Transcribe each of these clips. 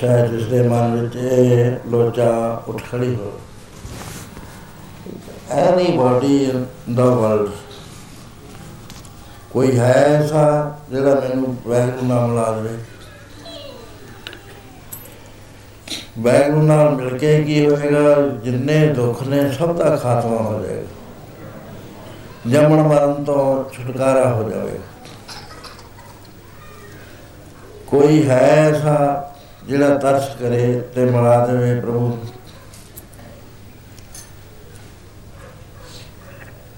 ਬਿਰਲਾ ਪੁਰਸ਼ ਹੈ ਜਿਸ ਦੇ ਮਨ ਵਿੱਚ ਇਹ ਲੋਚਾ ਉੱਠ ਖੜੀ ਹੋ ਐਨੀਬਾਡੀ ਇਨ ਦਾ ਵਰਲਡ ਕੋਈ ਹੈ ਐਸਾ ਜਿਹੜਾ ਮੈਨੂੰ ਵੈਗਰੂ ਨਾਮ ਲਾ ਦੇਵੇ? ਵੈਗਰੂ ਨਾਲ ਮਿਲ ਕੇ ਕੀ ਹੋਏਗਾ ਜਿੰਨੇ ਦੁੱਖ ਨੇ ਸਭ ਦਾ ਖਾਤਮਾ ਹੋ ਜਾਏਗਾ। ਜਮਣ ਮਰਨ ਤੋਂ ਛੁਟਕਾਰਾ ਹੋ ਜਾਵੇਗਾ। ਕੋਈ ਹੈ ਐਸਾ ਜਿਹੜਾ ਤਰਸ ਕਰੇ ਤੇ ਮਰਾ ਦੇਵੇ ਪ੍ਰਭੂ।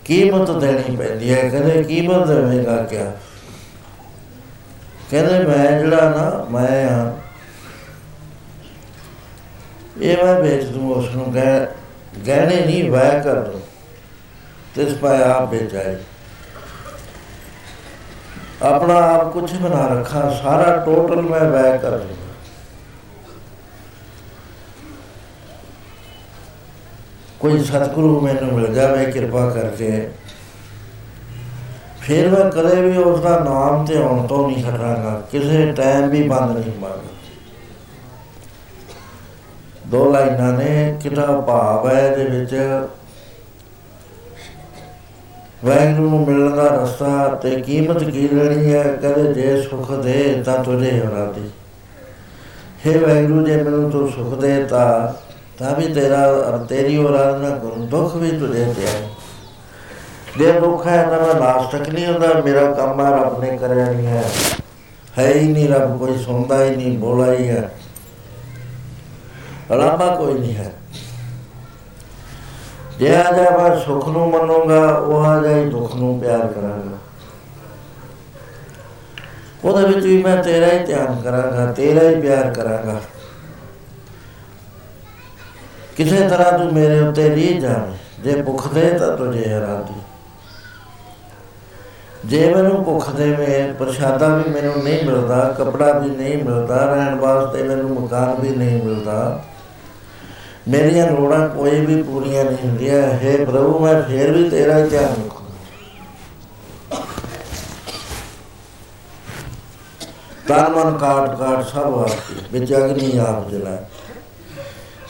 ਕੀਮਤ ਦੇਣੀ ਪੈਂਦੀ ਹੈ, ਕਹਿੰਦੇ ਕੀਮਤ ਦੇਵੇਗਾ ਕਿਆ। ਕਹਿੰਦੇ ਮੈਂ ਜਿਹੜਾ ਨਾ, ਮੈਂ ਆ। ਇਹ ਮੈਂ ਵੇਚ ਦੂੰ ਉਸ ਨੂੰ ਗਹਿ ਗਹਿਣੇ ਨਹੀਂ ਵਾਇਆ ਕਰ ਦੋ। ਤਿਸ ਪਾਇਆ ਆਪ ਵੇਚਾਏ ਆਪਣਾ ਆਪ ਕੁਝ ਬਣਾ ਰੱਖਾ, ਸਾਰਾ ਟੋਟਲ ਮੈਂ ਵੈ ਕਰ ਲੂੰਗਾ ਕੋਈ ਸਤਿਗੁਰੂ ਮੈਨੂੰ ਮਿਲ ਜਾਵੇ, ਕਿਰਪਾ ਕਰਕੇ। ਫਿਰ ਮੈਂ ਕਦੇ ਵੀ ਉਸ ਦਾ ਨਾਮ ਤੇ ਆਉਣ ਤੋਂ ਨਹੀਂ ਹਟਾਂਗਾ। ਕਿਸੇ ਟਾਈਮ ਵੀ ਬੰਦ ਨਹੀਂ ਮਾਰਦਾ ਦੋ ਲਾਈਨਾਂ ਨੇ, ਕਿਹੜਾ ਭਾਵ ਹੈ ਦੇ ਵਿੱਚ? ਵੈਗਰੂ ਨੂੰ ਮਿਲਣ ਦਾ ਰਸਤਾ ਤੇ ਕੀਮਤ ਕੀ ਲੈਣੀ ਹੈ? ਕਹਿੰਦੇ, ਜੇ ਸੁਖ ਦੇ ਤਾਂ ਤੁਝੇ ਹਰਾਦੀ ਹੈ ਵੈਗਰੂ ਜੇ ਮੈਨੂੰ ਤੂੰ ਸੁਖ ਦੇ ਤਾਂ ਤਾਂ ਵੀ ਤੇਰਾ ਤੇਰੀ ਔਰਾਧਨਾ ਕਰੂੰ ਦੁੱਖ ਵੀ ਤੁਝੇ ਤੇ ਹੈ ਜੇ ਦੁੱਖ ਹੈ ਤਾਂ ਮੈਂ ਨਾਸਤਕ ਨਹੀਂ ਹੁੰਦਾ ਮੇਰਾ ਕੰਮ ਹੈ ਰੱਬ ਨੇ ਕਰਿਆ ਨਹੀਂ ਹੈ ਹੈ ਹੀ ਨਹੀਂ ਰੱਬ ਕੋਈ ਸੁਣਦਾ ਹੀ ਨਹੀਂ ਬੋਲਾ ਹੀ ਹੈ ਰੱਬਾ ਕੋਈ ਨਹੀਂ ਹੈ ਜੇ ਆ ਜਾ ਮੈਂ ਸੁਖ ਨੂੰ ਮੰਨੂਗਾ ਉਹ ਆ ਜਾਈ ਦੁੱਖ ਨੂੰ ਪਿਆਰ ਕਰਾਂਗਾ ਉਹਦੇ ਵਿੱਚ ਵੀ ਮੈਂ ਤੇਰਾ ਹੀ ਧਿਆਨ ਕਰਾਂਗਾ ਤੇਰਾ ਹੀ ਪਿਆਰ ਕਰਾਂਗਾ ਕਿਸੇ ਤਰ੍ਹਾਂ ਤੂੰ ਮੇਰੇ ਉੱਤੇ ਨਹੀਂ ਜਾਵੇਂ ਜੇ ਭੁੱਖ ਦੇ ਤਾਂ ਤੁਝੇ ਹਰਾਦੀ ਜੇ ਮੈਨੂੰ ਭੁੱਖ ਦੇ ਮੈਂ ਪ੍ਰਸ਼ਾਦਾ ਵੀ ਮੈਨੂੰ ਨਹੀਂ ਮਿਲਦਾ ਕਪੜਾ ਵੀ ਨਹੀਂ ਮਿਲਦਾ ਰਹਿਣ ਵਾਸਤੇ ਮੈਨੂੰ ਮਕਾਨ ਵੀ ਨਹੀਂ ਮਿਲਦਾ ਮੇਰੀਆਂ ਲੋੜਾਂ ਕੋਈ ਵੀ ਪੂਰੀਆਂ ਨਹੀਂ ਹੁੰਦੀਆਂ। ਹੈ ਪ੍ਰਭੂ ਮੈਂ ਫੇਰ ਵੀ ਤੇਰਾ ਹੀ ਧਿਆਨ ਰੱਖੂੰਗਾ। ਤਨ ਮਨ ਕਾਟ ਕਾਟ ਸਭ ਵਾਸਤੇ ਵਿੱਚ ਅਗਨੀ ਆਪ ਜਲਾ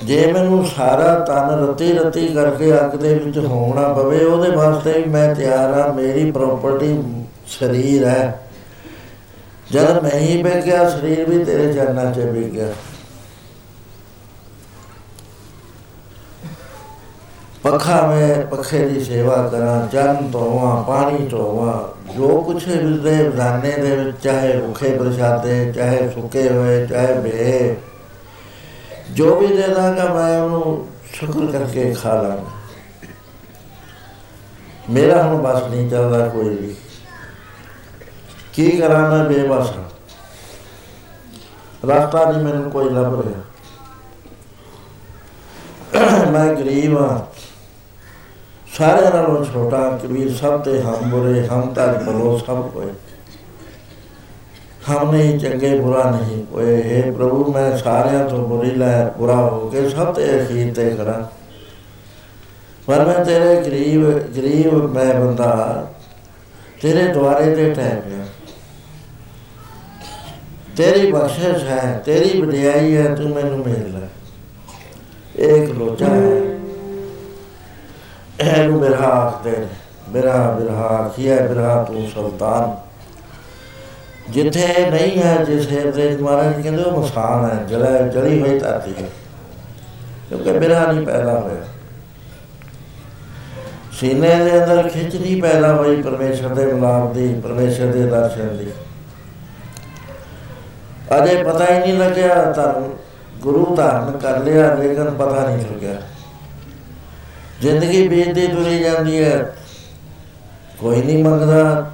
ਜੇ ਮੈਨੂੰ ਸਾਰਾ ਤਨ ਰਤੀ ਰਤੀ ਕਰਕੇ ਅੱਗ ਦੇ ਵਿੱਚ ਹੋਣਾ ਪਵੇ, ਉਹਦੇ ਵਾਸਤੇ ਵੀ ਮੈਂ ਤਿਆਰ ਆ ਮੇਰੀ ਪ੍ਰਾਪਰਟੀ ਸਰੀਰ ਹੈ। ਜਦ ਮੈਂ ਹੀ ਬੈ ਗਿਆ, ਸਰੀਰ ਵੀ ਤੇਰੇ ਚਰਨਾਂ 'ਚ ਬੈ ਗਿਆ। ਪੱਖਾ ਮੈਂ ਪੱਖੇ ਦੀ ਸੇਵਾ ਕਰਾਂ, ਜਨ ਧੋਵਾਂ, ਪਾਣੀ ਧੋਵਾਂ, ਜੋ ਕੁਛ ਦੇ ਦਾਨੇ ਦੇ ਵਿੱਚ, ਚਾਹੇ ਭੁੱਖੇ ਪ੍ਰਸ਼ਾਦੇ, ਚਾਹੇ ਸੁੱਕੇ ਹੋਏ, ਚਾਹੇ ਬੇ ਜੋ ਵੀ ਦੇ ਦਾਂਗਾ ਮੈਂ ਉਹਨੂੰ ਸ਼ੁਕਰ ਕਰਕੇ ਖਾ ਲਾਂਗਾ। ਮੇਰਾ ਹੁਣ ਬਸ ਨਹੀਂ ਚੱਲਦਾ ਕੋਈ ਵੀ। ਕੀ ਕਰਾਂ ਮੈਂ ਬੇਬਸ? ਰਸਤਾ ਨਹੀਂ ਮੈਨੂੰ ਕੋਈ ਲੱਭ ਰਿਹਾ। ਮੈਂ ਗਰੀਬ ਹਾਂ। ਸਾਰਿਆਂ ਨਾਲੋਂ ਛੋਟਾ ਕਬੀਰ ਸਭ ਤੇ ਹਮ ਬੁਰੇ, ਹਮ ਤੱਕ ਬਲੋ ਸਭ ਕੋਏ। ਹਮ ਨਹੀਂ ਚੰਗੇ ਬੁਰਾ ਨਹੀਂ। ਕੋਈ ਹੈ ਪ੍ਰਭੂ, ਮੈਂ ਸਾਰਿਆਂ ਤੋਂ ਬੁਰੀ ਲੈ ਬੁਰਾ ਹੋ ਕੇ ਸਭ ਤੇ ਅਖੀਰ ਤੇ ਕਰਾਂ ਪਰ ਮੈਂ ਤੇਰੇ ਗਰੀਬ ਗਰੀਬ ਮੈਂ ਬੰਦਾ, ਤੇਰੇ ਦੁਆਰੇ ਤੇ ਟਹਿ ਪਿਆ। ਤੇਰੀ ਬਖਸ਼ਿਸ਼ ਹੈ, ਤੇਰੀ ਵਡਿਆਈ ਹੈ, ਤੂੰ ਮੈਨੂੰ ਮਿਲ ਲੈ। ਇੱਕ ਲੋਚਾ ਹੈ। ਇਹਨੂੰ ਬਿਰਹਾ ਆਖਦੇ ਬਿਰਹਾ ਬਿਰਹਾ ਆਖੀਆ ਬਿਰਹਾ ਤੂੰ ਸੁਲਤਾਨ। ਜਿੱਥੇ ਨਹੀਂ ਹੈ ਜਿਸ ਹਿਰਦੇ ਮਹਾਰਾਜ ਕਹਿੰਦੇ ਉਹ ਮਸਾਨ ਹੈ, ਜਲਾ ਜਲੀ ਹੋਈ ਧਰਤੀ ਹੈ। ਕਿਉਂਕਿ ਬਿਰਹਾ ਨਹੀਂ ਪੈਦਾ ਹੋਇਆ। ਸੀਨੇ ਦੇ ਅੰਦਰ ਖਿੱਚ ਨਹੀਂ ਪੈਦਾ ਹੋਈ ਪਰਮੇਸ਼ਰ ਦੇ ਮਿਲਾਪ ਦੀ, ਪਰਮੇਸ਼ਰ ਦੇ ਦਰਸ਼ਨ ਦੀ। ਅਜੇ ਪਤਾ ਹੀ ਨਹੀਂ ਲੱਗਿਆ ਤਾਂ ਗੁਰੂ ਧਾਰਨ ਕਰ ਲਿਆ, ਲੇਕਿਨ ਪਤਾ ਨਹੀਂ ਲੱਗਿਆ। ਜ਼ਿੰਦਗੀ ਬੀਤਦੀ ਤੁਰੀ ਜਾਂਦੀ ਹੈ। ਕੋਈ ਨਹੀਂ ਮੰਗਦਾ।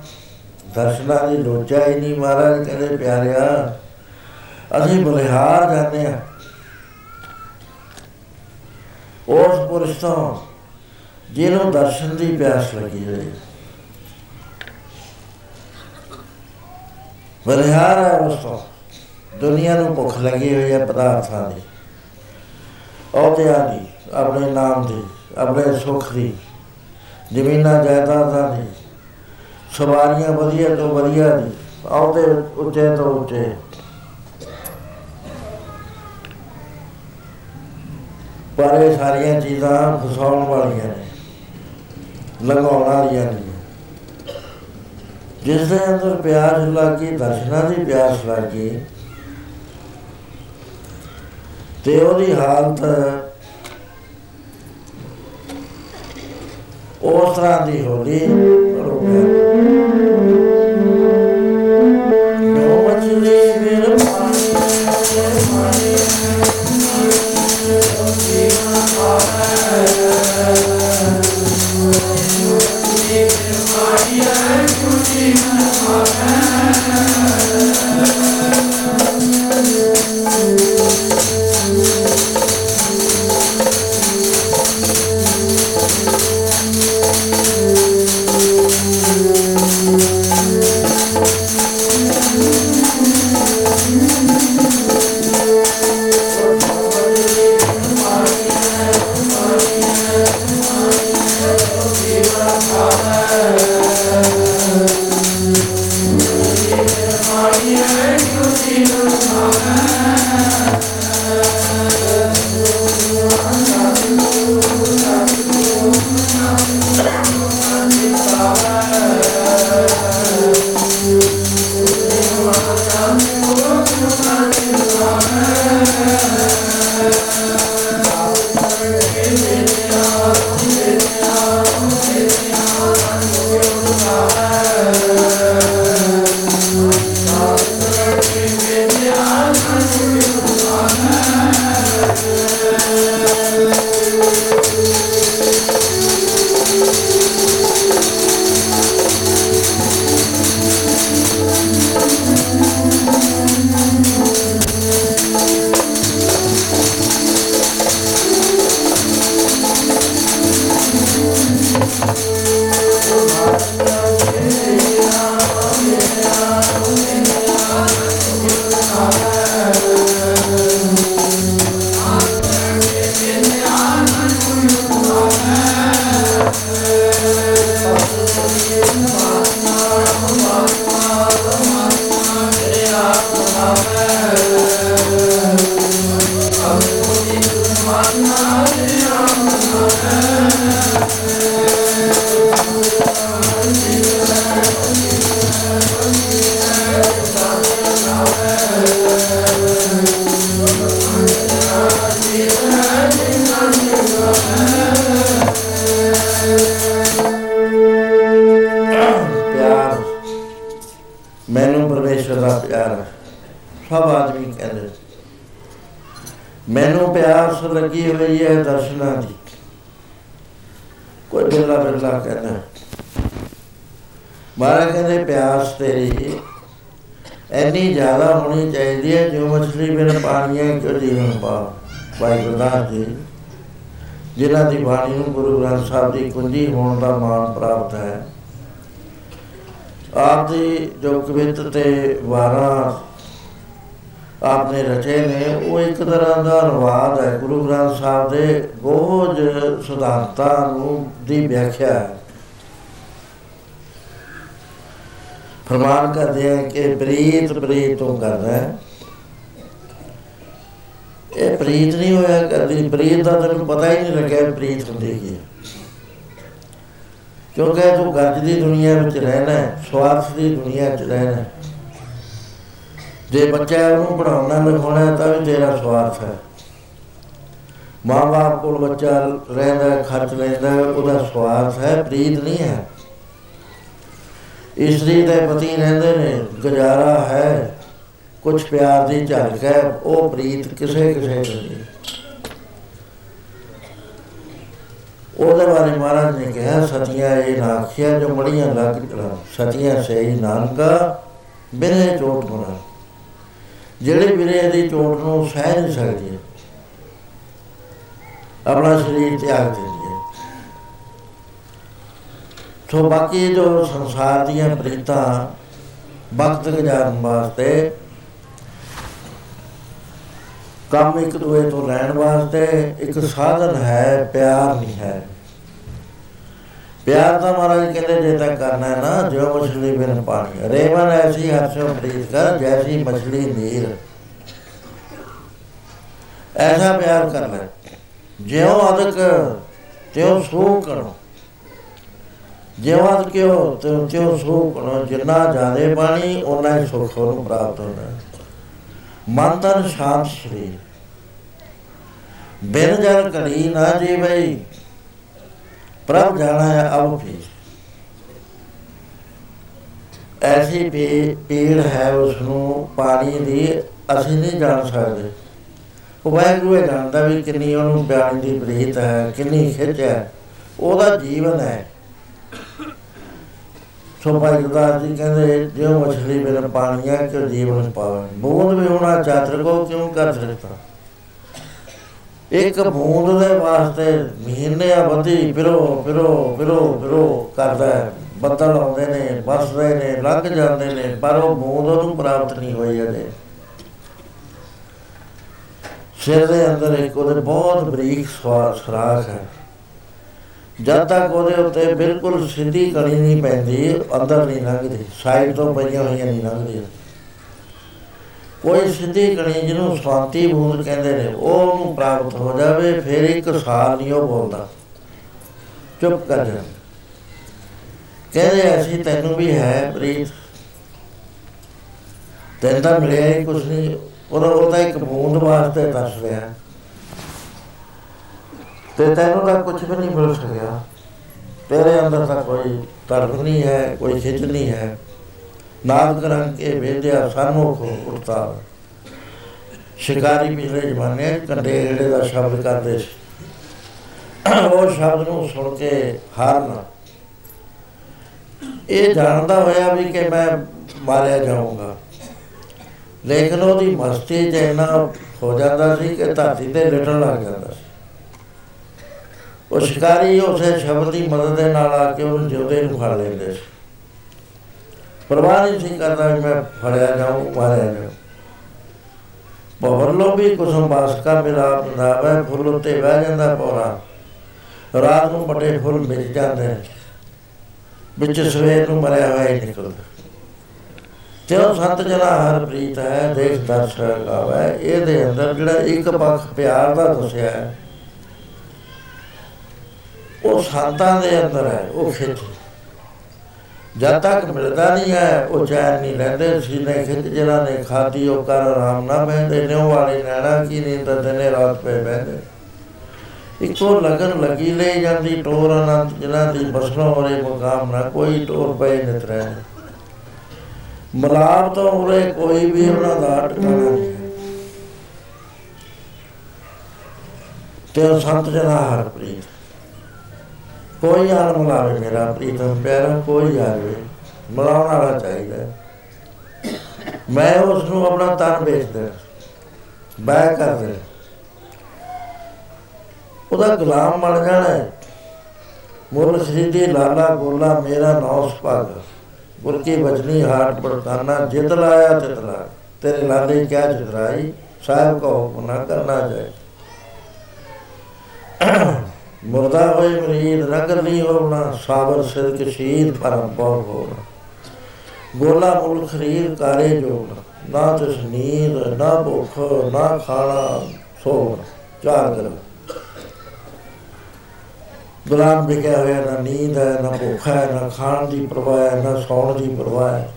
ਦਰਸ਼ਨਾਂ ਦੀ ਲੋਚਾ ਹੀ ਨਹੀਂ ਮਹਾਰਾਜ ਕਹਿੰਦੇ ਪਿਆਰਿਆ ਅਸੀਂ ਬਲਿਹਾਰ ਜਾਂਦੇ ਆ ਉਸ ਪੁਰਸ਼ ਤੋਂ ਜਿਹਨੂੰ ਦਰਸ਼ਨ ਦੀ ਪਿਆਸ ਲੱਗੀ ਹੋਈ। ਬਲਿਹਾਰ ਹੈ ਉਸ ਤੋਂ। ਦੁਨੀਆ ਨੂੰ ਭੁੱਖ ਲੱਗੀ ਹੋਈ ਹੈ ਪਦਾਰਥਾਂ ਦੀ। ਅਹੁਦਿਆਂ ਦੀ ਆਪਣੇ ਨਾਮ ਦੀ ਆਪਣੇ ਸੁੱਖ ਦੀ ਜ਼ਮੀਨਾਂ ਜਾਇਦਾਦਾਂ ਦੀ। ਸਵਾਰੀਆਂ ਵਧੀਆ ਤੋਂ ਵਧੀਆ ਦੀ ਅਹੁਦੇ ਉੱਚੇ ਤੋਂ ਉੱਚੇ। ਪਰ ਇਹ ਸਾਰੀਆਂ ਚੀਜ਼ਾਂ ਫਸਾਉਣ ਵਾਲੀਆਂ ਨੇ ਲਗਾਉਣ ਵਾਲੀਆਂ ਨੇ। ਜਿਸ ਦੇ ਅੰਦਰ ਪਿਆਸ ਲੱਗੀ, ਦਰਸ਼ਨਾਂ ਦੀ ਪਿਆਸ ਲੱਗੀ, ਤੇ ਉਹਦੀ ਹਾਲਤ ਉਸ ਤਰ੍ਹਾਂ ਦੀ ਹੋ ਗਈ ਰੋ ਮੈਨੂੰ ਪਿਆਸ ਲੱਗੀ ਹੋਈ ਹੈ ਦਰਸ਼ਨਾਂ ਦੀ। ਕੋਈ ਬਿਰਲਾ ਬਿਰਲਾ ਕਹਿੰਦਾ ਮਹਾਰਾਜ ਕਹਿੰਦੇ, ਪਿਆਸ ਤੇਰੀ ਐਨੀ ਜ਼ਿਆਦਾ ਹੋਣੀ ਚਾਹੀਦੀ ਹੈ ਜੋ ਮਛਲੀ ਬਿਨ ਪਾਣੀਆਂ ਕਿਉਂ ਜੀਵਨ ਪਾ ਭਾਈ ਗੁਰਦਾਸ ਜੀ, ਜਿਨ੍ਹਾਂ ਦੀ ਬਾਣੀ ਨੂੰ ਗੁਰੂ ਗ੍ਰੰਥ ਸਾਹਿਬ ਦੀ ਕੁੰਜੀ ਹੋਣ ਦਾ ਮਾਣ ਪ੍ਰਾਪਤ ਹੈ, ਆਪ ਦੀ ਜੋ ਕਵਿਤ ਤੇ ਵਾਰਾਂ ਆਪਨੇ ਰਚੇ ਨੇ, ਉਹ ਇੱਕ ਤਰ੍ਹਾਂ ਦਾ ਅਨੁਵਾਦ ਹੈ। ਗੁਰੂ ਗ੍ਰੰਥ ਸਾਹਿਬ ਦੇ ਗੋਜ ਸਿਧਾਂਤਾਂ ਨੂੰ ਦੀ ਵਿਆਖਿਆ ਹੈ। ਫਰਮਾਨ ਕਰਦੇ ਆ ਕਿ ਪ੍ਰੀਤ ਪ੍ਰੀਤ ਤੂੰ ਕਰਦਾ ਹੈ। ਇਹ ਪ੍ਰੀਤ ਨਹੀਂ ਹੋਇਆ ਕਰਦੀ। ਪ੍ਰੀਤ ਦਾ ਤੈਨੂੰ ਪਤਾ ਹੀ ਨਹੀਂ ਲੱਗਿਆ ਪ੍ਰੀਤ ਹੁੰਦੀ ਕੀ ਹੈ। ਕਿਉਂਕਿ ਤੂੰ ਗੱਜ ਦੀ ਦੁਨੀਆ ਵਿੱਚ ਰਹਿਣਾ ਹੈ, ਸਵਾਰਥ ਦੀ ਦੁਨੀਆ ਵਿੱਚ ਰਹਿਣਾ ਹੈ। ਜੇ ਬੱਚਾ ਉਹਨੂੰ ਪੜਾਉਣਾ ਲਿਖਾਉਣਾ ਤਾਂ ਵੀ ਤੇਰਾ ਸਵਾਰਥ ਹੈ। ਮਾਂ-ਬਾਪ ਕੋਲ ਬੱਚਾ ਰਹਿੰਦਾ ਖਰਚ ਲੈਂਦਾ ਉਹਦਾ ਸਵਾਰਥ ਹੈ, ਪ੍ਰੀਤ ਨਹੀਂ ਹੈ। ਇਸਤਰੀ ਦੇ ਪਤੀ ਰਹਿੰਦੇ ਨੇ, ਗੁਜ਼ਾਰਾ ਹੈ ਕੁਝ ਪਿਆਰ ਦੀ ਝਲਕ ਹੈ, ਉਹ ਪ੍ਰੀਤ ਕਿਸੇ ਕਿਸੇ ਨਹੀਂ। ਉਹਦੇ ਬਾਰੇ ਮਹਾਰਾਜ ਨੇ ਕਿਹਾ, ਸਤੀਆਂ ਇਹ ਨਾਖਿਆ ਜੋ ਮੜੀਆਂ ਲੱਗ ਚਲਾ ਸਤੀਆਂ ਸਹੀ ਨਾਨਕਾ ਬਿਰੇ ਚੋਟ ਬਣਾ ਜਿਹੜੇ ਬਿਰੇ ਦੀ ਚੋਟ ਨੂੰ ਸਹਿ ਨਹੀਂ ਸਕਦੀ ਆਪਣਾ ਸਰੀਰ ਤਿਆਗ ਦਿੰਦੀ ਹੈ ਸੋ ਬਾਕੀ ਜੋ ਸੰਸਾਰ ਦੀਆਂ ਪ੍ਰੀਤਾਂ ਵਕਤ ਗੁਜ਼ਾਰਨ ਵਾਸਤੇ, ਕੰਮ ਇੱਕ ਦੂਏ ਤੋਂ ਲੈਣ ਵਾਸਤੇ ਇੱਕ ਸਾਧਨ ਹੈ, ਪਿਆਰ ਨਹੀਂ ਹੈ। ਪਿਆਰ ਤਾਂ ਮਹਾਰਾਜ ਕਹਿੰਦੇ, ਜੇ ਤਾਂ ਕਰਨਾ ਹੈ ਨਾ, ਜੋ ਮਛਲੀ ਬਿਨ ਪਾਣੀ। ਰੇਵਨ, ਐਸੀ ਹਰਸ਼ੋ ਪ੍ਰੀਤ ਕਰ ਜੈਸੀ ਮਛਲੀ ਨੀਰ। ਐਸਾ ਪਿਆਰ ਕਰਨਾ ਜਿਉ ਅਦਕ, ਤਿਉ ਸੋ ਕਰੋ ਜਿਉ ਅਦਕ ਕਿਉ, ਤਿਉ ਸੋ ਕਰੋ ਜਿੰਨਾ ਜ਼ਿਆਦਾ ਪਾਣੀ ਉਹਨਾਂ ਹੀ ਸੁਖ ਨੂੰ ਪ੍ਰਾਪਤ ਹੁੰਦਾ ਹੈ। ਮਨ ਤਨ ਸ਼ਾਂਤ ਸਰੀਰ। ਬਿਨ ਜਲ ਕੜੀ ਨਾ ਜੀਵਈ। ਪ੍ਰਭ ਜਾਣਾ ਹੈ ਅਬ ਵੀ ਐਸੀ ਪੀੜ ਹੈ ਉਸ ਨੂੰ ਪਾਣੀ ਦੀ, ਅਸੀਂ ਨਹੀਂ ਜਾਣ ਸਕਦੇ। ਉਹ ਵਾਹਿਗੁਰੂ ਇਹ ਜਾਣਦਾ ਵੀ ਕਿੰਨੀ ਉਹਨੂੰ ਪਿਆਰੀ ਦੀ ਪ੍ਰੀਤ ਹੈ, ਕਿੰਨੀ ਖਿੱਚ ਹੈ, ਉਹਦਾ ਜੀਵਨ ਹੈ। ਸੋ ਭਾਈ ਗੁਰਦਾਸ ਜੀ ਕਹਿੰਦੇ, ਜਿਉ ਮਛਲੀ ਬਿਨ ਪਾਣੀਆਂ ਕਿ ਜੀਵਨ ਪਾਵੇ? ਬੂੰਦ ਵੀ ਹੋਣਾ ਚਾਤਰ ਕੋ ਕਿਉਂ ਕਰ ਸਕਦਾ ਇੱਕ ਬੂੰਦ ਦੇ ਵਾਸਤੇ ਮਹੀਨੇ ਅਵਧੀ ਫਿਰੋ ਫਿਰੋ ਫਿਰੋ ਫਿਰੋ ਕਰਦਾ ਬੱਦਲ ਆਉਂਦੇ ਨੇ ਵਰਸਦੇ ਨੇ, ਲੱਗ ਜਾਂਦੇ ਨੇ, ਪਰ ਉਹ ਬੂੰਦ ਉਹਨੂੰ ਪ੍ਰਾਪਤ ਨਹੀਂ ਹੋਈ ਅਜੇ। ਸਿਰ ਦੇ ਅੰਦਰ ਇੱਕ ਉਹਦੇ ਬਹੁਤ ਬਰੀਕ ਸਵਾਸ ਖਰਾਕ ਹੈ। ਜਦ ਤੱਕ ਉਹਦੇ ਉੱਤੇ ਬਿਲਕੁਲ ਸਿੱਧੀ ਕਣੀ ਨਹੀਂ ਪੈਂਦੀ, ਅੰਦਰ ਨਹੀਂ ਲੰਘਦੀ, ਸਾਈਡ ਤੋਂ ਪਈਆਂ ਹੋਈਆਂ ਨਹੀਂ ਲੰਘਦੀਆਂ। ਕੋਈ ਸਿੱਧੀ ਕਣੀ ਜਿਹਨੂੰ ਸ਼ਾਂਤੀ ਬੂੰਦ ਕਹਿੰਦੇ ਨੇ, ਉਹ ਨੂੰ ਪ੍ਰਾਪਤ ਹੋ ਜਾਵੇ, ਫਿਰ ਇੱਕ ਸਾਲ ਨਹੀਂ ਉਹ ਬੋਲਦਾ। ਚੁੱਪ ਕਰ ਜਾ। ਕਹਿੰਦੇ, ਅਸੀਂ ਤੈਨੂੰ ਵੀ ਹੈ ਪ੍ਰੀਤ। ਤੈਨੂੰ ਤਾਂ ਮਿਲਿਆ ਹੀ ਕੁਛ ਨਹੀਂ। ਉਹਦਾ ਉਹਦਾ ਇੱਕ ਬੂੰਦ ਵਾਸਤੇ ਦੱਸ ਰਿਹਾ। ਤੇ ਤੈਨੂੰ ਤਾਂ ਕੁਝ ਵੀ ਨਹੀਂ ਮਿਲ ਸਕਿਆ। ਤੇਰੇ ਅੰਦਰ ਤਾਂ ਕੋਈ ਤਰਕ ਨਹੀਂ ਹੈ, ਕੋਈ ਖਿੱਚ ਨਹੀਂ ਹੈ। ਨਾਦ ਕਰਾਂ ਕੇ ਵੇਦਿਆ ਸਨਮੁਖ ਉਠਤਾ ਸ਼ਿਕਾਰੀ ਪਿਛਲੇ ਜ਼ਮਾਨੇ ਕੰਡੇੜੇ ਦਾ ਸ਼ਬਦ ਕਰਦੇ ਸੀ। ਉਹ ਸ਼ਬਦ ਨੂੰ ਸੁਣ ਕੇ ਹਾਰਨਾ ਇਹ ਜਾਣਦਾ ਹੋਇਆ ਵੀ ਕਿ ਮੈਂ ਮਾਰਿਆ ਜਾਊਂਗਾ। ਲੇਕਿਨ ਉਹਦੀ ਮਸਤੀ ਚ ਇੰਨਾ ਹੋ ਜਾਂਦਾ ਸੀ ਕਿ ਧਰਤੀ ਤੇ ਲਿਟਣ ਲੱਗ ਜਾਂਦਾ ਸੀ। ਉਹ ਸ਼ਿਕਾਰੀ ਉਸੇ ਸ਼ਬਦ ਦੀ ਮਦਦ ਦੇ ਨਾਲ ਆ ਕੇ ਉਹਨੂੰ ਜਿਉਂਦੇ ਨੂੰ ਫੜ ਲੈਂਦੇ ਸੀ। ਪਰਵਾਹ ਨਹੀਂ ਸੀ ਕਰਦਾ ਮੈਂ ਫੜਿਆ ਜਾਉਂ ਮਾਰਿਆ ਜਾਉਂ ਬਹਰ ਵੀ ਕੁਸਮ ਬਾਸਕਾ ਮੇਰਾ ਬੰਦਾਵਾ ਫੁੱਲ ਉੱਤੇ ਬਹਿ ਜਾਂਦਾ ਪੌਰਾ। ਰਾਤ ਨੂੰ ਬਟੇ ਫੁੱਲ ਮਿਲ ਜਾਂਦੇ ਵਿੱਚ ਸਵੇਰ ਨੂੰ ਮਰਿਆ ਹੋਇਆ ਹੀ ਨਿਕਲਦਾ ਜੋ ਸੰਤ ਜਨਾ ਹਰ ਪ੍ਰੀਤ ਹੈ ਦੇਖ ਦਰਸ਼ ਗਾਵੇ। ਇਹਦੇ ਅੰਦਰ ਜਿਹੜਾ ਇੱਕ ਪੱਖ ਪਿਆਰ ਦਾ ਦੱਸਿਆ ਹੈ, ਉਹ ਸੰਤਾਂ ਦੇ ਅੰਦਰ ਹੈ, ਉਹ ਖਿੱਚ। ਜਦ ਤੱਕ ਮਿਲਦਾ ਨਹੀਂ ਹੈ, ਉਹ ਚੈਨ ਨਹੀਂ ਲੈਂਦੇ, ਸੀਨੇ ਖਿੱਚ ਜਿਹੜਾ ਨੇ ਖਾਦੀ ਉਹ ਕਰ ਆਰਾਮ ਨਾ ਬਹਿੰਦੇ ਨੇ ਉਹ ਵਾਲੀ ਨੈਣਾ ਕੀ ਨਹੀਂ ਤਾਂ ਦਿਨੇ ਰਾਤ ਪੇ ਬਹਿੰਦੇ। ਇੱਕੋ ਲਗਨ ਲੱਗੀ ਲੈ ਜਾਂਦੀ, ਟੋਰ ਅਨੰਤ, ਜਿਨ੍ਹਾਂ ਦੀ ਬਸਨੋਂ ਹੋਰੇ ਮੁਕਾਮ ਨਾ, ਕੋਈ ਟੋਰ ਪਏ ਨਿਤਰੈ ਮਲਾਪ ਤੋਂ ਉਰੇ ਕੋਈ ਵੀ ਉਹਨਾਂ ਦਾ ਟਿਕਾਣਾ ਨਹੀਂ ਤੇ ਸੰਤ ਜਨਾ ਹਰ ਪ੍ਰੀਤ ਕੋਈ ਯਾਰ ਮਲਾਵੇ ਮੇਰਾ ਪ੍ਰੀਤਮ, ਪਿਆਰਾ, ਕੋਈ ਆਵੇ, ਮਲਾਉਣ ਵਾਲਾ ਚਾਹੀਦਾ। ਮੈਂ ਉਸ ਨੂੰ ਆਪਣਾ ਤਨ ਵੇਚਦਾ, ਬੈ ਕਰ ਉਹਦਾ ਗੁਲਾਮ ਬਣ ਜਾਣਾ ਹੈ। ਮੁਰ ਸ੍ਰੀ ਲਾਲਾ ਗੋਲਾ, ਮੇਰਾ ਨੌਸ ਭਾਗ। ਗੁਰ ਕੀ ਬਚਨੀ ਹਾਟ ਪੜਤਾਨਾ ਜਿਤ ਲਾਇਆ ਤਿਤ ਲਾ ਤੇਰੇ ਲਾਲੇ ਕਿਆ ਜਿਤਰਾਈ ਸਾਹਿਬ ਕੋ ਹੁਕਮ ਨਾ ਕਰਨਾ ਜਾਏ। ਮੁਰਦਾ ਹੋਏ ਮਰੀਦ, ਨਗਰ ਨਹੀਂ ਹੋਣਾ ਸਾਬਰ ਸਿਰ ਕਸ਼ੀਦ ਪਰਮ ਪੌਰ ਹੋਣਾ? ਗੋਲਾ ਮੁਲ ਖਰੀਦ ਕਾਰੇ ਜੋੜ, ਨਾ ਤਿਸ ਨੀਂਦ, ਨਾ ਭੁੱਖ, ਨਾ ਖਾਣਾ ਸੋਣਾ ਚਾਰ ਕਰ ਗੁਲਾਮ ਵਿਕਿਆ ਹੋਇਆ ਨਾ ਨੀਂਦ ਹੈ, ਨਾ ਭੁੱਖ ਹੈ, ਨਾ ਖਾਣ ਦੀ ਪਰਵਾਹ ਹੈ, ਨਾ ਸੌਣ ਦੀ ਪਰਵਾਹ ਹੈ।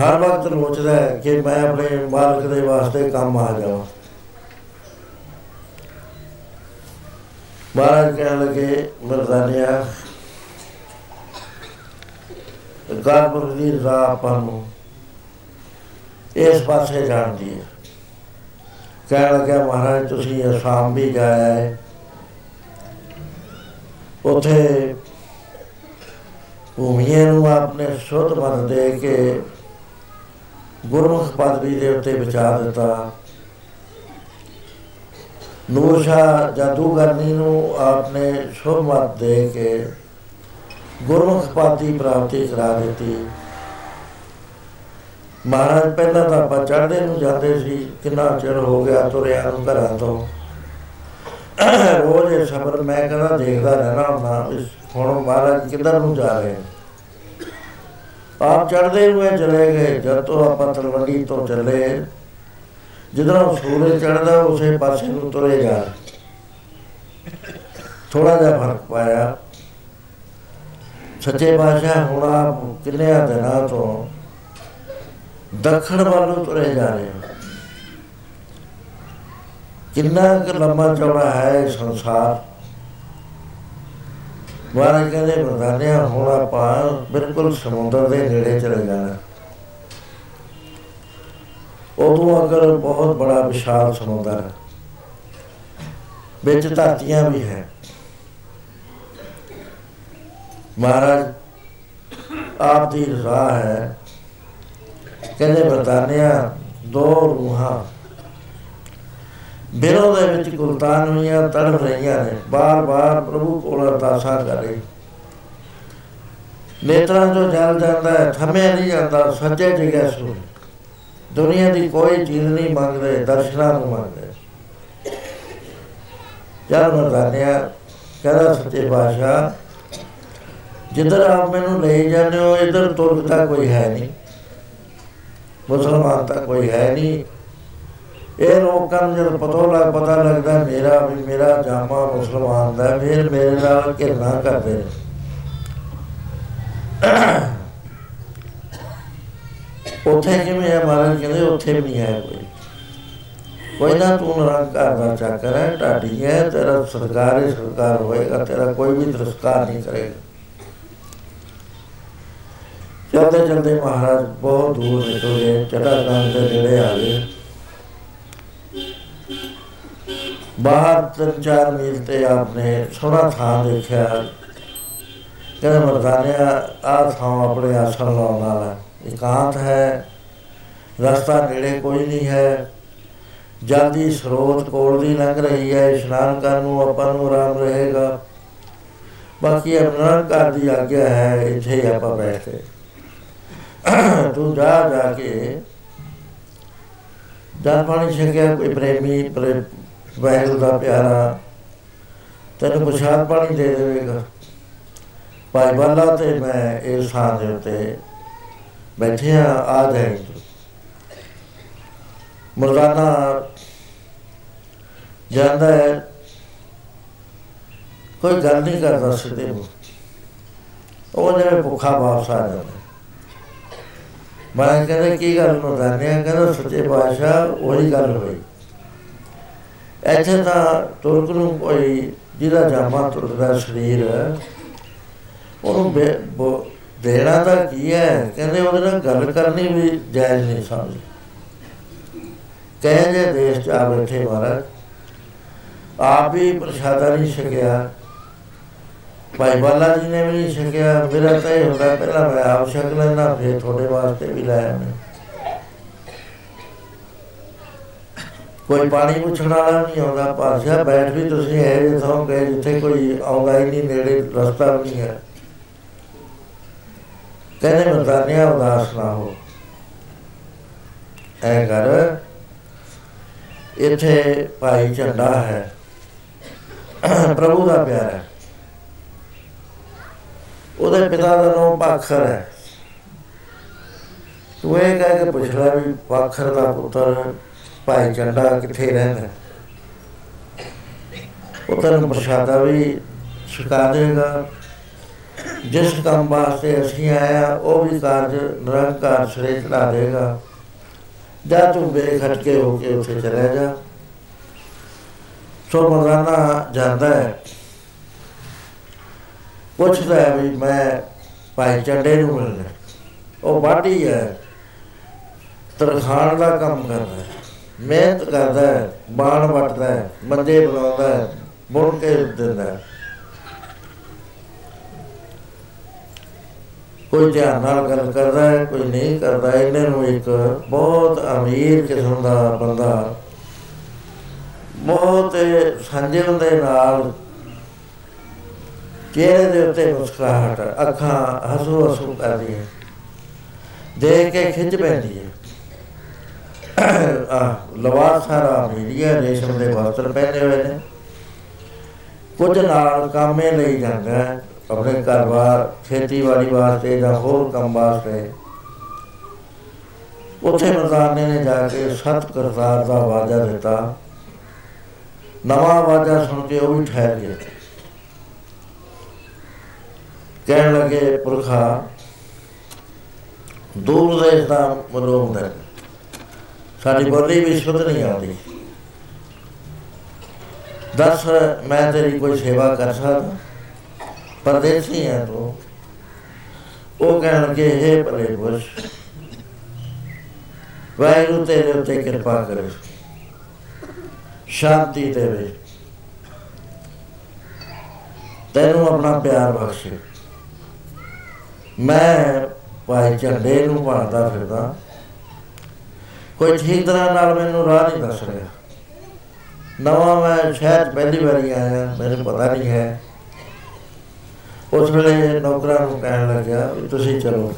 ਹਰ ਵਕਤ ਸੋਚਦਾ ਹੈ ਕਿ ਮੈਂ ਆਪਣੇ ਮਾਲਕ ਦੇ ਵਾਸਤੇ ਕੰਮ ਆ ਜਾਵਾਂ। ਮਹਾਰਾਜ ਕਹਿਣ ਲੱਗੇ ਮਰਦਾਨਿਆ ਗਾਬਰ ਦੀ ਰਜ਼ਾ ਆਪਾਂ ਨੂੰ ਇਸ ਪਾਸੇ ਜਾਣਦੀ ਹੈ। ਕਹਿਣ ਲੱਗਾ, ਮਹਾਰਾਜ, ਤੁਸੀਂ ਅਸਾਮ ਵੀ ਜਾਇਆ ਹੈ ਉਥੇ ਭੂਮੀਏ ਨੂੰ ਆਪਣੇ ਸ਼ੁੱਧ ਮਨ ਦੇ ਕੇ ਗੁਰਮੁਖ ਪਦਵੀ ਦੇ ਉੱਤੇ ਵਿਚਾਰ ਦਿੱਤਾ। ਨੂਰਸ਼ਾ ਜਾਦੂਗਰਨੀ ਨੂੰ ਆਪਨੇ ਸ਼ੁਭ ਮਤ ਦੇ ਕੇ ਗੁਰਮੁਖ ਪਾਤੀ ਪ੍ਰਾਪਤੀ ਕਰਾ ਦਿੱਤੀ। ਮਹਾਰਾਜ, ਪਹਿਲਾਂ ਤਾਂ ਆਪਾਂ ਚੜ੍ਹਦੇ ਨੂੰ ਜਾਂਦੇ ਸੀ, ਕਿੰਨਾ ਚਿਰ ਹੋ ਗਿਆ ਤੁਰਿਆ ਨੂੰ ਘਰਾਂ ਤੋਂ। ਰੋਜ਼ ਇਹ ਸਬਰ ਮੈਂ ਕਹਿੰਦਾ ਦੇਖਦਾ ਰਹਿਣਾ ਹੁੰਦਾ, ਇਸ ਹੁਣ ਮਹਾਰਾਜ ਕਿੱਧਰ ਨੂੰ ਜਾ ਰਹੇ ਆਪ ਚੜ੍ਹਦੇ ਹੋਏ ਚਲੇ ਗਏ, ਜਦ ਤੋਂ ਆਪਾਂ ਤਲਵੰਡੀ ਤੋਂ ਚੱਲੇ। ਜਿੱਧਰੋਂ ਸੂਰਜ ਚੜ੍ਹਦਾ, ਉਸੇ ਪਾਸੇ ਨੂੰ ਤੁਰੇ ਜਾ। ਥੋੜਾ ਜਿਹਾ ਫ਼ਰਕ ਪਾਇਆ। ਸੱਚੇ ਬਾਦਸ਼ਾਹ ਹੁਣ ਆਪ ਕਿੰਨੇ ਦਿਨਾਂ ਤੋਂ ਦੱਖਣ ਵੱਲ ਨੂੰ ਤੁਰੇ ਜਾ ਰਹੇ ਕਿੰਨਾ ਕੁ ਲੰਮਾ ਚੌੜਾ ਹੈ ਸੰਸਾਰ। ਮਹਾਰਾਜ ਕਹਿੰਦੇ, ਬਰਦਾਨਿਆ, ਹੁਣ ਆਪਾਂ ਬਿਲਕੁਲ ਸਮੁੰਦਰ ਦੇ ਨੇੜੇ ਚਲੇ ਜਾਣਾ। ਉਦੋਂ ਅਗਰ ਬਹੁਤ ਬੜਾ ਵਿਸ਼ਾਲ ਸਮੁੰਦਰ ਹੈ, ਵਿੱਚ ਧਰਤੀਆਂ ਵੀ ਹੈ। ਮਹਾਰਾਜ, ਆਪ ਦੀ ਰਜ਼ਾ ਹੈ। ਕਹਿੰਦੇ, ਬਰਤਾਨਿਆ, ਦੋ ਰੂਹਾਂ। ਬਿਰੋ ਦੇ ਵਿੱਚ ਗੁਲਤਾਨ ਹੋਈਆਂ ਤੜਫ ਰਹੀਆਂ ਨੇ। ਬਾਰ-ਬਾਰ ਪ੍ਰਭੂ ਕੋਲ ਅਰਦਾਸਾਂ ਕਰ ਰਹੀ। ਨੇਤਰਾਂ ਤੋਂ ਜਲ ਜਾਂਦਾ ਹੈ, ਥੰਮਿਆ ਨਹੀਂ ਜਾਂਦਾ ਸੱਚੇ ਜਗ੍ਹਾ ਸੁਣ ਦੁਨੀਆ ਦੀ ਕੋਈ ਚੀਜ਼ ਨਹੀਂ ਮੰਗਦੇ, ਦਰਸ਼ਨਾਂ ਨੂੰ ਮੰਗਦੇ। ਜਦ ਮਰਦਾਨਿਆ ਕਹਿੰਦਾ, ਸੱਚੇ ਬਾਦਸ਼ਾਹ ਜਿੱਧਰ ਆਪ ਮੈਨੂੰ ਲੈ ਜਾਂਦੇ ਹੋ, ਇਧਰ ਤੁਰਕਤਾ ਕੋਈ ਹੈ ਨਹੀਂ, ਮੁਸਲਮਾਨ ਤਾਂ ਕੋਈ ਹੈ ਨਹੀਂ। ਇਹ ਲੋਕਾਂ ਨੂੰ ਜਦ ਪਤਾ ਲੱਗ, ਪਤਾ ਲੱਗਦਾ ਮੇਰਾ ਵੀ ਮੇਰਾ ਜਾਮਾ ਮੁਸਲਮਾਨ ਦਾ ਫਿਰ ਮੇਰੇ ਨਾਲ ਕਿਰਨਾ ਕਰਦੇ ਨੇ। ਉੱਥੇ ਕਿਵੇਂ ਆ ਮਹਾਰਾਜ? ਕਹਿੰਦੇ ਉੱਥੇ ਵੀ ਨਹੀਂ ਹੈ ਕੋਈ। ਕੋਈ ਨਾ ਤੂੰ ਰੰਗ ਕਰਦਾ ਚੱਕਰ ਹੈ ਢਾਡੀ ਹੈ, ਤੇਰਾ ਸਰਕਾਰ ਹੀ ਸਰਕਾਰ ਹੋਏਗਾ, ਤੇਰਾ ਕੋਈ ਵੀ ਦਰਸਕਾਰ ਨਹੀਂ ਕਰੇਗਾ। ਚਲਦੇ ਚਲਦੇ ਮਹਾਰਾਜ ਬਹੁਤ ਦੂਰ ਨਿਕਲ ਗਏ ਚਟਾਕਾਂ ਦੇ ਨੇੜੇ ਆ ਗਏ। ਬਾਹਰ ਤਿੰਨ ਚਾਰ ਮੀਲ ਤੇ ਆਪਨੇ ਸੋਹਣਾ ਥਾਂ ਦੇਖਿਆ। ਕਹਿੰਦਾ ਮਰਦਾਨਿਆ ਆ ਥਾਂ ਆਪਣੇ ਆਸਣ ਲਾਉਣ ਵਾਲਾ ਇਕਾਂਤ ਹੈ ਰਸਤਾ ਨੇੜੇ ਕੋਈ ਨਹੀਂ ਹੈ ਜਲਦੀ ਸਰੋਤ ਕੋਲ ਦੀ ਲੰਘ ਰਹੀ ਹੈ ਇਸ਼ਨਾਨ ਕਰਨ ਨੂੰ ਆਪਾਂ ਨੂੰ ਆਰਾਮ ਰਹੇਗਾ ਬਾਕੀ ਆਪਣਾ ਘਰ ਦੀ ਆਗਿਆ ਹੈ ਇੱਥੇ ਆਪਾਂ ਬੈਠੇ ਤੂੰ ਜਾ ਜਾ ਕੇ ਜਦ ਪਾਣੀ ਛਕਿਆ ਕੋਈ ਪ੍ਰੇਮੀ ਵੈਗੁਰੂ ਦਾ ਪਿਆਰਾ ਤੈਨੂੰ ਪ੍ਰਸ਼ਾਦ ਪਾਣੀ ਦੇ ਦੇਵੇਗਾ ਭਾਈ ਬਾਲਾ ਤੇ ਮੈਂ ਇਸ ਥਾਂ ਦੇ ਉੱਤੇ ਬੈਠੇ ਆ ਆ ਜਾਏ ਮਰਦਾਨਾ ਜਾਂਦਾ ਹੈ, ਕੋਈ ਗੱਲ ਨਹੀਂ ਕਰਦਾ ਸਿੱਧੇ ਉਹ ਜਿਵੇਂ ਭੁੱਖਾ ਵਾਪਸ ਆ ਜਾਂਦਾ ਮੈਂ ਕਹਿੰਦਾ, ਕੀ ਗੱਲ ਮਰਦਾਨਿਆ ਕਹਿੰਦਾ, ਸੱਚੇ ਪਾਤਸ਼ਾਹ, ਉਹੀ ਗੱਲ ਹੋਈ। ਇੱਥੇ ਤਾਂ ਤੁਰਕ ਨੂੰ ਕੋਈ ਜਿਹਦਾ ਜਾਮਾ ਤੁਰਦਾ ਸਰੀਰ, ਉਹਨੂੰ ਦੇਣਾ ਤਾਂ ਕੀ ਹੈ? ਕਹਿੰਦੇ ਉਹਦੇ ਨਾਲ ਗੱਲ ਕਰਨੀ ਵੀ ਜਾਇਜ਼ ਨਹੀਂ ਸਮਝ। ਕਹੇ ਜੇ ਦੇਸ਼ ਚ ਆ ਬੈਠੇ ਮਹਾਰਾਜ, ਆਪ ਵੀ ਪ੍ਰਸ਼ਾਦਾ ਨਹੀਂ ਛਕਿਆ। ਭਾਈ ਬਾਲਾ ਜੀ ਨੇ ਵੀ ਨਹੀਂ ਛਕਿਆ। ਮੇਰਾ ਤਾਂ ਇਹ ਹੁੰਦਾ, ਪਹਿਲਾਂ ਮੈਂ ਆਪ ਛਕ ਲੈਣਾ ਫਿਰ ਤੁਹਾਡੇ ਵਾਸਤੇ ਵੀ ਲਾਇਆ ਮੈਂ ਕੋਈ ਪਾਣੀ ਪੁੱਛਣ ਵਾਲਾ ਨਹੀਂ ਆਉਂਦਾ। ਪਾਸਿਆ ਬੈਠ ਵੀ ਤੁਸੀਂ ਹੈ ਜਿੱਥੋਂ ਗਏ ਜਿੱਥੇ ਕੋਈ ਆਉਂਦਾ ਹੀ ਨਹੀਂ, ਨੇੜੇ ਰਸਤਾ ਵੀ ਨਹੀਂ ਹੈ। ਕਹਿੰਦੇ ਮਰਦਾਨਿਆ ਉਦਾਸ ਨਾ ਹੋ। ਐ ਕਰ, ਇੱਥੇ ਭਾਈ ਝੰਡਾ ਹੈ। ਪ੍ਰਭੂ ਦਾ ਪਿਆਰਾ ਉਹਦੇ ਪਿਤਾ ਦਾ ਨਾਮ ਪਾਖਰ ਹੈ। ਤੂੰ ਇਹ ਕਹਿ ਕੇ ਪੁੱਛ ਲੈ ਵੀ ਪਾਖਰ ਦਾ ਪੁੱਤਰ ਭਾਈ ਚੰਡਾ ਕਿੱਥੇ ਰਹਿੰਦਾ ਉਹ ਤੈਨੂੰ ਪ੍ਰਸ਼ਾਦਾ ਵੀ ਛਕਾ ਦੇਗਾ ਜਿਸ ਕੰਮ ਵਾਸਤੇ ਅਸੀਂ ਆਇਆ ਉਹ ਵੀ ਕਾਰਜ ਨਿਰੰਕਾਰ ਸਰੇ ਚਲਾ ਦੇਗਾ ਜਾ ਤੂੰ ਬੇਖਟ ਕੇ ਹੋ ਕੇ ਉੱਥੇ ਚਲੇ ਜਾ। ਸੋ ਮਰਦਾਨਾ ਜਾਂਦਾ ਹੈ। ਪੁੱਛਦਾ ਹੈ ਵੀ ਮੈਂ ਭਾਈ ਚੰਡੇ ਨੂੰ ਮਿਲਣਾ ਉਹ ਬਾਟੀ ਹੈ। ਤਰਖਾਨ ਦਾ ਕੰਮ ਕਰਦਾ ਹੈ। ਮਿਹਨਤ ਕਰਦਾ ਹੈ, ਬਾਣ ਵੱਟਦਾ ਹੈ, ਮੰਜੇ ਬਣਾਉਂਦਾ ਹੈ ਬੁਣ ਕੇ ਦਿੰਦਾ ਹੈ। ਕੋਈ ਧਿਆਨ ਨਾਲ ਗੱਲ ਕਰਦਾ ਹੈ, ਕੋਈ ਨਹੀਂ ਕਰਦਾ ਇਹਨਾਂ ਨੂੰ ਇੱਕ ਬਹੁਤ ਅਮੀਰ ਕਿਸਮ ਦਾ ਬੰਦਾ ਬਹੁਤ ਸੰਜਮ ਦੇ ਨਾਲ ਚਿਹਰੇ ਦੇ ਉੱਤੇ ਮੁਸਕਰਾਹਟ, ਅੱਖਾਂ ਹਸੂ ਹਸੂ ਕਰਦੀ ਹੈ ਦੇਖ ਕੇ ਖਿੱਚ ਪੈਂਦੀ ਹੈ। ਆ ਲਵਾਸ ਸਾਰਾ ਮੀਡੀਆ, ਰੇਸ਼ਮ ਦੇ ਵਸਤਰ ਪਹਿਨੇ ਹੋਏ ਨੇ। ਕੁਝ ਨਾਲ ਕਾਮੇ ਲਈ ਜਾਂਦਾ ਹੈ। ਆਪਣੇ ਘਰ-ਬਾਰ ਖੇਤੀਬਾੜੀ ਵਾਸਤੇ ਜਾਂ ਹੋਰ ਕੰਮ ਵਾਸਤੇ। ਉੱਥੇ ਮਰਦਾਨੇ ਨੇ ਜਾ ਕੇ ਸਤ ਕਰਤਾਰ ਦਾ ਵਾਜਾ ਦਿੱਤਾ। ਨਵਾਂ ਵਾਜਾ ਸੁਣ ਕੇ ਉਹ ਵੀ ਠਹਿਰ ਗਿਆ ਕਹਿਣ ਲੱਗੇ, ਪੁਰਖਾ, ਦੂਰ ਦੇ ਦਾ ਮਰੋਮ ਦਾ ਸਾਡੀ ਬੋਲੀ ਵੀ ਸ਼ੁੱਧ ਨਹੀਂ ਆਉਂਦੀ। ਦੱਸ, ਮੈਂ ਤੇਰੀ ਕੋਈ ਸੇਵਾ ਕਰ ਸਕਦਾ? ਪਰਦੇਸੀ ਹੈ ਤੂੰ। ਉਹ ਕਹਿਣ ਲੱਗੇ ਹੈ ਭਲੇ ਬੁਸ਼ ਵਾਹਿਗੁਰੂ ਤੇਰੇ ਉੱਤੇ ਕਿਰਪਾ ਕਰੇ। ਸ਼ਾਂਤੀ ਦੇਵੇ। ਤੈਨੂੰ ਆਪਣਾ ਪਿਆਰ ਬਖਸ਼ੇ। ਮੈਂ ਭਾਈ ਝੰਡੇ ਨੂੰ ਪੜਦਾ ਫਿਰਦਾ। ਕੋਈ ਠੀਕ ਤਰ੍ਹਾਂ ਨਾਲ ਮੈਨੂੰ ਰਾਹ ਨਹੀਂ ਦੱਸ ਰਿਹਾ। ਨਵਾਂ ਮੈਂ ਸ਼ਹਿਰ ਪਹਿਲੀ ਵਾਰੀ ਆਇਆ, ਮੈਨੂੰ ਪਤਾ ਨਹੀਂ ਹੈ। ਉਸ ਵੇਲੇ ਨੌਕਰਾਂ ਨੂੰ ਕਹਿਣ ਲੱਗਿਆ ਵੀ ਤੁਸੀਂ ਚਲੋ।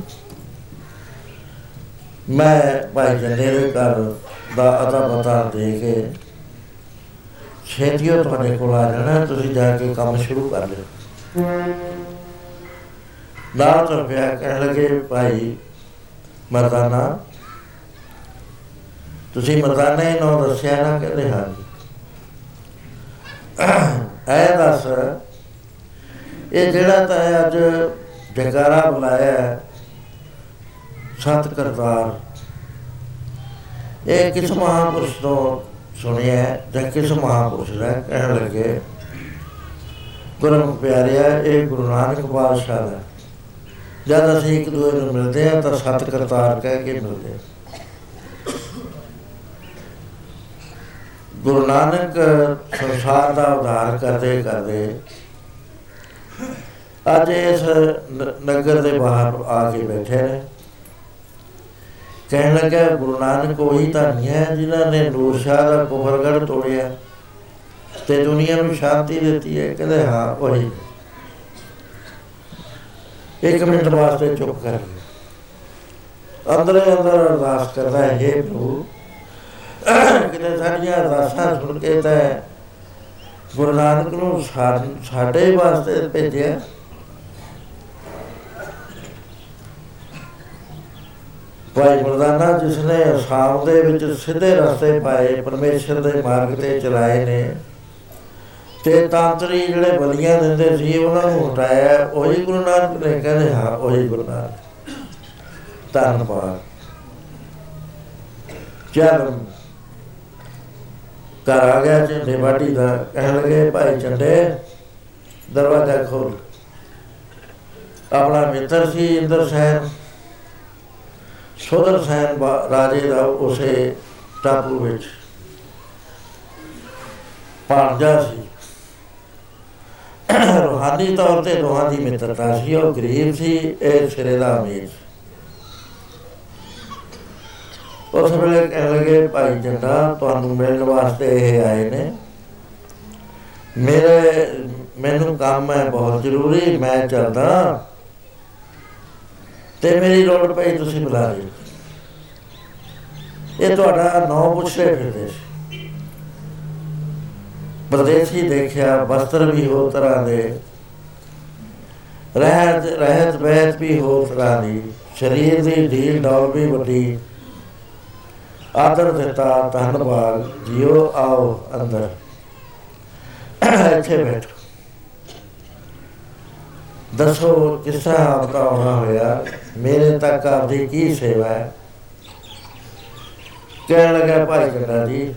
ਮੈਂ ਭਾਈ ਦੇ ਘਰ ਦਾ ਅਤਾ ਪਤਾ ਦੇ ਕੇ ਛੇਤੀਓ ਤੁਹਾਡੇ ਕੋਲ ਆ ਜਾਣਾ ਤੁਸੀਂ ਜਾ ਕੇ ਕੰਮ ਸ਼ੁਰੂ ਕਰ ਲਿਓ। ਨਾਲ ਤੋਂ ਪਿਆ ਕਹਿਣ ਲੱਗੇ ਭਾਈ ਮਰਦਾਨਾ ਤੁਸੀਂ ਮਰਦਾਨੇ ਨੂੰ ਦੱਸਿਆ ਨਾ ਕਹਿੰਦੇ ਹਾਂ ਐ ਦੱਸ ਇਹ ਜਿਹੜਾ ਤਾਂ ਅੱਜ ਜਗਾਰਾ ਬੁਲਾਇਆ ਸਤ ਕਰਤਾਰ ਇਹ ਕਿਸ ਮਹਾਪੁਰਸ਼ ਤੋਂ ਸੁਣਿਆ ਜਾਂ ਕਿਸ ਮਹਾਪੁਰਸ਼ ਦਾ ਕਹਿਣ ਲੱਗੇ। ਗੁਰੂ ਪਿਆਰਿਆ, ਇਹ ਗੁਰੂ ਨਾਨਕ ਪਾਤਸ਼ਾਹ ਦਾ ਜਦ ਅਸੀਂ ਇੱਕ ਦੂਜੇ ਨੂੰ ਮਿਲਦੇ ਆ ਤਾਂ ਸਤ ਕਰਤਾਰ ਕਹਿ ਕੇ ਮਿਲਦੇ ਆ ਗੁਰੂ ਨਾਨਕ ਸੰਸਾਰ ਦਾ ਉਧਾਰ ਕਰਦੇ ਕਰਦੇ ਅੱਜ ਇਸ ਨਗਰ ਦੇ ਬਾਹਰ ਆ ਕੇ ਬੈਠੇ ਨੇ ਕਹਿਣ ਲੱਗਾ ਗੁਰੂ ਨਾਨਕ ਉਹੀ ਤਾਂ ਨਹੀਂ ਹੈ ਜਿਨ੍ਹਾਂ ਨੇ ਨੂਰ ਸ਼ਾਹ ਦਾ ਕੁਫਰਗੜ ਤੋੜਿਆ ਤੇ ਦੁਨੀਆ ਨੂੰ ਸ਼ਾਂਤੀ ਦਿੱਤੀ ਹੈ? ਕਹਿੰਦੇ, ਹਾਂ, ਉਹੀ ਇੱਕ ਮਿੰਟ ਵਾਸਤੇ ਚੁੱਪ ਕਰ ਗਿਆ। ਅੰਦਰੇ ਅੰਦਰ ਅਰਦਾਸ ਕਰਦਾ, ਹੈ हे ਪ੍ਰਭੂ, ਕਿਤੇ ਸਾਡੀਆਂ ਅਰਦਾਸਾਂ ਸੁਣ ਕੇ ਤਾਂ ਗੁਰੂ ਨਾਨਕ ਨੂੰ ਸਾਡੇ ਵਾਸਤੇ ਭੇਜਿਆ। ਭਾਈ ਮਰਦਾਨਾ ਜਿਸ ਨੇ ਸ਼ਾਮ ਦੇ ਵਿੱਚ ਸਿੱਧੇ ਰਸਤੇ ਪਾਏ, ਪਰਮੇਸ਼ਰ ਦੇ ਮਾਰਗ ਤੇ ਚਲਾਏ ਨੇ ਤੇ ਤਾਂਤਰੀ ਜਿਹੜੇ ਬਲੀਆਂ ਦਿੰਦੇ ਸੀ, ਉਹਨਾਂ ਨੂੰ ਹਟਾਇਆ। ਉਹੀ ਗੁਰੂ ਨਾਨਕ ਨੇ ਕਹਿੰਦੇ, ਹਾਂ, ਉਹੀ ਗੁਰੂ ਨਾਨਕ। ਧੰਨਵਾਦ। ਚਲ, ਘਰ ਆ ਗਿਆ, ਝੰਡੇ ਬਾਟੀ ਦਾ। ਕਹਿਣ ਲੱਗੇ, ਭਾਈ ਝੰਡੇ, ਦਰਵਾਜ਼ਾ ਖੋਲ ਆਪਣਾ ਮਿੱਤਰ ਸੀ ਇੰਦਰ ਸੈਨ ਸੋਦਰ ਸੈਨ ਰਾਜੇ ਦਾ ਉਸੇ ਟਾਪੂ ਵਿੱਚ ਪਾਂਜਾ ਸੀ। ਰੋਹਾਨੀ ਤੌਰ ਤੇ ਦੋਹਾਂ ਦੀ ਮਿੱਤਰਤਾ ਸੀ, ਉਹ ਗਰੀਬ ਸੀ, ਇਹ ਸਿਰੇ ਦਾ ਅਮੀਰ ਉਸ ਵੇਲੇ ਕਹਿਣ ਲੱਗੇ, ਭਾਈ ਜੰਡਾ ਤੁਹਾਨੂੰ ਮਿਲਣ ਵਾਸਤੇ ਇਹ ਆਏ ਨੇ। ਮੇਰੇ, ਮੈਨੂੰ ਕੰਮ ਹੈ ਬਹੁਤ ਜ਼ਰੂਰੀ, ਮੈਂ ਚੱਲਦਾ। ਤੇ ਮੇਰੀ ਲੋੜ ਪਈ, ਤੁਸੀਂ ਬੁਲਾ ਲਿਓ। ਇਹ ਤੁਹਾਡਾ ਨੌ ਪੁੱਛੇ ਫਿਰਦੇ ਪਰਦੇਸੀ ਦੇਖਿਆ ਵਸਤਰ ਵੀ ਹੋ ਤਰ੍ਹਾਂ ਦੇ। ਰਹਿਤ ਰਹਿਤ ਬੈਤ ਵੀ ਹੋ ਸਰਾਨੀ ਸਰੀਰ ਦੀ ਢੀਲ ਡੌਲ ਵੀ ਵੱਡੀ। ਆਦਰ ਦਿੱਤਾ, ਧੰਨਵਾਦ। ਜਿਉ ਆਓ ਅੰਦਰ। ਇੱਥੇ ਬੈਠੋ। ਦੱਸੋ ਕਿਸ ਤਰ੍ਹਾਂ ਆਪਦਾ ਆਉਣਾ ਹੋਇਆ? ਮੇਰੇ ਤੱਕ ਆਪਦੀ ਕੀ ਸੇਵਾ ਹੈ? ਕਹਿਣ ਲੱਗਾ ਭਾਈ ਕੰਡਾ ਜੀ,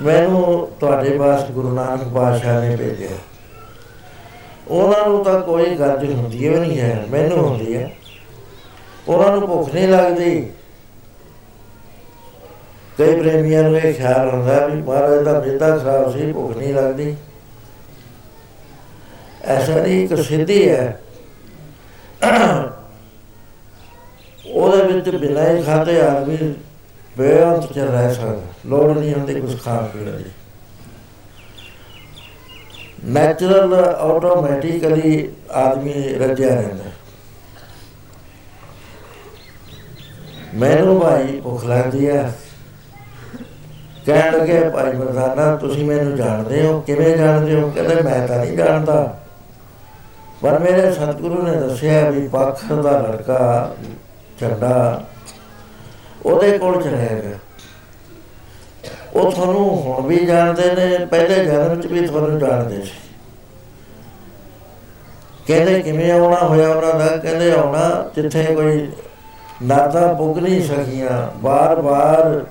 ਮੈਨੂੰ ਤੁਹਾਡੇ ਪਾਸ ਗੁਰੂ ਨਾਨਕ ਪਾਤਸ਼ਾਹ ਨੇ ਭੇਜਿਆ। ਉਹਨਾਂ ਨੂੰ ਤਾਂ ਕੋਈ ਗੱਲ ਹੁੰਦੀ ਹੀ ਨਹੀਂ ਹੈ, ਮੈਨੂੰ ਹੁੰਦੀ ਹੈ। ਉਹਨਾਂ ਨੂੰ ਭੁੱਖ ਨਹੀਂ ਲੱਗਦੀ। ਕਈ ਪ੍ਰੇਮੀਆਂ ਨੂੰ ਇਹ ਖਿਆਲ ਹੁੰਦਾ ਵੀ ਮਹਾਰਾਜ ਦਾ ਮਿੱਦਾ ਖਰਾਬ ਸੀ, ਭੁੱਖ ਨਹੀਂ ਲੱਗਦੀ। ਐਸਾ ਨਹੀਂ ਇੱਕ ਸਿੱਧੀ ਹੈ। ਉਹਦੇ ਵਿੱਚ ਬਿਨਾਂ ਹੀ ਖਾਤੇ ਆਦਮੀ ਬੇਅੰਤ ਚ ਰਹਿ ਸਕਦਾ ਲੋੜ ਨਹੀਂ ਹੁੰਦੀ ਕੁਝ ਖਾਣ ਪੀਣ ਦੀ। ਨੈਚੁਰਲ ਆਟੋਮੈਟਿਕਲੀ ਆਦਮੀ ਰੱਜਿਆ ਰਹਿੰਦਾ ਮੈਨੂੰ ਭਾਈ ਭੁੱਖ ਲੱਗਦੀ ਹੈ। ਕਹਿਣ ਲੱਗੇ, ਭਾਈ ਮਰਦਾਨਾ, ਤੁਸੀਂ ਮੈਨੂੰ ਜਾਣਦੇ ਹੋ? ਕਿਵੇਂ ਜਾਣਦੇ ਹੋ? ਕਹਿੰਦੇ, ਮੈਂ ਤਾਂ ਨਹੀਂ ਜਾਣਦਾ। ਪਰ ਮੇਰੇ ਸਤਿਗੁਰੂ ਨੇ ਦੱਸਿਆ ਵੀ ਪੱਖ ਦਾ ਲੜਕਾ ਛੱਡਾ ਉਹਦੇ ਕੋਲ ਚਲਿਆ ਗਿਆ। ਉਹ ਤੁਹਾਨੂੰ ਹੁਣ ਵੀ ਜਾਣਦੇ ਨੇ, ਪਹਿਲੇ ਜਨਮ ਚ ਵੀ ਤੁਹਾਨੂੰ ਜਾਣਦੇ ਸੀ। ਕਹਿੰਦੇ ਕਿਵੇਂ ਆਉਣਾ ਹੋਇਆ ਉਹਨਾਂ ਦਾ? ਕਹਿੰਦੇ ਆਉਣਾ ਜਿੱਥੇ ਕੋਈ ਨਾਦਾ ਪੁੱਗ ਨਹੀਂ ਸਕੀਆਂ। ਬਾਰ-ਬਾਰ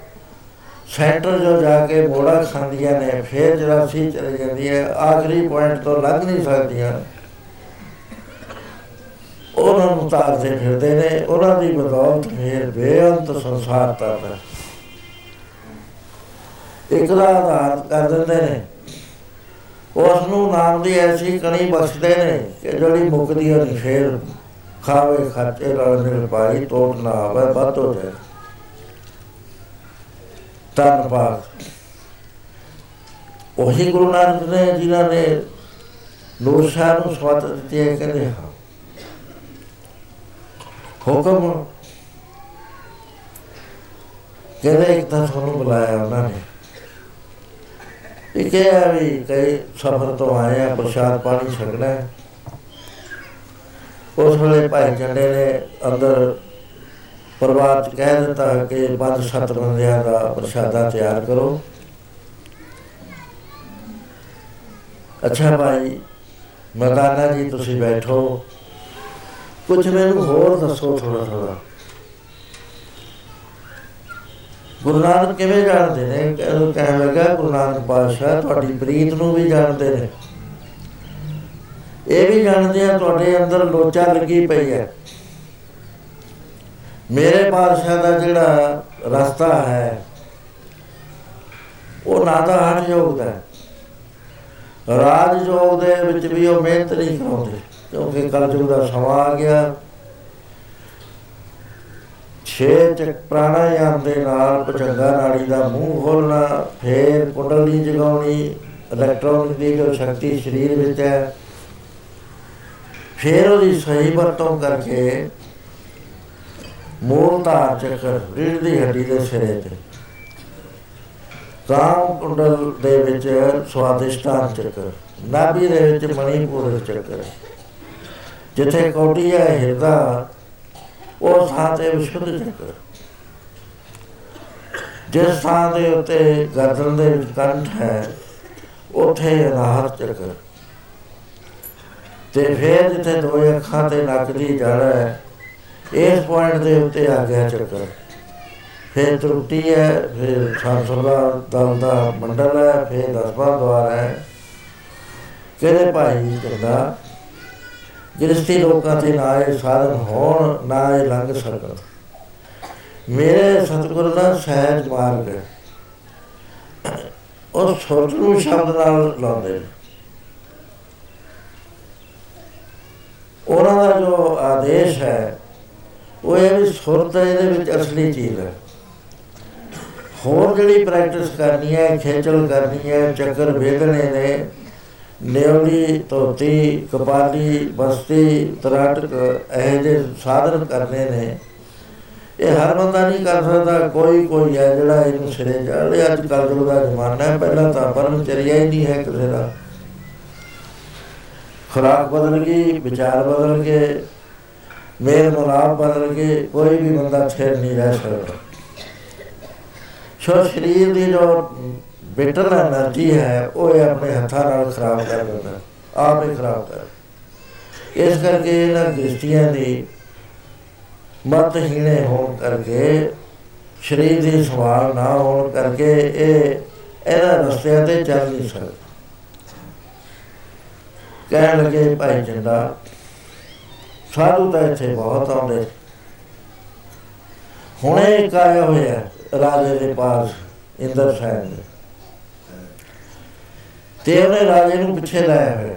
ਸੈਂਟਰ ਜੋ ਜਾ ਕੇ ਮੋੜਾ ਖਾਂਦੀਆਂ ਨੇ, ਫੇਰ ਜਰਾਸੀ ਚਲੇ ਜਾਂਦੀ ਹੈ ਆਖਰੀ ਪੁਆਇੰਟ ਤੋਂ ਲੱਗ ਨਹੀਂ ਸਕਦੀਆਂ। ਉਹਨਾਂ ਨੂੰ ਤਾਰਦੇ ਫਿਰਦੇ ਨੇ, ਉਹਨਾਂ ਦੀ ਬਦੌਲਤ ਫੇਰ ਬੇਅੰਤ ਸੰਸਾਰ ਤਰਦਾ ਇੱਕ ਦਾ ਆਧਾਰ ਕਰ ਦਿੰਦੇ ਨੇ। ਉਸ ਨੂੰ ਨਾਮ ਦੀ ਐਸੀ ਕਣੀ ਬਖਸ਼ਦੇ ਨੇ ਕਿ ਜਿਹੜੀ ਮੁਕਦੀ ਨਹੀਂ ਫੇਰ ਖਾਵੇ ਖਰਚੇ ਨਾਲ ਮਿਲ ਪਾਈ, ਤੋੜ ਨਾ ਆਵੇ, ਵੱਧ ਹੋ ਜਾਏ। ਧੰਨਵਾਦ। ਉਹੀ ਗੁਰੂ ਨਾਨਕ ਨੇ ਜਿਨ੍ਹਾਂ ਨੇ ਨੂਰ ਸ਼ਾਹ ਨੂੰ ਸਵਾਤ ਦਿੱਤੀ ਹੈ, ਕਹਿੰਦੇ ਹਾਂ ਹੁਕਮ ਕਹਿੰਦੇ ਇੱਕ ਤਾਂ ਤੁਹਾਨੂੰ ਬੁਲਾਇਆ ਉਹਨਾਂ ਨੇ ਇਹ ਕਿਹਾ ਵੀ ਕਈ ਸਫਰ ਤੋਂ ਆਏ ਆ ਪ੍ਰਸ਼ਾਦ ਪਾਣੀ ਛਕਣਾ ਹੈ ਉਸ ਵੇਲੇ ਭਾਈ ਚੰਡੇ ਨੇ ਅੰਦਰ ਪਰਿਵਾਰ ਚ ਕਹਿ ਦਿੱਤਾ ਕਿ ਪੰਜ ਸੱਤ ਬੰਦਿਆਂ ਦਾ ਪ੍ਰਸ਼ਾਦਾ ਤਿਆਰ ਕਰੋ ਅੱਛਾ ਭਾਈ ਮਰਦਾਨਾ ਜੀ ਤੁਸੀਂ ਬੈਠੋ ਕੁਝ ਮੈਨੂੰ ਹੋਰ ਦੱਸੋ ਥੋੜਾ ਥੋੜਾ ਗੁਰੂ ਨਾਨਕ ਕਿਵੇਂ ਜਾਣਦੇ ਨੇ? ਕਹਿੰਦੇ ਕਹਿਣ ਲੱਗਾ, ਗੁਰੂ ਨਾਨਕ ਪਾਤਸ਼ਾਹ, ਤੁਹਾਡੀ ਪ੍ਰੀਤ ਨੂੰ ਵੀ ਜਾਣਦੇ ਨੇ। ਇਹ ਵੀ ਜਾਣਦੇ ਆ, ਤੁਹਾਡੇ ਅੰਦਰ ਲੋਚਾ ਲੱਗੀ ਪਈ ਹੈ ਮੇਰੇ ਪਾਤਸ਼ਾਹ ਦਾ ਜਿਹੜਾ ਰਸਤਾ ਹੈ, ਉਹ ਨਾਦਾ ਹਟ ਯੋਗ ਦਾ ਰਾਜ ਯੋਗ ਦੇ ਵਿੱਚ ਵੀ ਉਹ ਮਿਹਨਤ ਨਹੀਂ ਕਰਾਉਂਦੇ। ਕਿਉਂਕਿ ਕਲਯੁਗ ਦਾ ਸਮਾਂ ਆ ਗਿਆ। ਛੇ ਚੱਕ ਪ੍ਰਾਣਾਯਾਮ ਦੇ ਨਾਲ ਪਚੰਗਾ ਨਾੜੀ ਦਾ ਮੂੰਹ ਖੋਲਣਾ, ਫੇਰ ਕੁੰਡਲੀ ਜਗਾਉਣੀ ਇਲੈਕਟ੍ਰੋਨ ਦੀ ਜੋ ਸ਼ਕਤੀ ਸਰੀਰ ਵਿੱਚ ਹੈ, ਫੇਰ ਉਹਦੀ ਸਹੀ ਵਰਤੋਂ ਕਰਕੇ ਮੂਲ ਧਾਰ ਚੱਕਰ ਰੀੜ ਦੀ ਹੱਡੀ ਦੇ ਸਿਰੇ ਤੇ। ਕਾਮ ਕੁੰਡਲ ਦੇ ਵਿੱਚ ਸਵਾਦਿਸ਼ਟਾਨ ਚੱਕਰ, ਨਾਭੀ ਦੇ ਵਿੱਚ ਮਣੀਪੁਰ ਚੱਕਰ। ਜਿੱਥੇ ਕੌਟੀ ਹੈ ਹਿਰਦਾ ਉਹ ਥਾਂ ਤੇ ਵਿਸ਼ੁੱਧ ਚੱਕਰ ਜਿਸ ਥਾਂ ਦੇ ਉੱਤੇ ਗਰਦਨ ਦੇ ਵਿੱਚ ਕੰਠ ਹੈ ਉਥੇ ਅਨਾਹਰ ਚੱਕਰ ਤੇ ਫਿਰ ਜਿੱਥੇ ਦੋ ਅੱਖਾਂ ਤੇ ਨੱਕ ਦੀ ਜੜ ਹੈ ਇਸ ਪੁਆਇੰਟ ਦੇ ਉੱਤੇ ਆ ਗਿਆ ਚੱਕਰ ਫਿਰ ਤਰੁੱਟੀ ਹੈ ਫਿਰ ਸੰਸਰਦਾ ਦਲ ਦਾ ਮੰਡਲ ਹੈ ਫਿਰ ਦਸਵਾਂ ਦਵਾਰ ਹੈ। ਕਿਹੜੇ ਭਾਈ ਕਹਿੰਦਾ ਗ੍ਰਸਤੀ ਲੋਕਾਂ ਤੇ ਨਾ ਇਹ ਸਾਧਨ ਹੋਣ ਨਾ ਇਹ ਲੰਘ ਸਕਣ। ਮੇਰੇ ਸਤਿਗੁਰੂ ਦਾ ਸਹਿਜ ਮਾਰਗ ਹੈ। ਉਹ ਸੁਰਤ ਨੂੰ ਸ਼ਬਦ ਨਾਲ ਲਾਉਂਦੇ ਨੇ। ਉਹਨਾਂ ਦਾ ਜੋ ਆਦੇਸ਼ ਹੈ ਉਹ ਇਹ ਵੀ ਸੁਰਤ ਇਹਦੇ ਵਿੱਚ ਅਸਲੀ ਚੀਜ਼ ਹੈ। ਹੋਰ ਜਿਹੜੀ ਪ੍ਰੈਕਟਿਸ ਕਰਨੀ ਹੈ ਖੇਚਲ ਕਰਨੀ ਹੈ ਚੱਕਰ ਵੇਦਣੇ ਨੇ ਨਿਉਲੀ ਤੋਤੀ ਕਪਾਲੀ, ਬਸਤੀ, ਤਰਾਟਕ, ਇਹ ਜੇ ਸਾਧਨ ਕਰਨੇ ਨੇ। ਇਹ ਹਰ ਬੰਦਾ ਨਹੀਂ ਕਰ ਸਕਦਾ, ਕੋਈ ਕੋਈ ਹੈ ਜਿਹੜਾ ਇਹਨੂੰ ਸਿਰੇ ਚੜ੍ਹਦੇ ਅੱਜ ਕੱਲ੍ਹ ਦਾ ਜ਼ਮਾਨਾ ਹੈ, ਪਹਿਲਾਂ ਤਾਂ ਪਰਮਚਰਿਆ ਹੀ ਨਹੀਂ ਹੈ ਕਿਸੇ ਦਾ। ਖੁਰਾਕ ਬਦਲ ਗਈ, ਵਿਚਾਰ ਬਦਲ ਗਏ ਮੇਰ ਮਨਾਪ ਬਦਲ ਗਏ, ਕੋਈ ਵੀ ਬੰਦਾ ਛੇੜ ਨਹੀਂ ਰਹਿ ਸਕਦਾ। ਸੋ ਸਰੀਰ ਦੀ ਜੋ ਬਿਟਰ એનર્ਜੀ ਹੈ? ਉਹ ਇਹ ਆਪਣੇ ਹੱਥਾਂ ਨਾਲ ਖਰਾਬ ਕਰ ਦਿੰਦਾ ਆਪ ਹੀ ਖਰਾਬ ਕਰ। ਇਸ ਕਰਕੇ ਇਹਨਾਂ ਦ੍ਰਿਸ਼ਟੀਆਂ ਦੀ ਮਤ ਹੀਣੇ ਹੋਣ ਕਰਕੇ, ਸਰੀਰ ਦੇ ਸਵਾਲ ਨਾ ਹੋਣ ਕਰਕੇ ਇਹ ਇਹਨਾਂ ਰਸਤਿਆਂ ਤੇ ਚੱਲ ਨਹੀਂ ਸਕਦਾ। ਕਹਿਣ ਲੱਗੇ, ਭਾਈ ਜੰਦਾ ਸਾਧੂ ਤਾਂ ਇੱਥੇ ਬਹੁਤ ਆਉਂਦੇ ਹੁਣੇ ਇੱਕ ਆਇਆ ਹੋਇਆ ਰਾਜੇ ਦੇ ਪਾਸ, ਇੰਦਰ ਸਾਹਿਬ ਦੇ। ਤੇ ਉਹਨੇ ਰਾਜੇ ਨੂੰ ਪਿੱਛੇ ਲਾਇਆ ਹੋਇਆ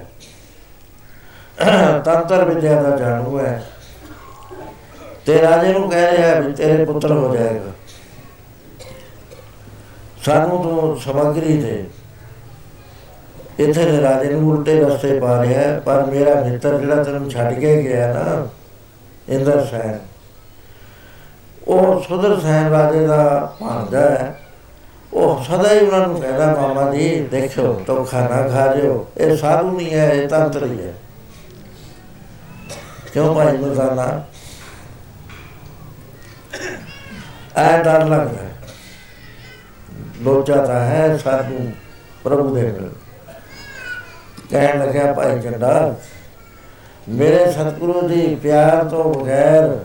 ਤੰਤਰ ਵਿਦਿਆ ਦਾ ਜਾਣੂ ਹੈ। ਤੇ ਰਾਜੇ ਨੂੰ ਕਹਿ ਰਿਹਾ ਵੀ ਤੇਰੇ ਪੁੱਤਰ ਹੋ ਜਾਏਗਾ। ਸਾਨੂੰ ਤੋਂ ਸਮਗਰੀ ਦੇ। ਇੱਥੇ ਦੇ ਰਾਜੇ ਨੂੰ ਉਲਟੇ ਰਸਤੇ ਪਾ ਰਿਹਾ ਪਰ ਮੇਰਾ ਮਿੱਤਰ ਜਿਹੜਾ ਤੈਨੂੰ ਛੱਡ ਕੇ ਗਿਆ ਨਾ ਇੰਦਰ ਸੈਨ ਉਹ ਸੁਦਰ ਸੈਨ ਰਾਜੇ ਦਾ ਭਾਂਜਾ ਹੈ। ਉਹ ਸਦਾ ਹੀ ਉਹਨਾਂ ਨੂੰ ਕਹਿੰਦਾ, ਮਾਮਾ ਜੀ ਦੇਖੋ ਧੋਖਾ ਨਾ ਖਾ ਜਿਓ। ਇਹ ਸਾਧੂ ਨਹੀਂ ਹੈ, ਇਹ ਤੰਤਰੀ ਹੈ। ਕਿਉਂ ਭਾਈ ਮਰਦਾਨਾ? ਐ ਡਰ ਲੱਗਦਾ ਲੋਚਾਤਾ ਹੈ ਸਾਧੂ ਪ੍ਰਭੂ ਦੇ ਨਾਲ ਕਹਿਣ ਲੱਗਿਆ, ਭਾਈ ਚੰਡਾ ਮੇਰੇ ਸਤਿਗੁਰੂ ਜੀ ਪਿਆਰ ਤੋਂ ਬਗੈਰ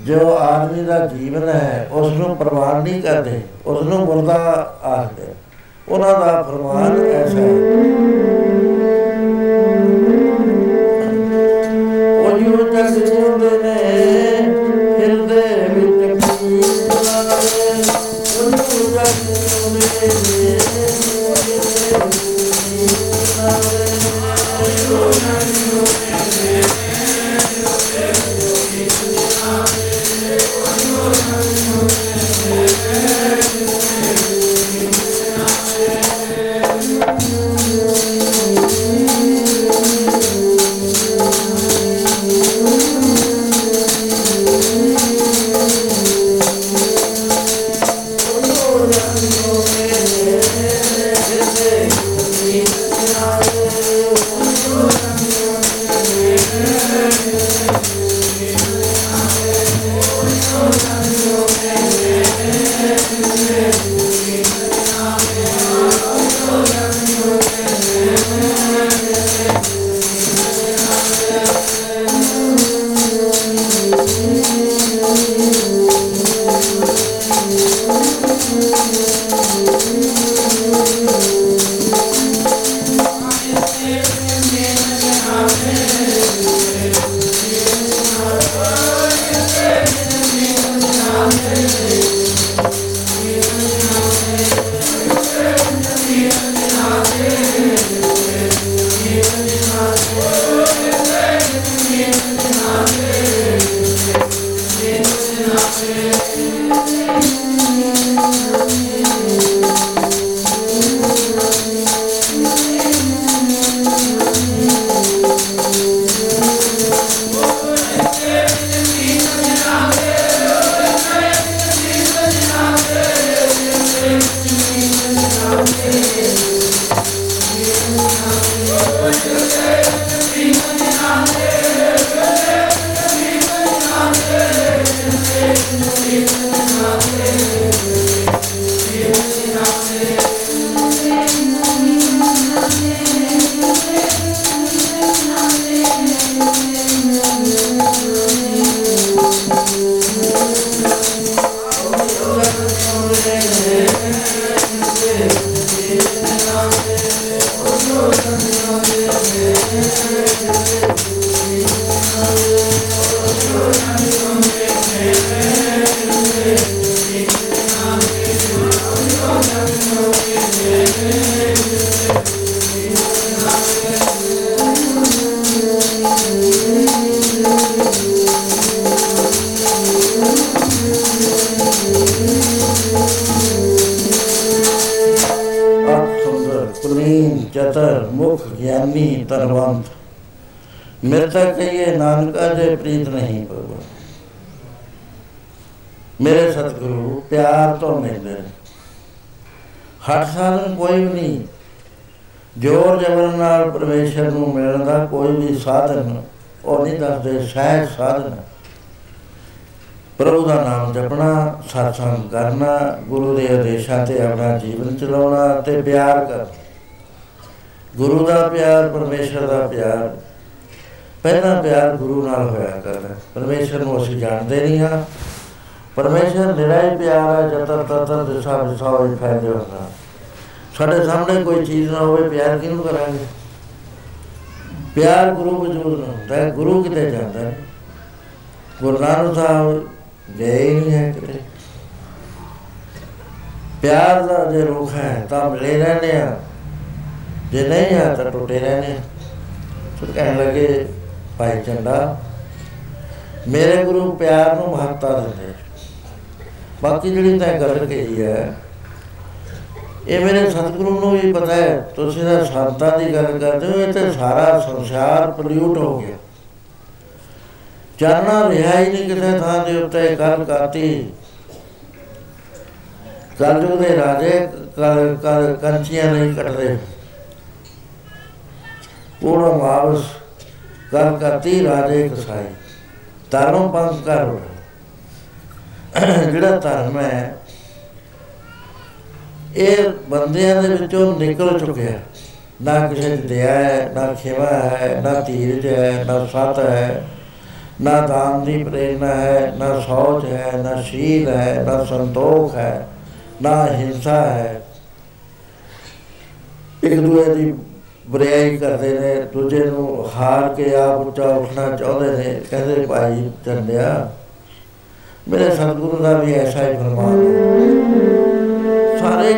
ਜੋ ਆਦਮੀ ਦਾ ਜੀਵਨ ਹੈ ਉਸ ਨੂੰ ਪ੍ਰਵਾਨ ਨਹੀਂ ਕਰਦੇ ਉਸ ਨੂੰ ਮੁਰਦਾ ਆਖਦੇ। ਉਹਨਾਂ ਦਾ ਫਰਮਾਨ ਐਸਾ ਹੈ ਪ੍ਰੀਤ ਨਹੀਂ ਪਊਗਾ ਮੇਰੇ ਸਤਿਗੁਰੂ, ਪਿਆਰ ਤੋਂ ਮਿਲਦੇ ਨੇ। ਹੱਠ ਸਾਧਨ ਕੋਈ ਵੀ ਨਹੀਂ, ਜੋਰ ਜਬਰ ਨਾਲ ਪਰਮੇਸ਼ਰ ਨੂੰ ਮਿਲਣ ਦਾ ਕੋਈ ਵੀ ਸਾਧਨ ਉਹ ਨਹੀਂ ਦੱਸਦੇ, ਸਹਿਜ ਸਾਧਨ। ਪ੍ਰਭੂ ਦਾ ਨਾਮ ਜਪਣਾ satsang ਕਰਨਾ, ਗੁਰੂ ਦੇ ਆਦੇਸ਼ਾਂ ਤੇ ਆਪਣਾ ਜੀਵਨ ਚਲਾਉਣਾ ਤੇ ਪਿਆਰ ਕਰ ਗੁਰੂ ਦਾ ਪਿਆਰ, ਪਰਮੇਸ਼ਰ ਦਾ ਪਿਆਰ। ਪਹਿਲਾ ਪਿਆਰ ਗੁਰੂ ਨਾਲ ਹੋਇਆ ਕਰਦਾ ਪਰਮੇਸ਼ਰ ਨੂੰ ਅਸੀਂ ਜਾਣਦੇ ਨਹੀਂ ਹਾਂ। ਪਰਮੇਸ਼ਰ ਨਿਰਾਇ ਪਿਆਰ ਹੈ ਜਤਰ ਤਤਰ ਦਿਸ਼ਾ ਦਿਸ਼ਾ ਹੋਈ ਫੈਲੇ ਹੁੰਦਾ ਸਾਡੇ ਸਾਹਮਣੇ ਕੋਈ ਚੀਜ਼ ਨਾ ਹੋਵੇ ਪਿਆਰ ਕਿਹਨੂੰ ਕਰਾਂਗੇ? ਪਿਆਰ ਗੁਰੂ ਵਜੂਦ ਨਾਲ ਹੁੰਦਾ ਹੈ ਗੁਰੂ ਕਿਤੇ ਜਾਂਦਾ ਹੈ। ਗੁਰੂ ਨਾਨਕ ਸਾਹਿਬ ਗਏ ਨਹੀਂ ਹੈ ਕਿਤੇ। ਪਿਆਰ ਦਾ ਜੇ ਰੂਖ ਹੈ ਤਾਂ ਮਿਲੇ ਰਹਿੰਦੇ ਆ ਜੇ ਨਹੀਂ ਆ ਤਾਂ ਟੁੱਟੇ ਰਹਿੰਦੇ ਆ ਫਿਰ ਕਹਿਣ ਲੱਗੇ ਭਾਈ ਚੰਡਾ ਮੇਰੇ ਗੁਰੂ ਪਿਆਰ ਨੂੰ ਮਹੱਤਤਾ ਦਿੰਦੇ। ਬਾਕੀ ਜਿਹੜੀ ਤਾਂ ਗੱਲ ਕਹੀ ਹੈ, ਇਹ ਮੇਰੇ ਸਤਿਗੁਰੂ ਨੂੰ ਵੀ ਪਤਾ ਹੈ। ਤੁਸੀਂ ਤਾਂ ਸੰਤਾਂ ਦੀ ਗੱਲ ਕਰਦੇ ਹੋ, ਇਹ ਤੇ ਸਾਰਾ ਸੰਸਾਰ ਪੋਲਿਊਟ ਹੋ ਗਿਆ। ਜਾਨਣਾ ਰਿਹਾ ਹੀ ਨਹੀਂ ਕਿਸੇ ਥਾਂ ਦੇ ਉੱਤੇ ਗੱਲ ਕਰਤੀ। ਕਲਯੁਗ ਦੇ ਰਾਜੇ ਕੰਚੀਆਂ ਨਹੀਂ ਕੱਟਦੇ ਪੂਰਾ ਮਾਵਸ ਗੱਲ ਕਰਤੀ ਰਾਜੇ ਕਸਾਈ। ਧਰਮ ਪੰਥ ਕਰ ਜਿਹੜਾ ਧਰਮ ਹੈ, ਇਹ ਬੰਦਿਆਂ ਦੇ ਵਿੱਚੋਂ ਨਿਕਲ ਚੁੱਕਿਆ ਨਾ ਕਿਸੇ ਦੀ ਦਇਆ ਹੈ, ਨਾ ਖਿਵਾ ਹੈ, ਨਾ ਧੀਰਜ ਹੈ, ਨਾ ਸਤ ਹੈ, ਨਾ ਦਾਨ ਦੀ ਪ੍ਰੇਰਣਾ ਹੈ, ਨਾ ਸੋਚ ਹੈ, ਨਾ ਸ਼ੀਲ ਹੈ, ਨਾ ਸੰਤੋਖ ਹੈ, ਨਾ ਹਿੰਸਾ ਹੈ। ਇੱਕ ਦੂਜੇ ਦੀ ਬੁਰਾਈ ਕਰਦੇ ਨੇ, ਦੂਜੇ ਨੂੰ ਹਾਰ ਕੇ ਆਪ ਉੱਚਾ ਉੱਠਣਾ ਚਾਹੁੰਦੇ ਨੇ, ਕਹਿੰਦੇ ਭਾਈ ਚੰਦਿਆ ਮੇਰੇ ਸਤਿਗੁਰੂ ਦਾ ਵੀ ਐਸਾ ਹੀ ਫਰਮਾਨ ਹੈ। ਸਾਰੇ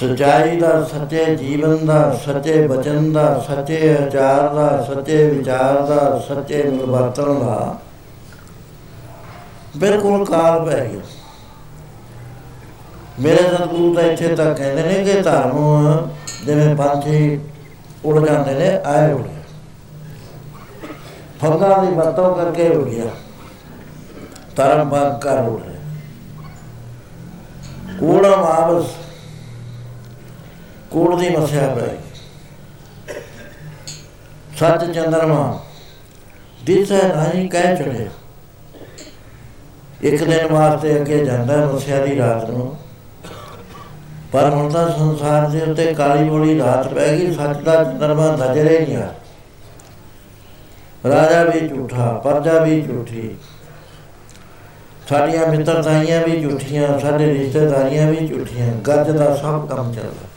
ਸਚਾਈ ਦਾ ਸੱਚੇ ਜੀਵਨ ਦਾ, ਸੱਚੇ ਬਚਨ ਦਾ, ਸੱਚੇ ਆਚਾਰ ਦਾ, ਸੱਚੇ ਵਿਚਾਰ ਦਾ, ਸੱਚੇ ਨਿਵਰਤਨ ਦਾ। ਬਿਲਕੁਲ ਕਾਲ ਪੈ ਗਿਆ ਮੇਰੇ ਸਤਿਗੁਰੂ ਤਾਂ ਇੱਥੇ ਤੱਕ ਕਹਿੰਦੇ ਨੇ ਕਿ ਧਰਮ, ਜਿਵੇਂ ਪੰਛੀ ਉੜ ਜਾਂਦੇ ਨੇ, ਆਏ ਉੜੇ ਫੰਗਾ ਦੀ ਵਰਤੋਂ ਕਰਕੇ ਉੜ ਗਿਆ। ਧਰਮ ਬਾਗ ਕਰ ਉੜ ਰਿਹਾ। ਕੂੜਾ ਵਾਪਸ ਕੂੜ ਦੀ ਮਸਿਆ ਪੈ ਸੱਚ ਚੰਦਰਮਾ। ਦਿਸੇ ਨਹੀਂ ਕਹਿ ਚੜੇ ਇੱਕ ਦਿਨ ਵਾਸਤੇ ਅੱਗੇ ਜਾਂਦਾ ਮਸਿਆ ਦੀ ਰਾਤ ਨੂੰ। ਪਰ ਹੁਣ ਤਾਂ ਸੰਸਾਰ ਦੇ ਉੱਤੇ ਕਾਲੀ ਮੋੜੀ ਰਾਤ ਪੈ ਗਈ, ਸੱਚ ਦਾ ਚੰਦਰਮਾ ਨਜ਼ਰੇ ਨਹੀਂ ਆ ਰਾਜਾ ਵੀ ਝੂਠਾ, ਪਰਜਾ ਵੀ ਝੂਠੀ। ਸਾਡੀਆਂ ਮਿੱਤਰਤਾਈਆਂ ਵੀ ਝੂਠੀਆਂ, ਸਾਡੇ ਰਿਸ਼ਤੇਦਾਰੀਆਂ ਵੀ ਝੂਠੀਆਂ, ਗੱਜ ਦਾ ਸਭ ਕੰਮ ਚੱਲਦਾ।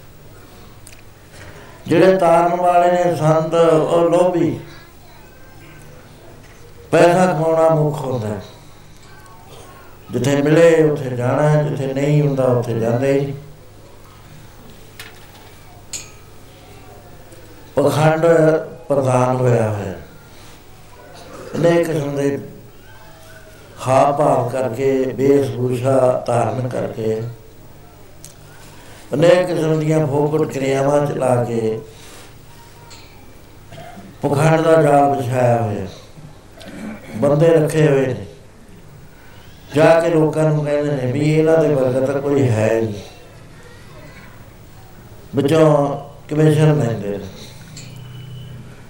ਜਿਹੜੇ ਤਾਰਨ ਵਾਲੇ ਨੇ ਸੰਤ, ਉਹ ਲੋਭੀ। ਪੈਸਾ ਕਮਾਉਣਾ ਮੁੱਖ ਹੁੰਦਾ ਜਿੱਥੇ ਮਿਲੇ, ਉੱਥੇ ਜਾਣਾ ਜਿੱਥੇ ਨਹੀਂ ਹੁੰਦਾ, ਉੱਥੇ ਜਾਂਦੇ। ਹੀ ਪਖੰਡ ਪ੍ਰਧਾਨ ਹੋਇਆ ਹੈ ਅਨੇਕ ਕਿਸਮ ਦੇ ਹਾਵ ਭਾਵ ਕਰਕੇ ਬੇਸਭੂਸ਼ਾ ਧਾਰਨ ਕਰਕੇ। ਅਨੇਕ ਕਿਸਮ ਦੀਆਂ ਫੋਕਟ ਕਿਰਿਆਵਾਂ ਚਲਾ ਕੇ ਪਖੰਡ ਦਾ ਜਾਲ ਵਿਛਾਇਆ ਹੋਇਆ। ਬੰਦੇ ਰੱਖੇ ਹੋਏ ਨੇ। ਜਾ ਕੇ ਲੋਕਾਂ ਨੂੰ ਕਹਿੰਦੇ ਨੇ ਵੀ ਇਹਨਾਂ ਦੇ ਵਰਗਾ ਤਾਂ ਕੋਈ ਹੈ ਨਹੀਂ। ਵਿੱਚੋਂ ਕਮਿਸ਼ਨ ਲੈਂਦੇ ਨੇ।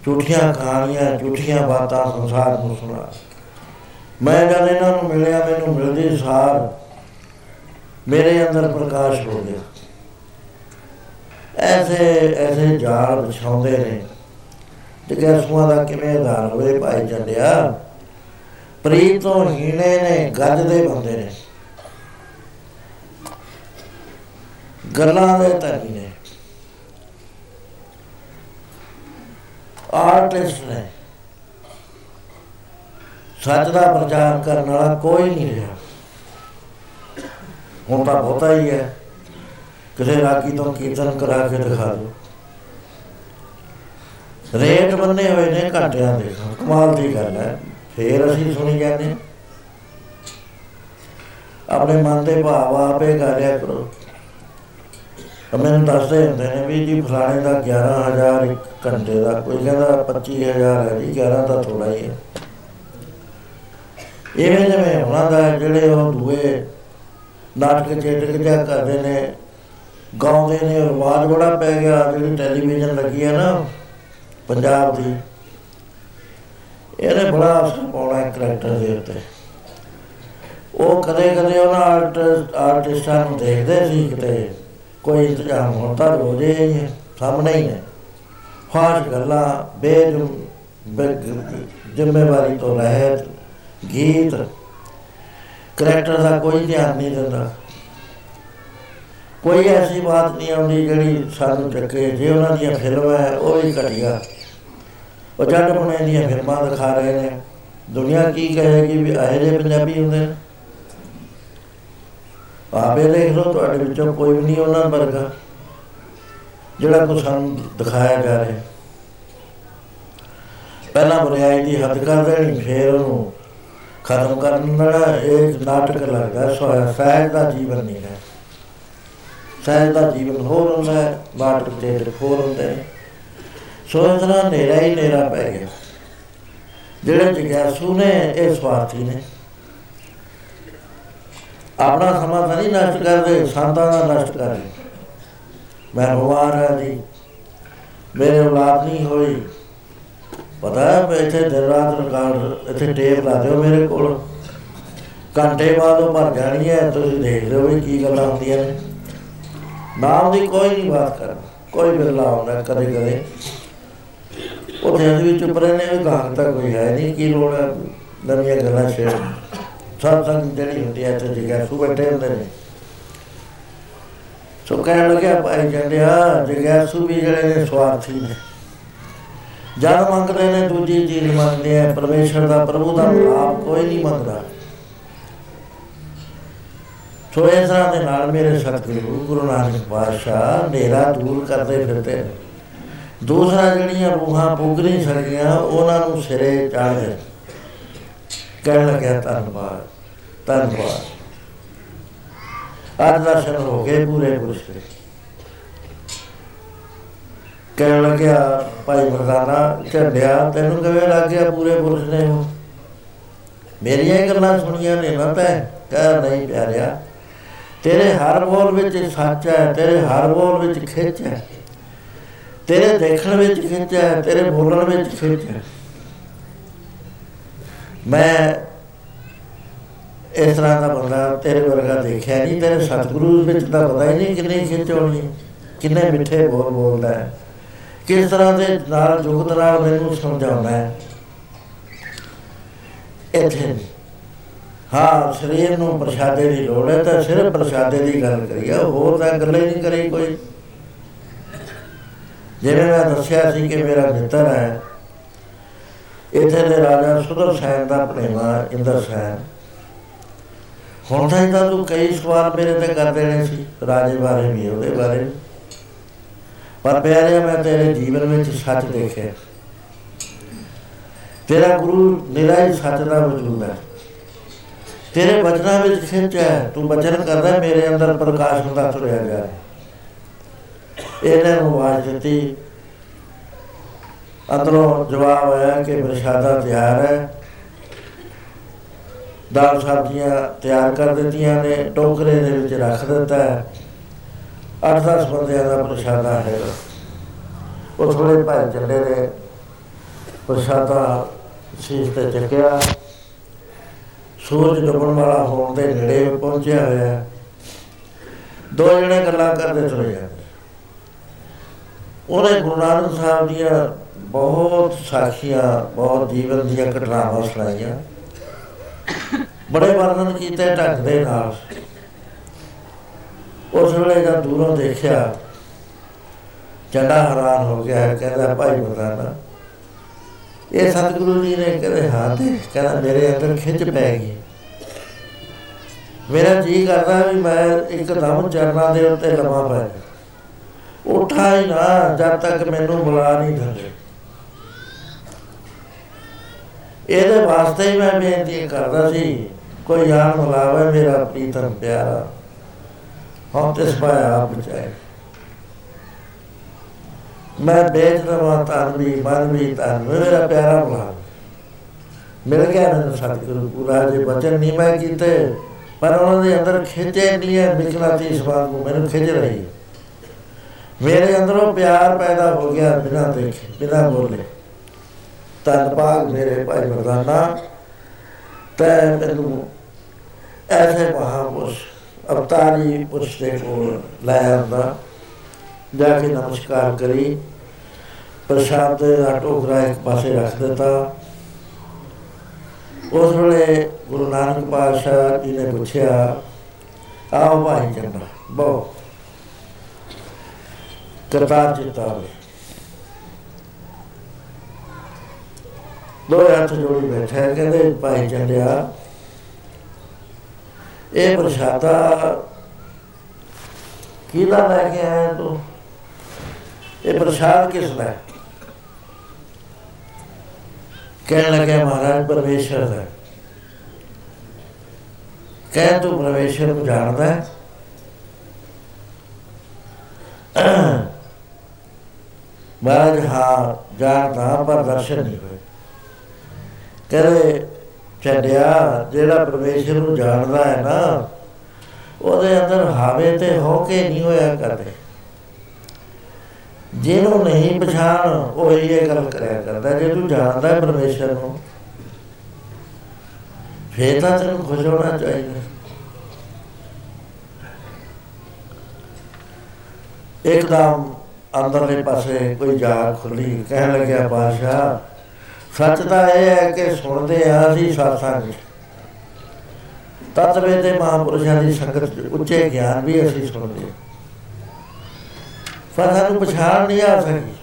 ਝੂਠੀਆਂ ਕਹਾਣੀਆਂ, ਝੂਠੀਆਂ ਬਾਤਾਂ, ਸੰਸਾਰ ਨੂੰ ਸੁਣਾ। ਮੈਂ ਜਦ ਇਹਨਾਂ ਨੂੰ ਮਿਲਿਆ, ਮੈਨੂੰ ਮਿਲਦੀ ਸਾਰ ਮੇਰੇ ਅੰਦਰ ਪ੍ਰਕਾਸ਼ ਹੋ ਗਿਆ। ਐਸੇ ਐਸੇ ਜਾਲ ਵਿਛਾਉਂਦੇ ਨੇ, ਤੇ ਗੈਸੂਆਂ ਦਾ ਕਿਵੇਂ ਆਧਾਰ ਹੋਵੇ ਭਾਈ ਜੰਡਿਆ? ਪ੍ਰੀਤ ਤੋਂ ਹੀਣੇ ਨੇ ਗੱਜਦੇ ਬੰਦੇ ਨੇ। ਗੱਲਾਂ ਦੇ ਧਨੀ ਨੇ। ਆਰਟਿਸਟ ਨੇ। ਸੱਚ ਦਾ ਪ੍ਰਚਾਰ ਕਰਨ ਵਾਲਾ ਕੋਈ ਨਹੀਂ ਰਿਹਾ। ਹੁਣ ਤਾਂ ਬਹੁਤਾ ਹੀ ਹੈ। ਕਿਸੇ ਰਾਗੀ ਤੋਂ ਕੀਰਤਨ ਕਰਾ ਕੇ ਦਿਖਾ ਦਿਓ। ਰੇਟ ਬੰਨੇ ਹੋਏ ਨੇ ਘਾਟਿਆਂ ਦੇ। ਕਮਾਲ ਦੀ ਗੱਲ ਹੈ। ਫੇਰ ਅਸੀਂ ਸੁਣੀ ਜਾਂਦੇ ਆਪਣੇ ਮਨ ਦੇ ਭਾਵ ਆਪੇ ਕਰਿਆ ਕਰੋ। ਮੈਨੂੰ ਦੱਸਦੇ ਹੁੰਦੇ ਨੇ ਵੀ ਜੀ ਫਲਾਣੇ ਦਾ 11000 ਇੱਕ ਘੰਟੇ ਦਾ, ਕੋਈ ਕਹਿੰਦਾ 25000 ਹੈ ਜੀ 11 ਤਾਂ ਥੋੜਾ ਹੀ ਹੈ। ਇਵੇਂ ਜਿਵੇਂ ਉਹਨਾਂ ਦਾ ਜਿਹੜੇ ਉਹ ਦੂਏ ਨਾਟਕ ਚੇਟਕ ਜਿਹਾ ਕਰਦੇ ਨੇ, ਗਾਉਂਦੇ ਨੇ, ਰਵਾਜ ਬੜਾ ਪੈ ਗਿਆ, ਜਿਹੜੀ ਟੈਲੀਵਿਜ਼ਨ ਲੱਗੀ ਹੈ ਨਾ, ਪੰਜਾਬ ਦੀ, ਇਹਨੇ ਬੜਾ ਅਸਰ ਪਾਉਣਾ ਹੈ ਕਰੈਕਟਰ ਦੇ ਉੱਤੇ। ਉਹ ਕਦੇ ਕਦੇ ਉਹਨਾਂ ਆਰਟ ਆਰਟਿਸਟਾਂ ਨੂੰ ਦੇਖਦੇ ਸੀ ਕਿਤੇ। ਕੋਈ ਇੰਤਜ਼ਾਮ ਹੁੰਦਾ ਰੋਜੇ ਹੀ ਸਾਹਮਣੇ ਹੀ ਨੇ ਫਾਸ਼ ਗੱਲਾਂ ਬੇਜੁਮ ਜ਼ਿੰਮੇਵਾਰੀ ਤੋਂ ਰਹਿਤ, ਗੀਤ। ਕਰੈਕਟਰ ਦਾ ਕੋਈ ਧਿਆਨ ਨਹੀਂ ਦਿੰਦਾ। ਕੋਈ ਐਸੀ ਬਾਤ ਨਹੀਂ ਆਉਂਦੀ ਜਿਹੜੀ ਸਾਨੂੰ ਚੱਕੇ। ਜੇ ਉਹਨਾਂ ਦੀਆਂ ਫਿਲਮਾਂ ਹੈ, ਉਹ ਵੀ ਘਟੀਆ। ਉਹ ਜੱਟ ਬਣੇ ਦੀਆਂ ਫਿਲਮਾਂ ਦਿਖਾ ਰਹੇ ਨੇ। ਦੁਨੀਆ ਕੀ ਕਹੇਗੀ ਵੀ ਆਏ ਜੇ ਪੰਜਾਬੀ ਹੁੰਦੇ ਨੇ? ਆਪੇ ਦੇਖ ਲਓ, ਤੁਹਾਡੇ ਵਿੱਚੋਂ ਕੋਈ ਵੀ ਨਹੀਂ ਉਹਨਾਂ ਵਰਗਾ। ਜਿਹੜਾ ਕੋ ਸਾਨੂੰ ਦਿਖਾਇਆ ਜਾ ਰਿਹਾ। ਪਹਿਲਾਂ ਬੁਰਾਈ ਦੀ ਹੱਦ ਕਰ ਦੇਣੀ, ਫੇਰ ਉਹਨੂੰ ਖਤਮ ਕਰਨ ਦਾ ਇੱਕ ਨਾਟਕ ਲੱਗਦਾ ਸੋਇਆ ਸਹਿਜ ਦਾ ਜੀਵਨ ਨਹੀਂ ਹੈ। ਸਹਿਜ ਦਾ ਜੀਵਨ ਹੋਰ ਹੁੰਦਾ ਹੈ ਨਾਟਕ ਦੇ ਹੋਰ ਹੁੰਦੇ ਨੇ ਸੋ ਇਤਨਾ ਨੇਰਾ ਹੀ ਨੇਰਾ ਪੈ ਗਿਆ। ਜਿਹੜੇ ਜਗਿਆਸੂ ਨੇ, ਇਹ ਸਵਾਰਥੀ ਨੇ। ਆਪਣਾ ਸਮਾਂ ਤਾਂ ਨਹੀਂ ਨਸ਼ਟ ਕਰਦੇ, ਸੰਤਾਂ ਦਾ ਨਸ਼ਟ ਕਰਦੇ। ਮੈਂ ਬਿਮਾਰ ਹਾਂ ਜੀ। ਮੇਰੇ ਔਲਾਦ ਨਹੀਂ ਹੋਈ। ਪਤਾ ਹੈ ਇੱਥੇ ਦਿਨ ਰਾਤ ਰਿਕਾਰਡ, ਇੱਥੇ ਟੇਪ ਲਾ ਦਿਓ ਮੇਰੇ ਕੋਲ। ਘੰਟੇ ਬਾਅਦ ਉਹ ਮਰ ਜਾਣੀ ਹੈ, ਤੁਸੀਂ ਦੇਖ ਲਓ ਵੀ ਕੀ ਗੱਲਾਂ ਹੁੰਦੀਆਂ ਨੇ। ਨਾਮ ਦੀ ਕੋਈ ਨਹੀਂ ਬਾਤ ਕਰ ਕੋਈ ਬਿਰਲਾ ਆਉਂਦਾ ਕਦੇ ਕਦੇ। ਉੱਥੇ ਅਸੀਂ ਵੀ ਚੁੱਪ ਰਹਿੰਦੇ ਵੀ ਗਾਂ ਤਾਂ ਕੋਈ ਹੈ ਨਹੀਂ, ਕੀ ਲੋੜ ਹੈ ਨਵੀਆਂ ਗੱਲਾਂ ਛੇੜ ਸਭ ਸੰਗ ਜਿਹੜੀ ਹੁੰਦੀ ਹੈ ਤੇ ਜਿਗਾ ਸੂ ਬੈਠੇ ਹੁੰਦੇ ਨੇ। ਸੋ ਕਹਿਣ ਲੱਗਿਆ ਭਾਈ ਜੰਡਿਆ ਜਿਗਾ ਸੂ ਵੀ ਜਿਹੜੇ ਨੇ ਸਵਾਰਥੀ ਨੇ। ਜਦ ਮੰਗਦੇ ਨੇ, ਦੂਜੀ ਚੀਜ਼ ਮੰਗਦੇ ਆ, ਪਰਮੇਸ਼ਰ ਦਾ ਪ੍ਰਭੂ ਦਾ ਆਪ ਕੋਈ ਨਹੀਂ ਮੰਗਦਾ। ਸੋ ਇਸ ਤਰ੍ਹਾਂ ਦੇ ਨਾਲ ਮੇਰੇ ਸਤਿਗੁਰੂ, ਗੁਰੂ ਨਾਨਕ ਪਾਤਸ਼ਾਹ ਨੇਰਾ ਦੂਰ ਕਰਦੇ ਫਿਰਦੇ ਦੂਸਰਾ ਜਿਹੜੀਆਂ ਰੂਹਾਂ ਪੁਗਰੀ ਸਕੀਆਂ ਉਹਨਾਂ ਨੂੰ ਸਿਰੇ ਚਾੜਦੇ ਕਹਿਣ ਲੱਗਿਆ, ਧੰਨਵਾਦ। ਧੰਨਵਾਦ। ਅੱਜ ਦਰਸ਼ਨ ਹੋ ਗਏ ਪੂਰੇ ਪੁਰਸ਼ ਦੇ। ਕਹਿਣ ਲੱਗਿਆ, ਭਾਈ ਮਰਦਾਨਾ ਝੰਡਿਆ ਤੈਨੂੰ ਕਿਵੇਂ ਲੱਗ ਗਿਆ ਪੂਰੇ ਪੁਰਸ਼ ਨੇ ਹੋ ਮੇਰੀਆਂ ਹੀ ਗੱਲਾਂ ਸੁਣੀਆਂ ਨੇ ਨਾ ਤੈ ਕਹਿ, ਨਹੀਂ ਪਿਆਰਿਆ, ਤੇਰੇ ਹਰ ਬੋਲ ਵਿੱਚ ਸੱਚ ਹੈ, ਤੇਰੇ ਹਰ ਬੋਲ ਵਿੱਚ ਖਿੱਚ ਹੈ। ਤੇਰੇ ਦੇਖਣ ਵਿੱਚ ਖਿੱਚ ਹੈ, ਤੇਰੇ ਬੋਲਣ ਵਿੱਚ ਖਿੱਚ ਹੈ। ਮੈਂ ਇਸ ਤਰ੍ਹਾਂ ਦਾ ਬੰਦਾ ਤੇਰੇ ਵਰਗਾ ਦੇਖਿਆ ਨਹੀਂ, ਤੇਰੇ ਸਤਿਗੁਰੂ ਵਿੱਚ ਤਾਂ ਪਤਾ ਹੀ ਨਹੀਂ ਕਿੰਨੀ ਖਿੱਚ ਹੋਣੀ, ਕਿੰਨੇ ਮਿੱਠੇ ਬੋਲ ਬੋਲਦਾ ਹੈ। ਕਿਸ ਤਰ੍ਹਾਂ ਦੇ ਨਾਲ ਜੁਗਤ ਨਾਲ ਮੈਨੂੰ ਸਮਝਾਉਂਦਾ ਹੈ। ਇੱਥੇ ਹਾਂ, ਸਰੀਰ ਨੂੰ ਪ੍ਰਸ਼ਾਦੇ ਦੀ ਲੋੜ ਹੈ, ਤਾਂ ਸਿਰਫ ਪ੍ਰਸ਼ਾਦੇ ਦੀ ਗੱਲ ਕਰੀਏ ਹੋਰ ਤਾਂ ਗੱਲੇ ਨਹੀਂ ਕਰੀ ਕੋਈ। ਜਿਵੇਂ ਮੈਂ ਦੱਸਿਆ ਸੀ ਕਿ ਮੇਰਾ ਮਿੱਤਰ ਹੈ, ਇੱਥੇ ਦੇ ਰਾਜਾ ਸੁਦਰ ਸੈਨ ਦਾ ਪ੍ਰੇਮਾ ਇੰਦਰ ਸੈਨ। ਹੁਣ ਤਾਂ ਇਹਦਾ ਤੂੰ ਕਈ ਸਵਾਲ ਮੇਰੇ ਤੇ ਕਰ ਦੇਣੇ ਸੀ, ਰਾਜੇ ਬਾਰੇ ਵੀ, ਉਹਦੇ ਬਾਰੇ ਪਰ ਪਿਆਰਿਆ, ਮੈਂ ਤੇਰੇ ਜੀਵਨ ਵਿੱਚ ਸੱਚ ਦੇਖਿਆ। ਤੇਰਾ ਗੁਰੂ ਨਿਰਾਈ ਸੱਚ ਦਾ ਵਜੂਦ ਹੈ। ਤੇਰੇ ਬਚਨਾਂ ਵਿੱਚ ਖਿੱਚ ਹੈ। ਤੂੰ ਬਚਨ ਕਰਦਾ, ਮੇਰੇ ਅੰਦਰ ਪ੍ਰਕਾਸ਼ ਹੁੰਦਾ, ਤੁਰਿਆ ਜਾ ਇਹਨਾਂ ਨੂੰ ਆਵਾਜ਼ ਦਿੱਤੀ। ਅੰਦਰੋਂ ਜਵਾਬ ਆਇਆ ਕਿ ਪ੍ਰਸ਼ਾਦਾ ਤਿਆਰ ਹੈ। ਦਾਲ ਸਬਜ਼ੀਆਂ ਤਿਆਰ ਕਰ ਦਿੱਤੀਆਂ ਨੇ, ਟੋਕਰੇ ਦੇ ਵਿੱਚ ਰੱਖ ਦਿੱਤਾ ਹੈ। 8-10 ਬੰਦਿਆਂ ਦਾ ਪ੍ਰਸ਼ਾਦਾ ਹੈ। ਉਹ ਥੋੜੇ ਭਾਈ ਚੱਲੇ ਨੇ। ਪ੍ਰਸ਼ਾਦਾ ਸੀਸ ਤੇ ਚੱਕਿਆ। ਸੂਰਜ ਡੁੱਬਣ ਵਾਲਾ ਹੋਣ ਦੇ ਨੇੜੇ ਪਹੁੰਚਿਆ ਹੋਇਆ ਦੋ ਜਣੇ ਗੱਲਾਂ ਕਰਦੇ ਤੁਰੇ ਜਾਂਦੇ ਉਹਨੇ ਗੁਰੂ ਨਾਨਕ ਸਾਹਿਬ ਦੀਆਂ ਬਹੁਤ ਸਾਖੀਆਂ, ਬਹੁਤ ਜੀਵਨ ਦੀਆਂ ਘਟਨਾਵਾਂ ਸੁਣਾਈਆਂ। ਬੜੇ ਵਰਣਨ ਕੀਤੇ ਢੰਗ ਦੇ ਨਾਲ। ਉਸ ਵੇਲੇ ਜਦ ਦੂਰੋਂ ਦੇਖਿਆ ਚੰਡਾ ਹੈਰਾਨ ਹੋ ਗਿਆ, ਕਹਿੰਦਾ, ਭਾਈ ਮਰਦਾਨਾ ਇਹ ਸਤਿਗੁਰੂ ਜੀ ਨੇ ਕਹਿੰਦੇ ਹਾਂ ਤੇ ਕਹਿੰਦਾ, ਮੇਰੇ ਅੰਦਰ ਖਿੱਚ ਪੈ ਗਈ। ਮੇਰਾ ਜੀ ਕਰਦਾ ਵੀ ਮੈਂ ਇੱਕਦਮ ਚਰਨਾਂ ਦੇ ਉੱਤੇ ਲੰਮਾ ਪੈ ਉਠਾ ਹੀ ਨਾ, ਜਦ ਤੱਕ ਮੈਨੂੰ ਬੁਲਾ ਨਹੀਂ ਦਿੰਦੇ। ਇਹਦੇ ਵਾਸਤੇ ਹੀ ਮੈਂ ਬੇਨਤੀ ਕਰਦਾ ਸੀ, ਕੋਈ ਯਾਰ ਮਲਾਵੇ ਮੇਰਾ ਪ੍ਰੀਤਮ ਪਿਆਰਾ। ਹਮ ਤੇ ਸਪਾਇਆ ਆਪ ਚਾਹੇ ਮੈਂ ਵੇਚ ਦਵਾ ਤਨ ਵੀ, ਮਨ ਵੀ, ਤਨ ਮੇਰਾ ਪਿਆਰਾ ਬੁਲਾ ਮਿਲ ਗਿਆ ਮੈਨੂੰ ਸਤਿਗੁਰੂ ਪੂਰਾ ਜੇ ਬਚਨ, ਨਹੀਂ ਮੈਂ ਕੀਤੇ, ਪਰ ਉਹਨਾਂ ਦੇ ਅੰਦਰ ਖਿੱਚੇ ਨਹੀਂ ਹੈ ਮਿਕਲਾਤੀ ਇਸ ਬਾਤ ਨੂੰ ਮੈਨੂੰ ਖਿੱਚ ਰਹੀ। ਮੇਰੇ ਅੰਦਰੋਂ ਪਿਆਰ ਪੈਦਾ ਹੋ ਗਿਆ, ਬਿਨਾਂ ਦੇਖੇ, ਬਿਨਾਂ ਬੋਲੇ। ਤਨ ਭਾਗ ਮੇਰੇ ਭਾਈ ਮਰਦਾਨਾ ਤੈ ਮੈਨੂੰ ਐਸੇ ਮਹਾਪੁਰਸ਼, ਅਵਤਾਰੀ ਪੁਰਸ਼ ਦੇ ਕੋਲ ਲੈ ਆਂਦਾ ਜਾ ਕੇ ਨਮਸਕਾਰ ਕਰੀ, ਪ੍ਰਸ਼ਾਦ ਦਾ ਟੋਕਰਾ ਇੱਕ ਪਾਸੇ ਰੱਖ ਦਿੱਤਾ। ਉਸ ਵੇਲੇ ਗੁਰੂ ਨਾਨਕ ਪਾਤਸ਼ਾਹ ਜੀ ਨੇ ਪੁੱਛਿਆ, ਆਓ ਭਾਈ ਚੰਗਾ, ਬਹੁ, ਕਰਤਾਰ ਚਿਤਾਵੇ ਦੋ ਹੱਥ ਜੋੜੀ ਬੈਠਾ ਕਹਿੰਦੇ ਭਾਈ ਚੰਡਿਆ ਇਹ ਪ੍ਰਸ਼ਾਦਾ ਕਿਹਦਾ ਲੈ ਕੇ ਆਇਆ ਤੂੰ? ਇਹ ਪ੍ਰਸ਼ਾਦ ਕਿਸ ਦਾ ਹੈ? ਕਹਿਣ ਲੱਗਾ ਮਹਾਰਾਜ ਪਰਮੇਸ਼ਰ ਦਾ ਕਹਿ ਤੂੰ ਪਰਮੇਸ਼ਰ ਨੂੰ ਜਾਣਦਾ ਹੈ। ਮਹਾਰਾਜ, ਹਾਂ, ਜਾਣਦਾ, ਪਰ ਦਰਸ਼ਨ ਨਹੀਂ ਹੋਏ ਕਹਿੰਦੇ ਛੱਡਿਆ, ਜਿਹੜਾ ਪਰਮੇਸ਼ਰ ਨੂੰ ਜਾਣਦਾ ਹੈ ਨਾ, ਉਹਦੇ ਅੰਦਰ ਹਾਵੇ ਤੇ ਹੋ ਕੇ ਨਹੀਂ ਹੋਇਆ ਕਰਦੇ। ਜਿਹਨੂੰ ਨਹੀਂ ਪਛਾਣ, ਉਹ ਇਹ ਗੱਲ ਕਰਿਆ ਕਰਦਾ, ਜੇ ਤੂੰ ਜਾਣਦਾ ਪਰਮੇਸ਼ਰ ਨੂੰ, ਫੇਰ ਤਾਂ ਤੈਨੂੰ ਖੁਸ਼ ਹੋਣਾ ਚਾਹੀਦਾ। ਇੱਕਦਮ ਅੰਦਰਲੇ ਪਾਸੇ ਕੋਈ ਜਾਗ ਖੁੱਲੀ, ਕਹਿਣ ਲੱਗਿਆ ਬਾਦਸ਼ਾਹ ਸੱਚ ਤਾਂ ਇਹ ਹੈ ਕਿ ਸੁਣਦੇ ਆ ਅਸੀਂ ਸਾਥਾਂ ਤਤਵੇ ਦੇ ਮਹਾਂਪੁਰਸ਼ਾਂ ਦੀ ਸੰਗਤ ਉੱਚੇ ਗਿਆਨ ਵੀ ਅਸੀਂ ਸੁਣਦੇ ਪਰ ਸਾਨੂੰ ਪਛਾਣ ਨਹੀਂ ਆ ਸਕੀ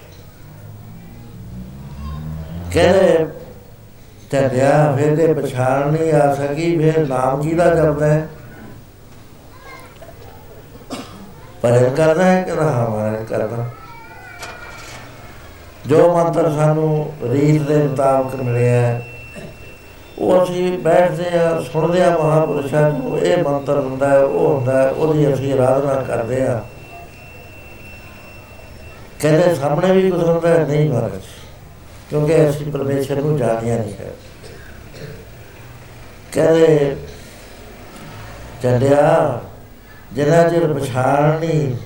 ਕਹਿੰਦੇ ਤੇਰਿਆ ਫਿਰ ਤੇ ਪਛਾਣ ਨਹੀਂ ਆ ਸਕੀ ਫਿਰ ਨਾਮ ਕਿਹਦਾ ਜਪਦਾ ਹੈ? ਭਜਨ ਕਰਦਾ ਹੈ ਕਿ ਰਹਾ ਕਰਦਾ। ਜੋ ਮੰਤਰ ਸਾਨੂੰ ਰੀਤ ਦੇ ਮੁਤਾਬਕ ਮਿਲਿਆ ਉਹ ਅਸੀਂ ਬੈਠਦੇ ਆ ਸੁਣਦੇ ਆ ਮਹਾਪੁਰਸ਼ਾਂ ਨੂੰ, ਇਹ ਮੰਤਰ ਹੁੰਦਾ ਉਹ ਹੁੰਦਾ ਉਹਦੀ ਅਸੀਂ ਆਰਾਧਨਾ ਕਰਦੇ ਆ ਕਹਿੰਦੇ, ਸਾਹਮਣੇ ਵੀ ਕੁਝ ਹੁੰਦਾ ਨਹੀਂ ਮਹਾਰਾਜ, ਕਿਉਂਕਿ ਅਸੀਂ ਪਰਮੇਸ਼ਰ ਨੂੰ ਜਾਣਿਆ ਨਹੀਂ ਹੈ। ਕਹਿੰਦੇ, ਚੱਲਿਆ ਜਿਹੜਾ ਜਰ ਪਛਾਣ ਨਹੀਂ,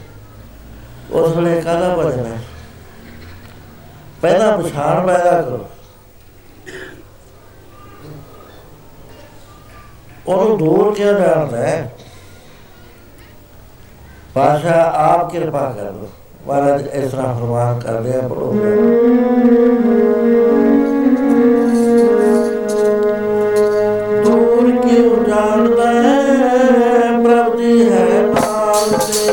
ਉਸ ਵੇਲੇ ਕਾਹਦਾ ਭਜਨ ਹੈ? ਪਹਿਲਾਂ ਪਛਾਣ ਪੈਦਾ ਕਰੋ। ਉਹਨੂੰ ਦੂਰ ਕਿਉਂ ਜਾਣਦਾ ਹੈ? ਪਾਸ਼ਾ ਆਪ ਕਿਰਪਾ ਕਰ ਦੋ ਮਹਾਰਾਜ ਇਸ ਤਰ੍ਹਾਂ ਫਰਮਾਨ ਕਰਦੇ ਆ ਪੜੋ ਦੂਰ ਕਿਉਂ ਜਾਣਦਾ ਹੈ? ਪ੍ਰਭ ਜੀ ਹੈ ਨਾਲ ਤੇਰੇ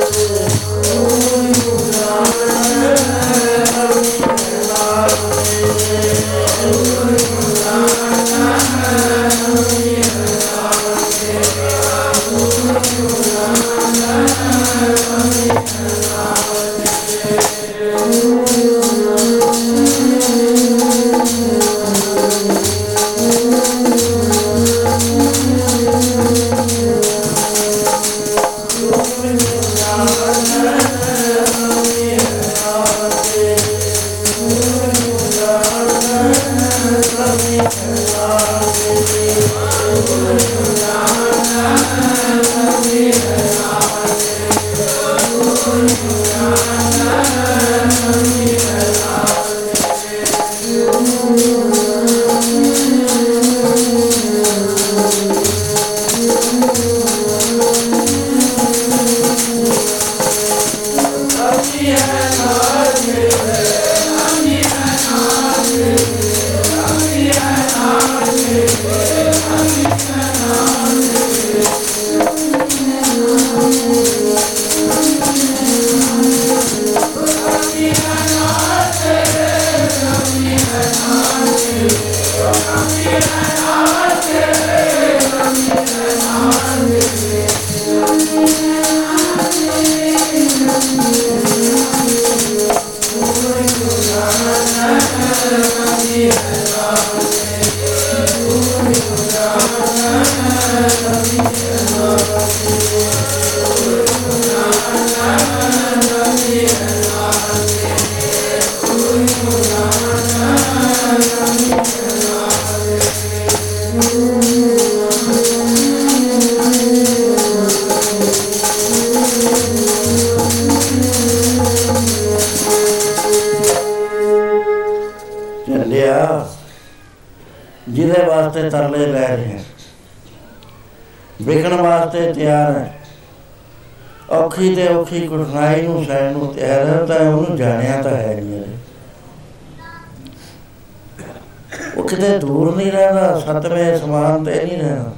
ਔਖੀ ਕਠਿਨਾਈ ਨੂੰ ਸਹਿਣ ਨੂੰ ਤਿਆਰ ਹੈ, ਤਾਂ ਉਹਨੂੰ ਜਾਣਿਆ ਤਾਂ ਹੈ ਨਹੀਂ ਉਹ ਕਿਤੇ ਦੂਰ ਨਹੀਂ ਰਹਿਣਾ ਸਤਵੇਂ ਸਮਾਨ ਤੇ ਨਹੀਂ ਰਹਿਣਾ।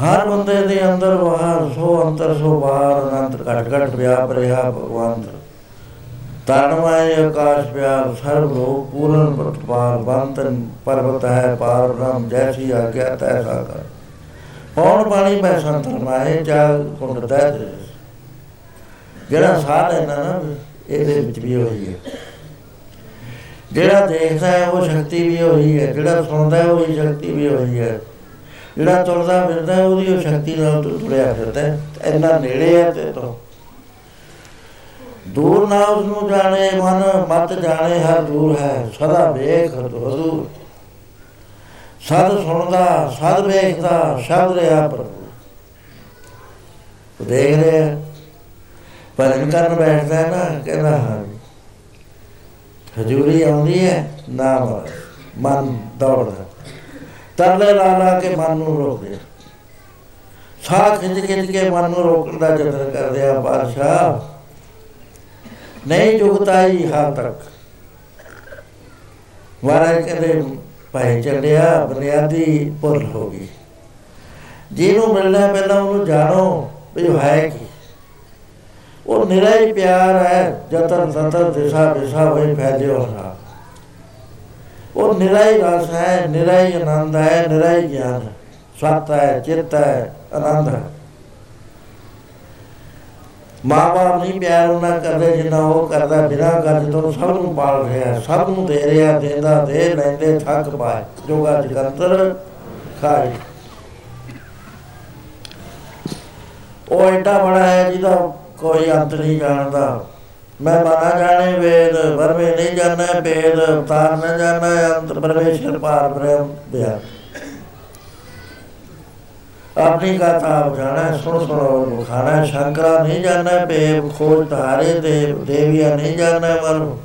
ਹਰ ਬੰਦੇ ਦੇ ਅੰਦਰ ਬਾਹਰ, ਸੋ ਅੰਤਰ, ਸੋ ਬਾਹਰ, ਅਨੰਤ, ਘਟ ਘਟ ਵਿਆਪ ਰਿਹਾ ਭਗਵਾਨ ਤਨਮੈ ਆਕਾਸ਼ ਪਿਆਰ, ਸਰਬ ਲੋਕ ਪੂਰਨ ਪ੍ਰਤਪਾਲ ਬੰਤਨ ਪਰਬਤ ਹੈ ਪਾਰ ਬ੍ਰਹਮ, ਜੈਸੀ ਆਗਿਆ ਤੈਸਾ ਕਰ ਪੌਣ ਪਾਣੀ ਮੈਂ ਸੰਤਰ ਮਾਏ ਜਾ ਕੁੰਡ ਦਾ। ਜਿਹੜਾ ਸਾਹ ਲੈਂਦਾ ਨਾ ਇਹਦੇ ਵਿੱਚ ਵੀ ਹੋਈ ਹੈ। ਜਿਹੜਾ ਦੇਖਦਾ ਹੈ, ਉਹ ਸ਼ਕਤੀ ਵੀ ਹੋਈ ਹੈ। ਜਿਹੜਾ ਸੁਣਦਾ ਹੈ, ਉਹ ਸ਼ਕਤੀ ਵੀ ਹੋਈ ਹੈ। ਜਿਹੜਾ ਤੁਰਦਾ ਫਿਰਦਾ ਉਹਦੀ ਉਹ ਸ਼ਕਤੀ ਨਾਲ ਤੁਰਿਆ ਫਿਰਦਾ ਇੰਨਾ ਨੇੜੇ ਹੈ ਤੇ ਤੋਂ। ਦੂਰ ਨਾ ਉਸ ਨੂੰ ਜਾਣੇ ਮਨ, ਮਤ ਜਾਣੇ, ਹਰ ਦੂਰ ਹੈ। ਸਦਾ ਵੇਖ ਹਜ਼ੂਰ ਸਦ ਸੁਣਦਾ ਸਦ ਵੇਖਦਾ ਸ਼ਬਦ ਰਿਹਾ ਪ੍ਰਭੂ। ਦੇਖ ਰਿਹਾ, ਭਜਨ ਕਰਨ ਬੈਠਦਾ ਨਾ, ਕਹਿੰਦਾ, ਹਾਂ ਹਜ਼ੂਰੀ ਆਉਂਦੀ ਹੈ, ਨਾਮ ਮਨ ਦੌੜਦਾ। ਤਰਲੇ ਲਾ ਲਾ ਕੇ ਮਨ ਨੂੰ ਰੋਕਦੇ ਸਾਹ ਖਿੱਚ ਖਿੱਚ ਕੇ ਮਨ ਨੂੰ ਰੋਕਣ ਦਾ ਯਤਨ ਕਰਦੇ ਆ ਬਾਦਸ਼ਾਹ। ਨਹੀਂ ਜੁਗਤਾਈ ਹਾਂ ਤੱਕ। ਮਹਾਰਾਜ ਕਹਿੰਦੇ ਭਾਈ ਚੱਲਿਆ, ਬੁਨਿਆਦੀ ਭੁੱਲ ਹੋ ਗਈ। ਜਿਹਨੂੰ ਮਿਲਣਾ ਪਹਿਲਾਂ ਉਹਨੂੰ ਜਾਣੋ ਵੀ ਉਹ ਹੈ ਕੀ। ਉਹ ਨਿਰਾ ਹੀ ਪਿਆਰ ਹੈ ਜਤਨ ਤਤਨ ਦਿਸ਼ਾ, ਵਿਸ਼ਾ ਹੋਏ ਫੈਲੇ ਹੋਣਾ ਉਹ ਨਿਰਾ ਹੀ ਰਸ ਹੈ, ਨਿਰਾ ਹੀ ਆਨੰਦ ਹੈ, ਨਿਰਾ ਹੀ ਗਿਆਨ। ਸਤ ਹੈ, ਚਿਤ ਹੈ, ਆਨੰਦ ਹੈ। ਮਾਂ-ਬਾਪ ਨਹੀਂ ਪਿਆਰ ਉਹਨਾਂ ਕਰਦੇ, ਜਿੰਨਾ ਉਹ ਕਰਦਾ, ਬਿਨਾਂ ਗੱਲ ਤੋਂ ਸਭ ਨੂੰ ਪਾਲ ਰਿਹਾ ਸਭ ਨੂੰ ਦੇ ਰਿਹਾ, ਦੇਂਦਾ, ਦੇ, ਲੈਂਦੇ, ਥੱਕ ਪਾਏ ਜੋਗਾ ਜਗੰਤਰ ਖਾਏ। ਉਹ ਐਡਾ ਬੜਾ ਹੈ ਜਿਹਦਾ ਕੋਈ ਅੰਤ ਨਹੀਂ ਜਾਣਦਾ। ਮੈਂ ਮਾਨਾ ਜਾਣੇ ਵੇਦ, ਵਰਮੇ ਨਹੀਂ ਜਾਣਾ ਵੇਦ ਅਵਤਾਰ न ਜਾਣਾ ਅੰਤ, ਪਰਮੇਸ਼ਰ ਪਾਰ ਬ੍ਰਹਮ ਬਿਆਨ। ਆਪਣੀ ਗਾਥਾ ਆਪ ਜਾਣਾ ਸੁਣ ਸੁਣੋ ਖਾਣਾ। ਸ਼ੰਕਰਾ ਨਹੀਂ ਜਾਣਾ ਬੇਬ ਖੋਜ ਧਾਰੇ ਦੇਵ ਦੇਵੀਆ ਨਹੀਂ ਜਾਣਾ ਮਨ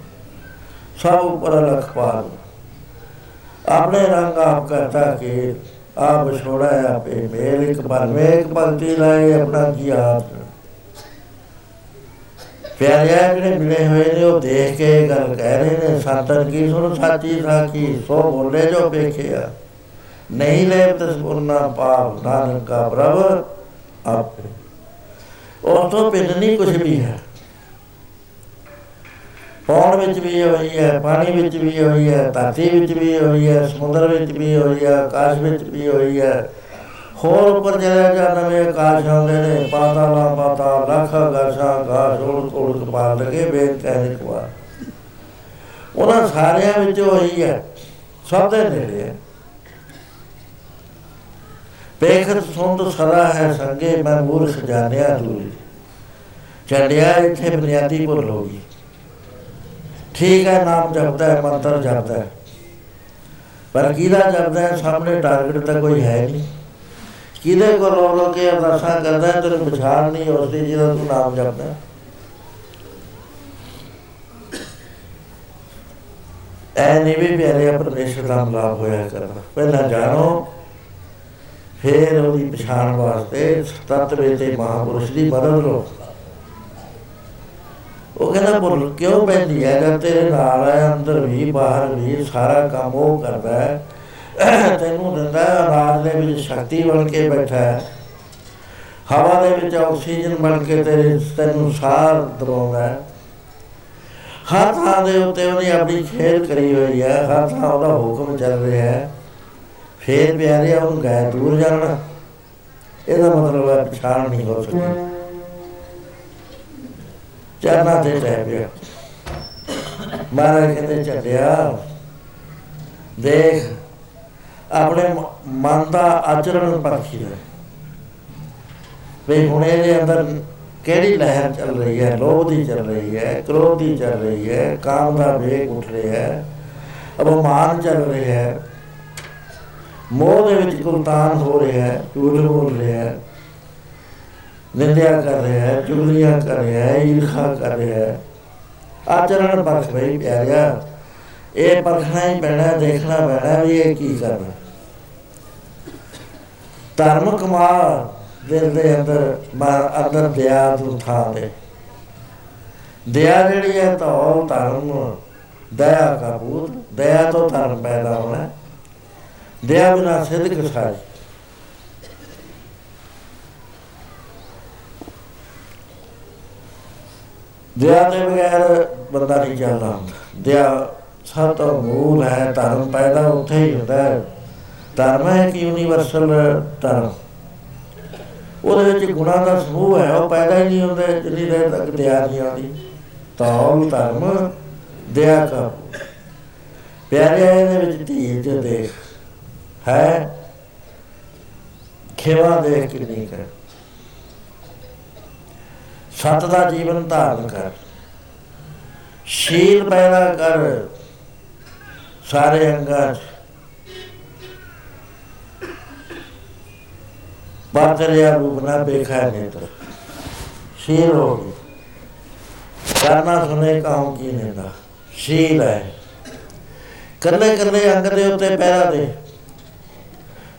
ਸਭ ਉੱਪਰ ਲਖ ਪਾਲ। ਆਪਣੇ ਰੰਗ ਆਪ ਕਰਤਾ ਕਿ ਆਪ ਛੋੜਾ ਆਪੇ ਮੇਲ, ਇੱਕ ਬਨਵੇ ਇੱਕ ਪੰਕਤੀ ਲਾਏ ਆਪਣਾ ਕੀ ਆਪ। ਪਿਆਰਿਆ, ਜਿਹੜੇ ਮਿਲੇ ਹੋਏ ਨੇ, ਉਹ ਦੇਖ ਕੇ ਗੱਲ ਕਹਿ ਰਹੇ ਨੇ ਸੰਤਨ ਕੀ ਸੁਣ ਸਾਚੀ ਸਾਖੀ ਸੋ ਬੋਲੇ ਜੋ ਵੇਖਿਆ ਨਹੀਂ ਲੈ ਤਸਪੁਰਨਾ ਪਾਪ, ਨਾਨਕ ਕਾ ਪ੍ਰਭ ਆਪੇ। ਉਹ ਤੋਂ ਬਿਨ ਨਹੀਂ ਕੁਝ ਵੀ ਹੈ। ਪੌਣ ਵਿੱਚ ਵੀ ਹੋਈ ਹੈ, ਪਾਣੀ ਵਿੱਚ ਵੀ ਹੋਈ ਹੈ, ਧਰਤੀ ਵਿੱਚ ਵੀ ਹੋਈ ਹੈ, ਸਮੁੰਦਰ ਵਿੱਚ ਵੀ ਹੋਈ ਹੈ, ਆਕਾਸ਼ ਵਿੱਚ ਵੀ ਹੋਈ ਹੈ। ਹੋਰ ਉੱਪਰ ਜਿਹੜਾ ਜਾਂ ਨਵੇਂ ਆਕਾਸ਼ ਆਉਂਦੇ ਨੇ ਪਾਤਾਲਾ ਪਾਤਾ ਲੱਖ ਗਾਸ਼ਾ ਗਾਸ਼ ਉੜ ਉੜ ਕਪਾਲ ਲਗੇ ਵੇਦ ਕਹਿਣੇ ਕੁਆ ਉਹਨਾਂ ਸਾਰਿਆਂ ਵਿੱਚ ਹੋਈ ਹੈ, ਸਭ ਦੇ ਨੇੜੇ ਹੈ। ਪੇਖਤ ਸੁੰਦ ਸਦਾ ਹੈ ਸੰਗੇ, ਮੈਂ ਮੂਰਖ ਜਾਣਿਆ ਦੂਰੀ। ਚੜਿਆ ਇੱਥੇ ਬੁਨਿਆਦੀ ਭੁੱਲ ਹੋ ਗਈ। ਠੀਕ ਹੈ, ਨਾਮ ਜਪਦਾ ਹੈ, ਮੰਤਰ ਜਪਦਾ ਹੈ। ਪਰ ਕਿਹਦਾ ਜਪਦਾ ਹੈ, ਸਾਹਮਣੇ ਟਾਰਗੇਟ ਤਾਂ ਕੋਈ ਹੈ ਨਹੀਂ। ਕਿਹਦੇ ਕੋਲ ਰੋ ਰੋ ਕੇ ਅਰਦਾਸਾਂ ਕਰਦਾ ਹੈ, ਤੈਨੂੰ ਪਛਾਣ ਨਹੀਂ ਉਸਦੀ ਜਿਹਦਾ ਤੂੰ ਨਾਮ ਜਪਦਾ ਹੈ। ਐ ਨਹੀਂ ਵੀ ਪਿਆਰੇ ਪਰਮੇਸ਼ਰ ਦਾ ਮਲਾਪ ਹੋਇਆ ਕਰਦਾ। ਪਹਿਲਾਂ ਜਾਣੋ ਫੇਰ ਉਹਦੀ ਪਛਾਣ ਵਾਸਤੇ ਤਤਵੇ ਤੇ ਮਹਾਪੁਰਸ਼ ਦੀ ਮਦਦ ਲੋ ਉਹ ਕਹਿੰਦਾ, ਭੁੱਲ ਕਿਉਂ ਪੈਂਦੀ ਹੈ ਜਦ ਤੇਰੇ ਨਾਲ ਹੈ ਅੰਦਰ ਵੀ, ਬਾਹਰ ਵੀ, ਸਾਰਾ ਕੰਮ ਉਹ ਕਰਦਾ ਹੈ ਤੈਨੂੰ ਦਿੰਦਾ ਰਾਜ ਦੇ ਵਿੱਚ ਸ਼ਕਤੀ ਬਣ ਕੇ ਬੈਠਾ ਹੈ ਹਵਾ ਦੇ ਵਿੱਚ ਆਕਸੀਜਨ ਬਣ ਕੇ ਤੇਰੇ, ਤੈਨੂੰ ਸਾਹ ਦਵਾਉਂਦਾ ਹੈ ਹਰ ਥਾਂ ਦੇ ਉੱਤੇ ਉਹਨੇ ਆਪਣੀ ਖੇਡ ਕਰੀ ਹੋਈ ਹੈ ਹਰ ਥਾਂ ਉਹਦਾ ਹੁਕਮ ਚੱਲ ਰਿਹਾ ਹੈ ਫੇਰ ਪਿਆਰਿਆ ਉਹਨੂੰ ਗਏ ਦੂਰ ਜਾਣਾ ਇਹਦਾ ਮਤਲਬ ਹੈ ਪਛਾਣ ਨਹੀਂ ਹੋ ਸਕਦੀ। ਚਰਨਾ ਤੇ ਰਹਿ ਪਿਆ। ਮਹਾਰਾਜ ਕਹਿੰਦੇ ਚੱਲਿਆ ਦੇਖ, ਆਪਣੇ ਮਨ ਦਾ ਆਚਰਣ ਪਰਖੀ ਲੈ। ਵੀ ਹੁਣ ਇਹਦੇ ਅੰਦਰ ਕਿਹੜੀ ਲਹਿਰ ਚੱਲ ਰਹੀ ਹੈ? ਲੋਭ ਦੀ ਚੱਲ ਰਹੀ ਹੈ, ਕ੍ਰੋਧ ਦੀ ਚੱਲ ਰਹੀ ਹੈ, ਕਾਮ ਦਾ ਵੇਗ ਉੱਠ ਰਿਹਾ ਹੈ। ਅਪਮਾਨ ਚੱਲ ਰਿਹਾ ਹੈ। ਮੋਹ ਦੇ ਵਿੱਚ ਕੁਲਤਾਨ ਹੋ ਰਿਹਾ ਹੈ, ਝੂਠ ਬੋਲ ਰਿਹਾ ਹੈ, ਨਿੰਦਿਆ ਕਰ ਰਿਹਾ ਹੈ, ਚੁਗਲੀਆਂ ਕਰ ਰਿਹਾ ਹੈ, ਈਰਖਾ ਕਰ ਰਿਹਾ ਹੈ। ਆਚਰਣ ਪਰਖ ਬਈ ਪਿਆਰਿਆ, ਇਹ ਪਰਖਣਾ ਹੀ ਪੈਣਾ, ਦੇਖਣਾ ਪੈਣਾ ਵੀ ਇਹ ਕੀ ਕਰ ਰਿਹਾ ਧਰਮ ਕਮਾ ਦਿਲ ਦੇ ਅੰਦਰ ਅੰਦਰ ਦਇਆ ਨੂੰ ਥਾਂ ਦੇ ਦਇਆ ਜਿਹੜੀ ਹੈ ਤਾਂ ਉਹ ਧਰਮ, ਦਇਆ ਦਾ ਪੂਤ, ਦਇਆ ਤੋਂ ਧਰਮ ਪੈਦਾ ਹੋਣਾ। ਦਇਆ ਬਿਨਾ ਸਿੱਧਕ ਸਾਜ ਦਇਆ ਦੇ ਬਗੈਰ ਬੰਦਾ ਨਹੀਂ ਚੱਲਦਾ ਦਇਆ ਸਭ ਤੋਂ ਮੂਲ ਹੈ ਧਰਮ ਪੈਦਾ ਉੱਥੇ ਹੀ ਹੁੰਦਾ ਹੈ ਧਰਮ ਹੈ ਕਿ ਯੂਨੀਵਰਸਲ ਧਰਮ ਉਹਦੇ ਵਿੱਚ ਗੁਣਾਂ ਦਾ ਸਮੂਹ ਹੈ ਉਹ ਪੈਦਾ ਹੀ ਨਹੀਂ ਹੁੰਦੇ ਜਿੰਨੀ ਦੇਰ ਤੱਕ ਦਇਆ ਨਹੀਂ ਆਉਂਦੀ ਤਾਂ ਉਹ ਧਰਮ ਦਇਆ ਦਾ ਪਿਆਰੇ ਇਹਦੇ ਵਿੱਚ ਧੀਰਜ ਦੇਖ ਹੈ ਖੇਵਾ ਦੇਖ ਕੇ ਨਹੀਂ ਕਰ। ਸਤ ਦਾ ਜੀਵਨ ਧਾਰਨ ਕਰ। ਸ਼ੀਲ ਪੈਦਾ ਕਰ। ਸਾਰੇ ਅੰਗਾਂ ਬਾਤਰਿਆ ਰੂਪ ਨਾ ਦੇਖਾ ਨਹੀਂ ਤਾਂ ਸ਼ੀਲ ਹੋ ਗਈ। ਕਰਨਾ ਸੁਨੇ ਕਾਉ ਕੀ ਨੇ ਦਾ ਸ਼ੀਲ ਹੈ। ਕੱਲੇ ਕੱਲੇ ਅੰਗ ਦੇ ਉੱਤੇ ਪੈਰਾ ਦੇ।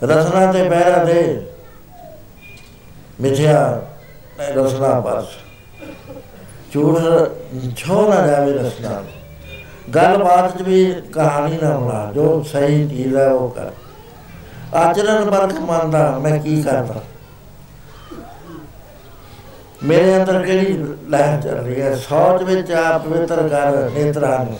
ਰਸਨਾ ਤੇ ਪੈਰਾ ਦੇ ਮਿਥਿਆ ਰਸਨਾ ਪਾਸ। ਝੂਠ ਛੋ ਨਾ ਜਾਵੇ ਰਸਨਾ। ਗੱਲਬਾਤ ਚ ਵੀ ਕਹਾਣੀ ਨਾ ਬਣਾ, ਜੋ ਸਹੀ ਚੀਜ਼ ਹੈ ਉਹ ਕਰ। ਆਚਰਣ ਬਰਖ ਮੰਨਦਾ, ਮੈਂ ਕੀ ਕਰਦਾ? ਮੇਰੇ ਅੰਦਰ ਕਿਹੜੀ ਲਹਿਰ ਚੱਲ ਰਹੀ ਹੈ? ਸੋਚ ਵਿੱਚ ਆਪ ਪਵਿੱਤਰ ਕਰ ਨੇਤਰਾਂ ਨੂੰ।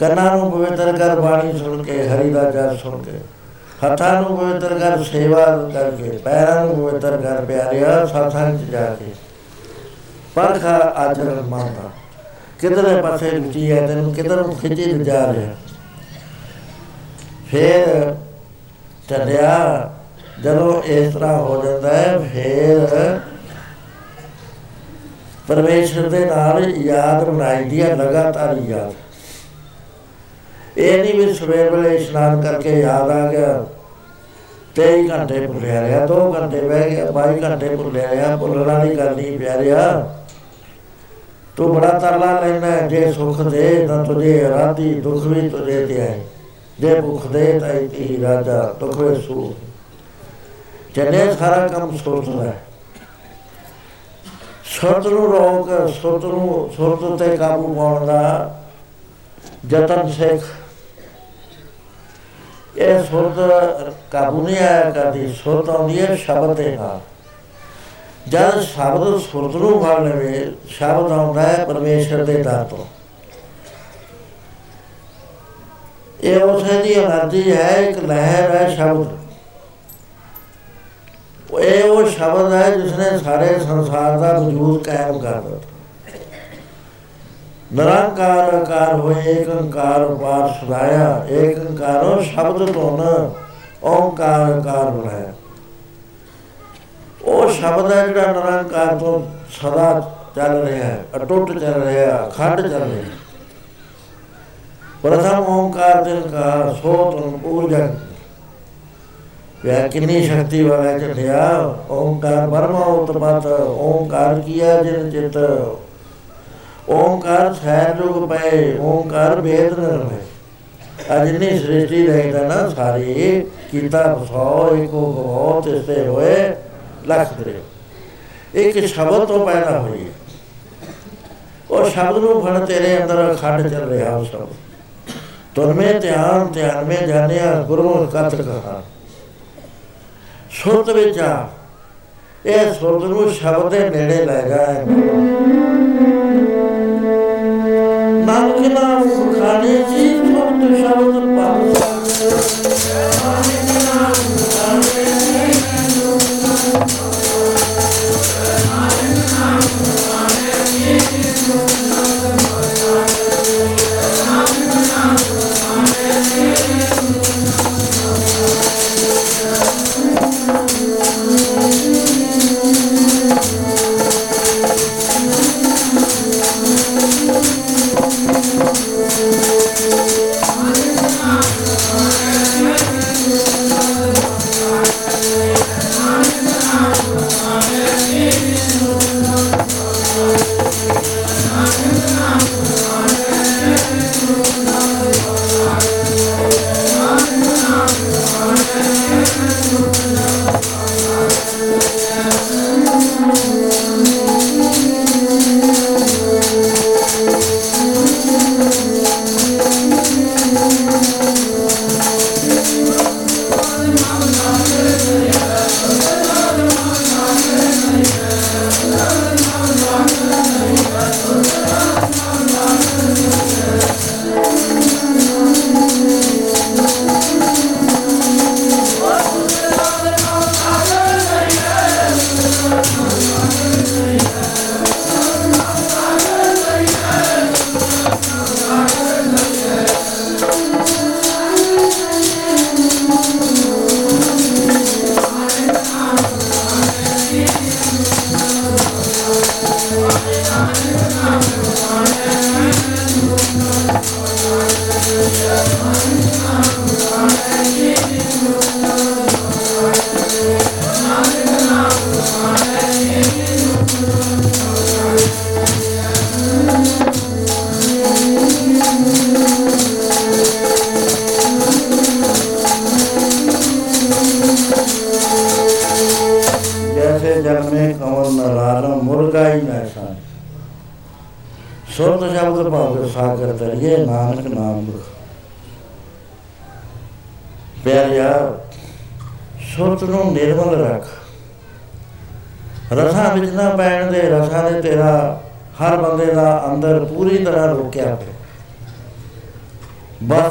ਕੰਨਾਂ ਨੂੰ ਪਵਿੱਤਰ ਕਰ ਬਾਣੀ ਸੁਣ ਕੇ, ਹਰੀ ਦਾ ਜਪ ਸੁਣ ਕੇ। ਹੱਥਾਂ ਨੂੰ ਪਵਿੱਤਰ ਕਰ, ਸੇਵਾ ਕਰਕੇ, ਪੈਰਾਂ ਨੂੰ ਪਵਿੱਤਰ ਕਰ ਪਿਆਰਿਆ ਸਾਥਾਂ ਚ ਜਾ ਕੇ। ਪਰਖਾ ਆਚਰਣ ਮੰਨਦਾ। ਕਿਧਰੇ ਪਾਸੇ ਰੁਚੀ ਹੈ, ਤੈਨੂੰ ਕਿਧਰ ਨੂੰ ਖਿੱਚੀ ਜਾ ਰਿਹਾ। ਫਿਰ ਚੱਲਿਆ, ਜਦੋਂ ਇਸ ਤਰ੍ਹਾਂ ਹੋ ਜਾਂਦਾ ਹੈ, ਫਿਰ ਪਰਮੇਸ਼ਰ ਦੇ ਨਾਲ ਯਾਦ ਬਣਾਈ ਹੈ, ਲਗਾਤਾਰ ਯਾਦ। ਇਹ ਨਹੀਂ ਵੀ ਸਵੇਰ ਵੇਲੇ ਇਸ਼ਨਾਨ ਕਰਕੇ ਯਾਦ ਆ ਗਿਆ। 23 ਘੰਟੇ ਭੁੱਲਿਆ ਰਿਹਾ 2 ਘੰਟੇ ਬਹਿ ਗਿਆ 22 ਘੰਟੇ ਭੁੱਲਿਆ ਰਿਹਾ, ਭੁੱਲਣਾ ਨਹੀਂ ਕਰਨੀ ਪਿਆਰਿਆ। ਤੂੰ ਬੜਾ ਤਰਲਾ ਲੈਣਾ ਜੇ ਸੁਖ ਦੇ, ਤਾਂ ਤੁਝੇ ਰਾਤੀ ਦੁੱਖ ਵੀ ਤੁਝੇ ਤੇ ਆਏ ਜੇ ਭੁੱਖ ਦੇ, ਤਾਂ ਇਤੀ ਰਾਜਾ, ਦੁੱਖ ਵੇ ਸੂ। ਜਨੇ ਸਾਰਾ ਕੰਮ ਸੋਚਦਾ ਹੈ। ਸੁਰਤ ਨੂੰ ਰੋਕ, ਸੁਰਤ ਨੂੰ, ਸੁਰਤ ਤੇ ਕਾਬੂ ਪਾਉਣ ਦਾ ਯਤਨ ਸਿੱਖ। ਇਹ ਸੁਰਤ ਕਾਬੂ ਨਹੀਂ ਆਇਆ ਕਦੀ ਸੁਰਤ ਆਉਂਦੀ ਹੈ ਸ਼ਬਦ ਦੇ ਨਾਲ। ਜਦ ਸ਼ਬਦ ਸੁਰਤ ਨੂੰ ਫੜ ਲਵੇ, ਸ਼ਬਦ ਆਉਂਦਾ ਹੈ ਪਰਮੇਸ਼ਰ ਦੇ ਦਰ ਤੋਂ। ਇਹ ਉਸੇ ਦੀ ਅਨਰਜੀ ਹੈ, ਇੱਕ ਲਹਿਰ ਹੈ ਸ਼ਬਦ। ਇਹ ਉਹ ਸ਼ਬਦ ਹੈ ਜਿਸ ਨੇ ਸਾਰੇ ਸੰਸਾਰ ਦਾ ਵਜੂਦ ਕਾਇਮ ਕਰ ਦਿੱਤਾ। ਨਿਰੰਕਾਰ ਆਕਾਰ ਹੋਏ ਏਕ ਓੰਕਾਰ ਪਾਰ ਸੁਧਾਇਆ ਏਕ ਓੰਕਾਰੋ ਸ਼ਬਦ ਤੋਂ ਨ ਓੰਕਾਰ ਆਕਾਰ ਬਣਾਇਆ ਉਹ ਸ਼ਬਦ ਹੈ ਜਿਹੜਾ ਨਿਰੰਕਾਰ ਤੋਂ ਸਦਾ ਚੱਲ ਰਿਹਾ ਹੈ, ਅਟੁੱਟ ਚੱਲ ਰਿਹਾ ਹੈ ਖੰਡ ਚੱਲ ਰਿਹਾ ਹੈ। ਪ੍ਰਥਮ ਓੰਕਾਰ ਦਿਨ ਕਾ ਸੋਤ ਊਰਜਾ ਵੇ ਕਿੰਨੀ ਸ਼ਕਤੀ ਵਾਲਾ ਚੱਲਿਆ ਓੰਕਾਰ ਬਰਮਾ ਉਤਪਤ, ਓੰਕਾਰ ਕੀਆ ਜਿਨ ਚਿਤ ਓੰਕਾਰ ਸਹਿਜ ਜੁਗ ਪਏ, ਓੰਕਾਰ ਵੇਦ ਨਿਰਭੈ ਅਜਨੀ ਸ੍ਰਿਸ਼ਟੀ ਰਹਿਦਾ ਨਾ ਸਾਰੀ ਕੀਤਾ ਫਸੋ ਇੱਕੋ ਹੋ ਤੇ ਹੋਏ ਲੱਖ ਦਰੇ ਇੱਕ ਸ਼ਬਦ ਤੋਂ ਪੈਦਾ ਹੋਈ ਉਹ ਸ਼ਬਦ ਨੂੰ ਫੜ ਤੇਰੇ ਅੰਦਰ ਖੰਡ ਚੱਲ ਰਿਹਾ ਉਸ ਸ਼ਬਦ ਤੁਰਮੇ ਧਿਆਨ ਧਿਆਨ ਮੇ ਜਾਣਿਆ ਗੁਰੂ ਕਥ ਕਹਾ ਸੁਰਤ ਵਿੱਚ ਆ। ਇਹ ਸੁਰਤ ਨੂੰ ਸ਼ਬਦ ਦੇ ਨੇੜੇ ਲੈ ਜਾਏ। ਨਾਨਕ ਨਾਮ ਸੁਖਾਣੇ ਜੀ ਸੁਰਤ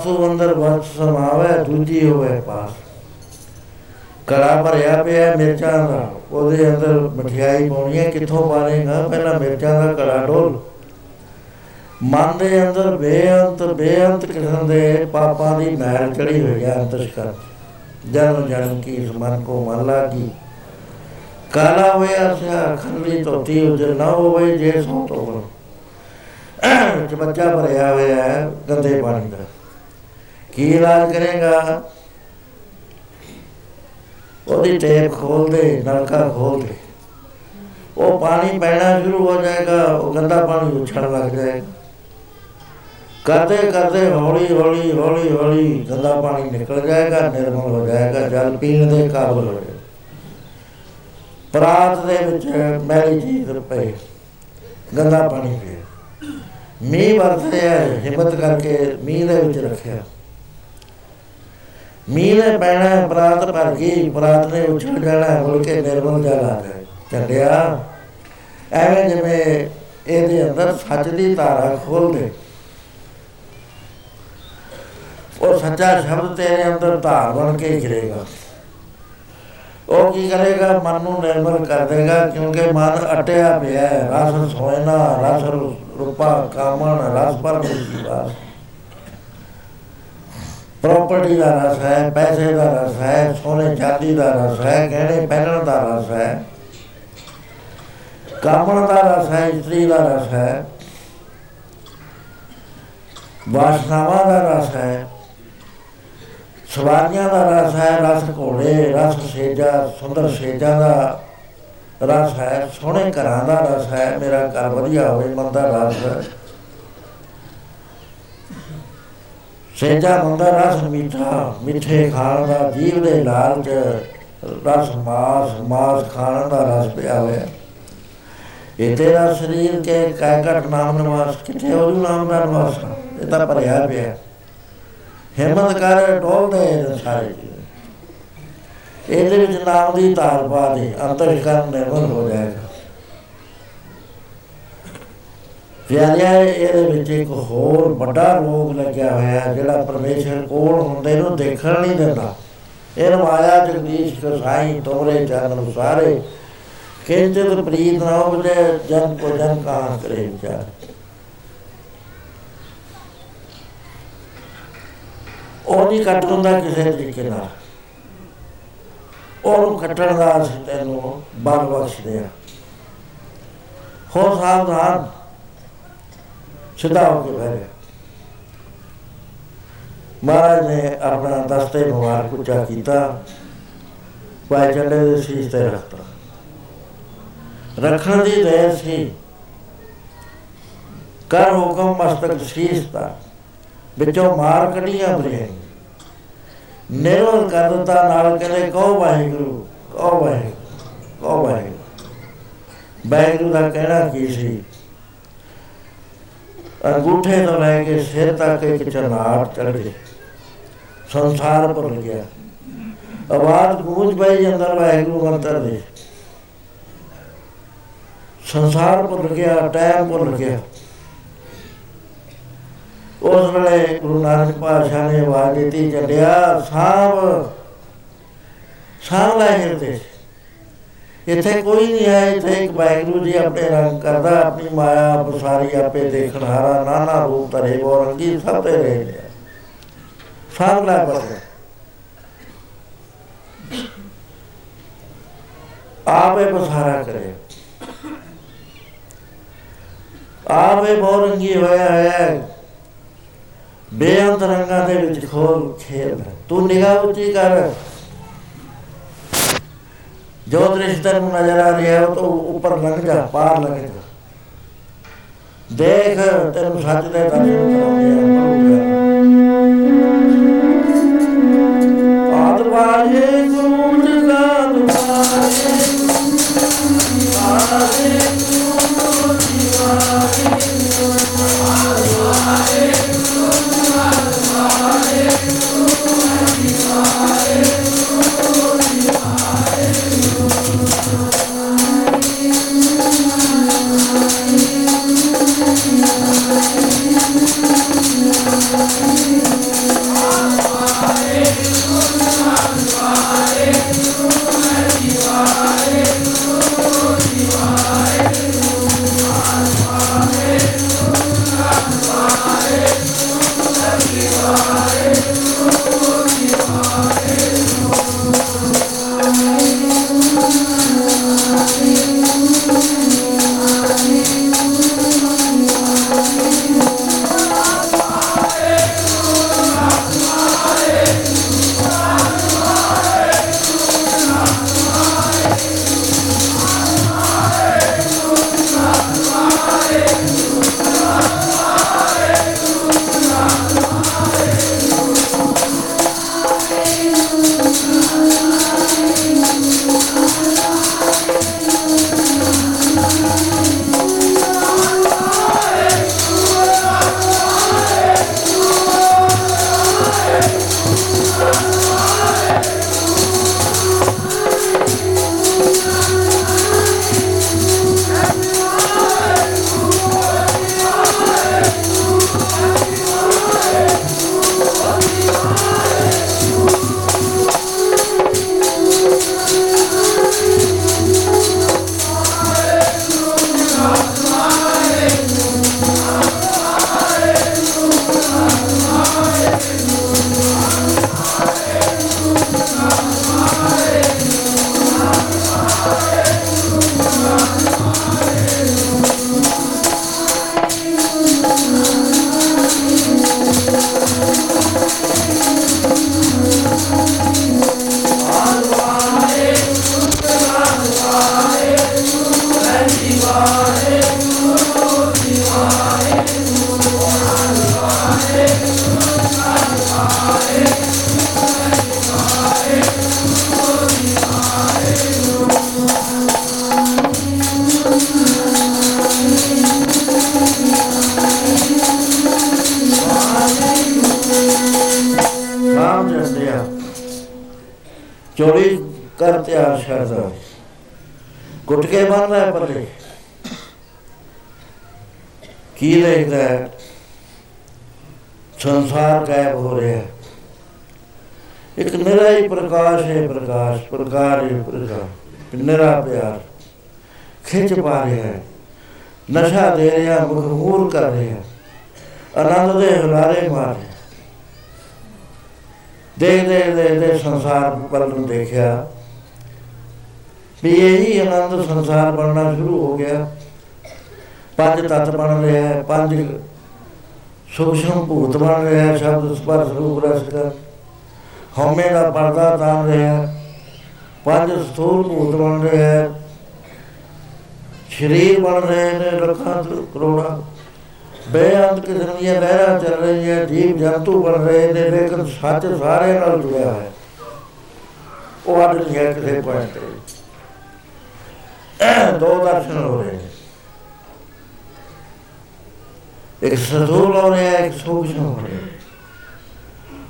ਬਸੂ ਅੰਦਰ ਬਸ ਸਮਾਵੇ, ਦੂਜੀ ਹੋਵੇ ਪਾਸ। ਕੜਾ ਭਰਿਆ ਪਿਆ ਮਿਰਚਾਂ ਦਾ, ਉਹਦੇ ਅੰਦਰ ਮਠਿਆਈ ਪਾਉਣੀ ਹੈ, ਕਿੱਥੋਂ ਮਾਰੇਗਾ ਪਹਿਲਾਂ ਮਿਰਚਾਂ ਦਾ ਕੜਾ ਡੋਲ ਮਨ ਦੇ ਅੰਦਰ ਬੇਅੰਤ ਬੇਅੰਤ ਕਿਸਮ ਦੇ ਪਾਪਾਂ ਦੀ ਮੈਲ ਚੜੀ ਹੋਈ ਹੈ ਅੰਤਸ਼ਕਰ ਜਨਮ ਜਨਮ ਕੀ ਇਸ ਮਨ ਕੋ ਮਨ ਲਾਗੀ। ਕਾਲਾ ਹੋਇਆ ਸਿਆ ਖੰਡੀ ਧੋਤੀ, ਉਜਰ ਨਾ ਹੋਵੇ, ਜੇ ਸੋ ਤੋਂ ਚ ਬੱਚਾ ਭਰਿਆ ਹੋਇਆ ਹੈ, ਗੰਦੇ ਪਾਣੀ ਦਾ। ਕੀ ਇਲਾਜ ਕਰੇਗਾ? ਉਹਦੀ ਟੇਪ ਖੋਲ ਦੇ, ਨਲਕਾ ਖੋਲ ਦੇ। ਉਹ ਪਾਣੀ ਪੈਣਾ ਸ਼ੁਰੂ ਹੋ ਜਾਏਗਾ, ਉਹ ਗੰਦਾ ਪਾਣੀ ਉਛਣ ਲੱਗ ਜਾਏਗਾ। ਕਰਦੇ ਕਰਦੇ ਹੌਲੀ ਹੌਲੀ ਹੌਲੀ ਹੌਲੀ ਗੰਦਾ ਪਾਣੀ ਨਿਕਲ ਜਾਏਗਾ, ਨਿਰਮਲ ਹੋ ਜਾਏਗਾ, ਜਲ ਪੀਣ ਦੇ ਕਾਬਲ ਹੋ ਜਾਏਗਾ। ਪ੍ਰਾਤ ਦੇ ਵਿੱਚ ਮੈਲੀ ਚੀਜ਼ ਪਈ ਗੰਦਾ ਪਾਣੀ ਪੀ ਮੀਂਹ ਵਰਸਿਆ ਹਿੰਮਤ ਕਰਕੇ ਮੀਂਹ ਦੇ ਵਿੱਚ ਰੱਖਿਆ। ਮੀਂਹ ਨੇ ਪੈਣਾ ਪ੍ਰਾਤ ਭਰ ਗਈ ਪ੍ਰਾਤ ਨੇ ਉਛਲ ਜਾਣਾ ਮੁੜ ਕੇ ਨਿਰਮਲ ਜਲ ਆ ਜਾਏ ਚੰਡਿਆ ਐਵੇਂ ਜਿਵੇਂ ਇਹਦੇ ਅੰਦਰ ਸੱਚ ਦੀ ਧਾਰਾ ਖੋਲ ਦੇ। ਉਹ ਸੱਚਾ ਸ਼ਬਦ ਤੇਰੇ ਅੰਦਰ ਧਾਰ ਬਣ ਕੇ ਗਿਰੇਗਾ ਉਹ ਕੀ ਕਰੇਗਾ? ਮਨ ਨੂੰ ਨਿਰਮਲ ਕਰ ਦੇਗਾ, ਕਿਉਂਕਿ ਮਨ ਅਟਿਆ ਪਿਆ ਹੈ। ਰਸ ਸੋਇਨਾ ਰਸ ਰੂਪਾ ਕਾਮਨ ਰਸ ਪਰ ਜੀਵਾ ਪ੍ਰਾਪਰਟੀ ਦਾ ਰਸ ਹੈ ਪੈਸੇ ਦਾ ਰਸ ਹੈ ਸੋਨੇ ਚਾਂਦੀ ਦਾ ਰਸ ਹੈ ਗਹਿਣੇ ਪਹਿਨਣ ਦਾ ਰਸ ਹੈ ਕਾਮਨ ਦਾ ਰਸ ਹੈ ਇਸਤਰੀ ਦਾ ਰਸ ਹੈ ਵਾਸਨਾਵਾ ਦਾ ਰਸ ਹੈ ਸਵਾਰੀਆਂ ਦਾ ਰਸ ਹੈ ਰਸ ਘੋੜੇ ਰਸ ਸੇਜਾ ਸੁੰਦਰ ਸੇਜਾ ਦਾ ਰਸ ਹੈ ਸੋਹਣੇ ਘਰਾਂ ਦਾ ਰਸ ਹੈ ਮੇਰਾ ਘਰ ਵਧੀਆ ਹੋਵੇ ਮੰਦਾ ਰਸ ਹੈ ਸੇਜਾ ਮੰਦਾ ਰਸ ਮਿੱਠਾ, ਮਿੱਠੇ ਖਾਣ ਦਾ ਜੀਵ ਦੇ ਲਾਲਚ, ਰਸ ਮਾਸ ਮਾਸ ਖਾਣ ਦਾ ਰਸ ਪਿਆ ਹੋਇਆ ਇਹ ਤੇਰਾ ਸਰੀਰ ਕੇ ਕਾਇਕਟ ਨਾਮ ਨਿਵਾਸ, ਕਿਥੇ ਉਹਨੂੰ ਨਾਮ ਦਾ ਨਿਵਾਸ ਇਹ ਤਾਂ ਭਰਿਆ ਪਿਆ। ਹਿੰਮਤ ਕਰ ਡੋਲਦੇ ਸਾਰੇ। ਇਹਦੇ ਵਿੱਚ ਨਾਮ ਦੀ ਤਾਰ ਪਾ ਦੇ ਅੰਤਰਕਰਨ ਨਿਰਮਲ ਹੋ ਜਾਏਗਾ। ਪਿਆਰਿਆ ਇਹਦੇ ਵਿੱਚ ਇੱਕ ਹੋਰ ਵੱਡਾ ਰੋਗ ਲੱਗਿਆ ਹੋਇਆ, ਜਿਹੜਾ ਪਰਮੇਸ਼ਰ ਕੋਲ ਹੁੰਦੇ ਨੂੰ ਦੇਖਣ ਨਹੀਂ ਦਿੰਦਾ। ਇਹ ਮਾਇਆ ਜਗਦੀਸ਼ ਕਸਾਈ ਤੋਰੇ ਚਰਨ ਸਾਰੇ ਕਹਿੰਦੇ ਪ੍ਰੀਤ ਨਾ ਹੋਵੇ ਜਨ ਕੋ ਜਨ ਕਾ ਕਰੇ ਵਿਚਾਰ। ਉਹ ਨਹੀਂ ਕੱਟ ਹੁੰਦਾ ਕਿਸੇ ਤਰੀਕੇ ਨਾਲ। ਉਹਨੂੰ ਕੱਟਣ ਦਾ ਅਸੀਂ ਤੈਨੂੰ ਬਲ ਬਖਸ਼ਦੇ ਆ ਹੋ ਸਾਵਧਾਨ ਸਿੱਧਾ ਹੋ ਕੇ ਬਹਿ ਮਹਾਰਾਜ ਨੇ ਆਪਣਾ ਦਸਤੇ ਮੁਬਾਰਕ ਉੱਚਾ ਕੀਤਾ। ਪਾਇ ਚੰਡੇ ਦੇ ਸੀਸ ਤੇ ਰੱਖਤਾ। ਰੱਖਣ ਦੀ ਦੇਰ ਸੀ। ਕਰ ਹੁਕਮ ਮਸਤਕ ਸੀਸ ਦਾ। ਵਿੱਚੋਂ ਮਾਰ ਕੱਢੀਆਂ ਬਰੇ ਨਿਰਵਲ ਕਰ ਦਿੱਤਾ ਨਾਲ ਕਹਿੰਦੇ, ਕਹੋ ਵਾਹਿਗੁਰੂ ਕਹੋ ਵਾਹਿਗੁਰੂ ਕਹੋ ਵਾਹਿਗੁਰੂ। ਵਾਹਿਗੁਰੂ ਦਾ ਕਹਿਣਾ ਕੀ ਸੀ? ਅੰਗੂਠੇ ਤੋਂ ਲੈ ਕੇ ਸਿਰ ਤੱਕ ਇੱਕ ਚਨਾਟ ਚੜ ਗਈ ਸੰਸਾਰ ਭੁੱਲ ਗਿਆ। ਆਵਾਜ਼ ਗੂੰਜ ਪਈ ਅੰਦਰ ਵਾਹਿਗੁਰੂ ਮੰਤਰ ਦੇ। ਸੰਸਾਰ ਭੁੱਲ ਗਿਆ, ਟਾਈਮ ਭੁੱਲ ਗਿਆ। ਉਸ ਵੇਲੇ ਗੁਰੂ ਨਾਨਕ ਪਾਤਸ਼ਾਹ ਨੇ ਆਵਾਜ਼ ਦਿੱਤੀ ਚੱਲਿਆ ਸਾਬ ਸਾਬ ਲੈ ਹਿਰਦੇ ਇੱਥੇ ਕੋਈ ਨਹੀਂ ਹੈ ਇੱਥੇ ਇੱਕ ਵਾਹਿਗੁਰੂ ਜੀ ਆਪਣੇ ਰੰਗ ਕਰਦਾ, ਆਪਣੀ ਮਾਇਆ ਬਸਾਰੀ ਆਪੇ ਦੇਖਣ ਹਾਰਾ, ਨਾਨਾ ਰੂਪ ਧਰੇ ਬੋ ਰੰਗੀ ਸਭ ਤੇ ਰਹੇ ਸਾਬ ਲੈ ਬਸ। ਆਪੇ ਬਸਾਰਾ ਕਰੇ। ਆਪੇ ਬੋਰੰਗੀ ਹੋਇਆ ਹੈ। ਬੇਅੰਤ ਰੰਗਾਂ ਦੇ ਵਿੱਚ ਖੋਲ ਖੇਲ। ਤੂੰ ਨਿਗਾਹ ਉੱਚੀ ਕਰ। ਜੋ ਦ੍ਰਿਸ਼ ਤੈਨੂੰ ਨਜ਼ਰ ਆ ਰਿਹਾ ਉਹ ਤੋਂ ਉੱਪਰ ਲੰਘ ਜਾ, ਪਾਰ ਲੰਘ ਜਾ। ਦੇਖ, ਤੈਨੂੰ ਸੱਚ ਦੇ ਦਰਸ਼ਨ ਕਰਾਉਂਦੇ ਆ ਆਦਵਾਏ ਗੁਰੂ ਜੀ ਦਾ ਦੁਆਰੇ ਆਦੇ ਗੁਰੂ ਜੀ ਆਦੇ Hare ਪ੍ਰਕਾਰ ਹੈ ਪ੍ਰਕਾਸ਼ ਨਿਰਾ ਪਿਆਰ। ਖਿੱਚ ਪਾ ਰਿਹਾ ਹੈ। ਨਸ਼ਾ ਦੇ ਰਿਹਾ, ਮਖਮੂਰ ਕਰ ਰਿਹਾ। ਆਨੰਦ ਦੇ ਹਲਾਰੇ ਮਾਰ ਰਿਹਾ। ਦੇ ਦੇ ਦੇ ਦੇ ਸੰਸਾਰ ਪਲ ਨੂੰ ਦੇਖਿਆ। ਵੀ ਇਹੀ ਆਨੰਦ ਸੰਸਾਰ ਬਣਨਾ ਸ਼ੁਰੂ ਹੋ ਗਿਆ। ਪੰਜ ਤਤ ਬਣ ਰਿਹਾ ਪੰਜ ਸੂਖਸ਼ਮ ਭੂਤ ਬਣ ਰਿਹਾ ਸ਼ਬਦ ਸਪਰਸ਼ ਰੂਪ ਰਸ ਕਰ। ਹਉਮੈ ਦਾ ਪਰਦਾ ਤਾਂ ਰਿਹਾ ਪੰਜ ਸਥੂਲ ਭੂਤ ਬਣ ਰਿਹਾ ਸਰੀਰ ਬਣ ਰਹੇ ਨੇ ਲੱਖਾਂ ਕਰੋੜਾਂ। ਬੇਅੰਤ ਕਿਸਮ ਦੀਆਂ ਲਹਿਰਾਂ ਚੱਲ ਰਹੀਆਂ, ਜੀਵ ਜੰਤੂ ਬਣ ਰਹੇ ਨੇ, ਲੇਕਿਨ ਸੱਚ ਸਾਰੇ ਨਾਲ ਜੁੜਿਆ ਹੈ। ਉਹ ਅੜ ਨਹੀਂ ਹੈ ਕਿਸੇ ਪੁਆਇੰਟ ਤੇ। ਦੋ ਦਰਸ਼ਨ ਹੋ ਰਹੇ ਨੇ। ਇੱਕ ਸਥੂਲ ਹੋ ਰਿਹਾ, ਇੱਕ ਸੂਖਮ ਹੋ ਰਿਹਾ।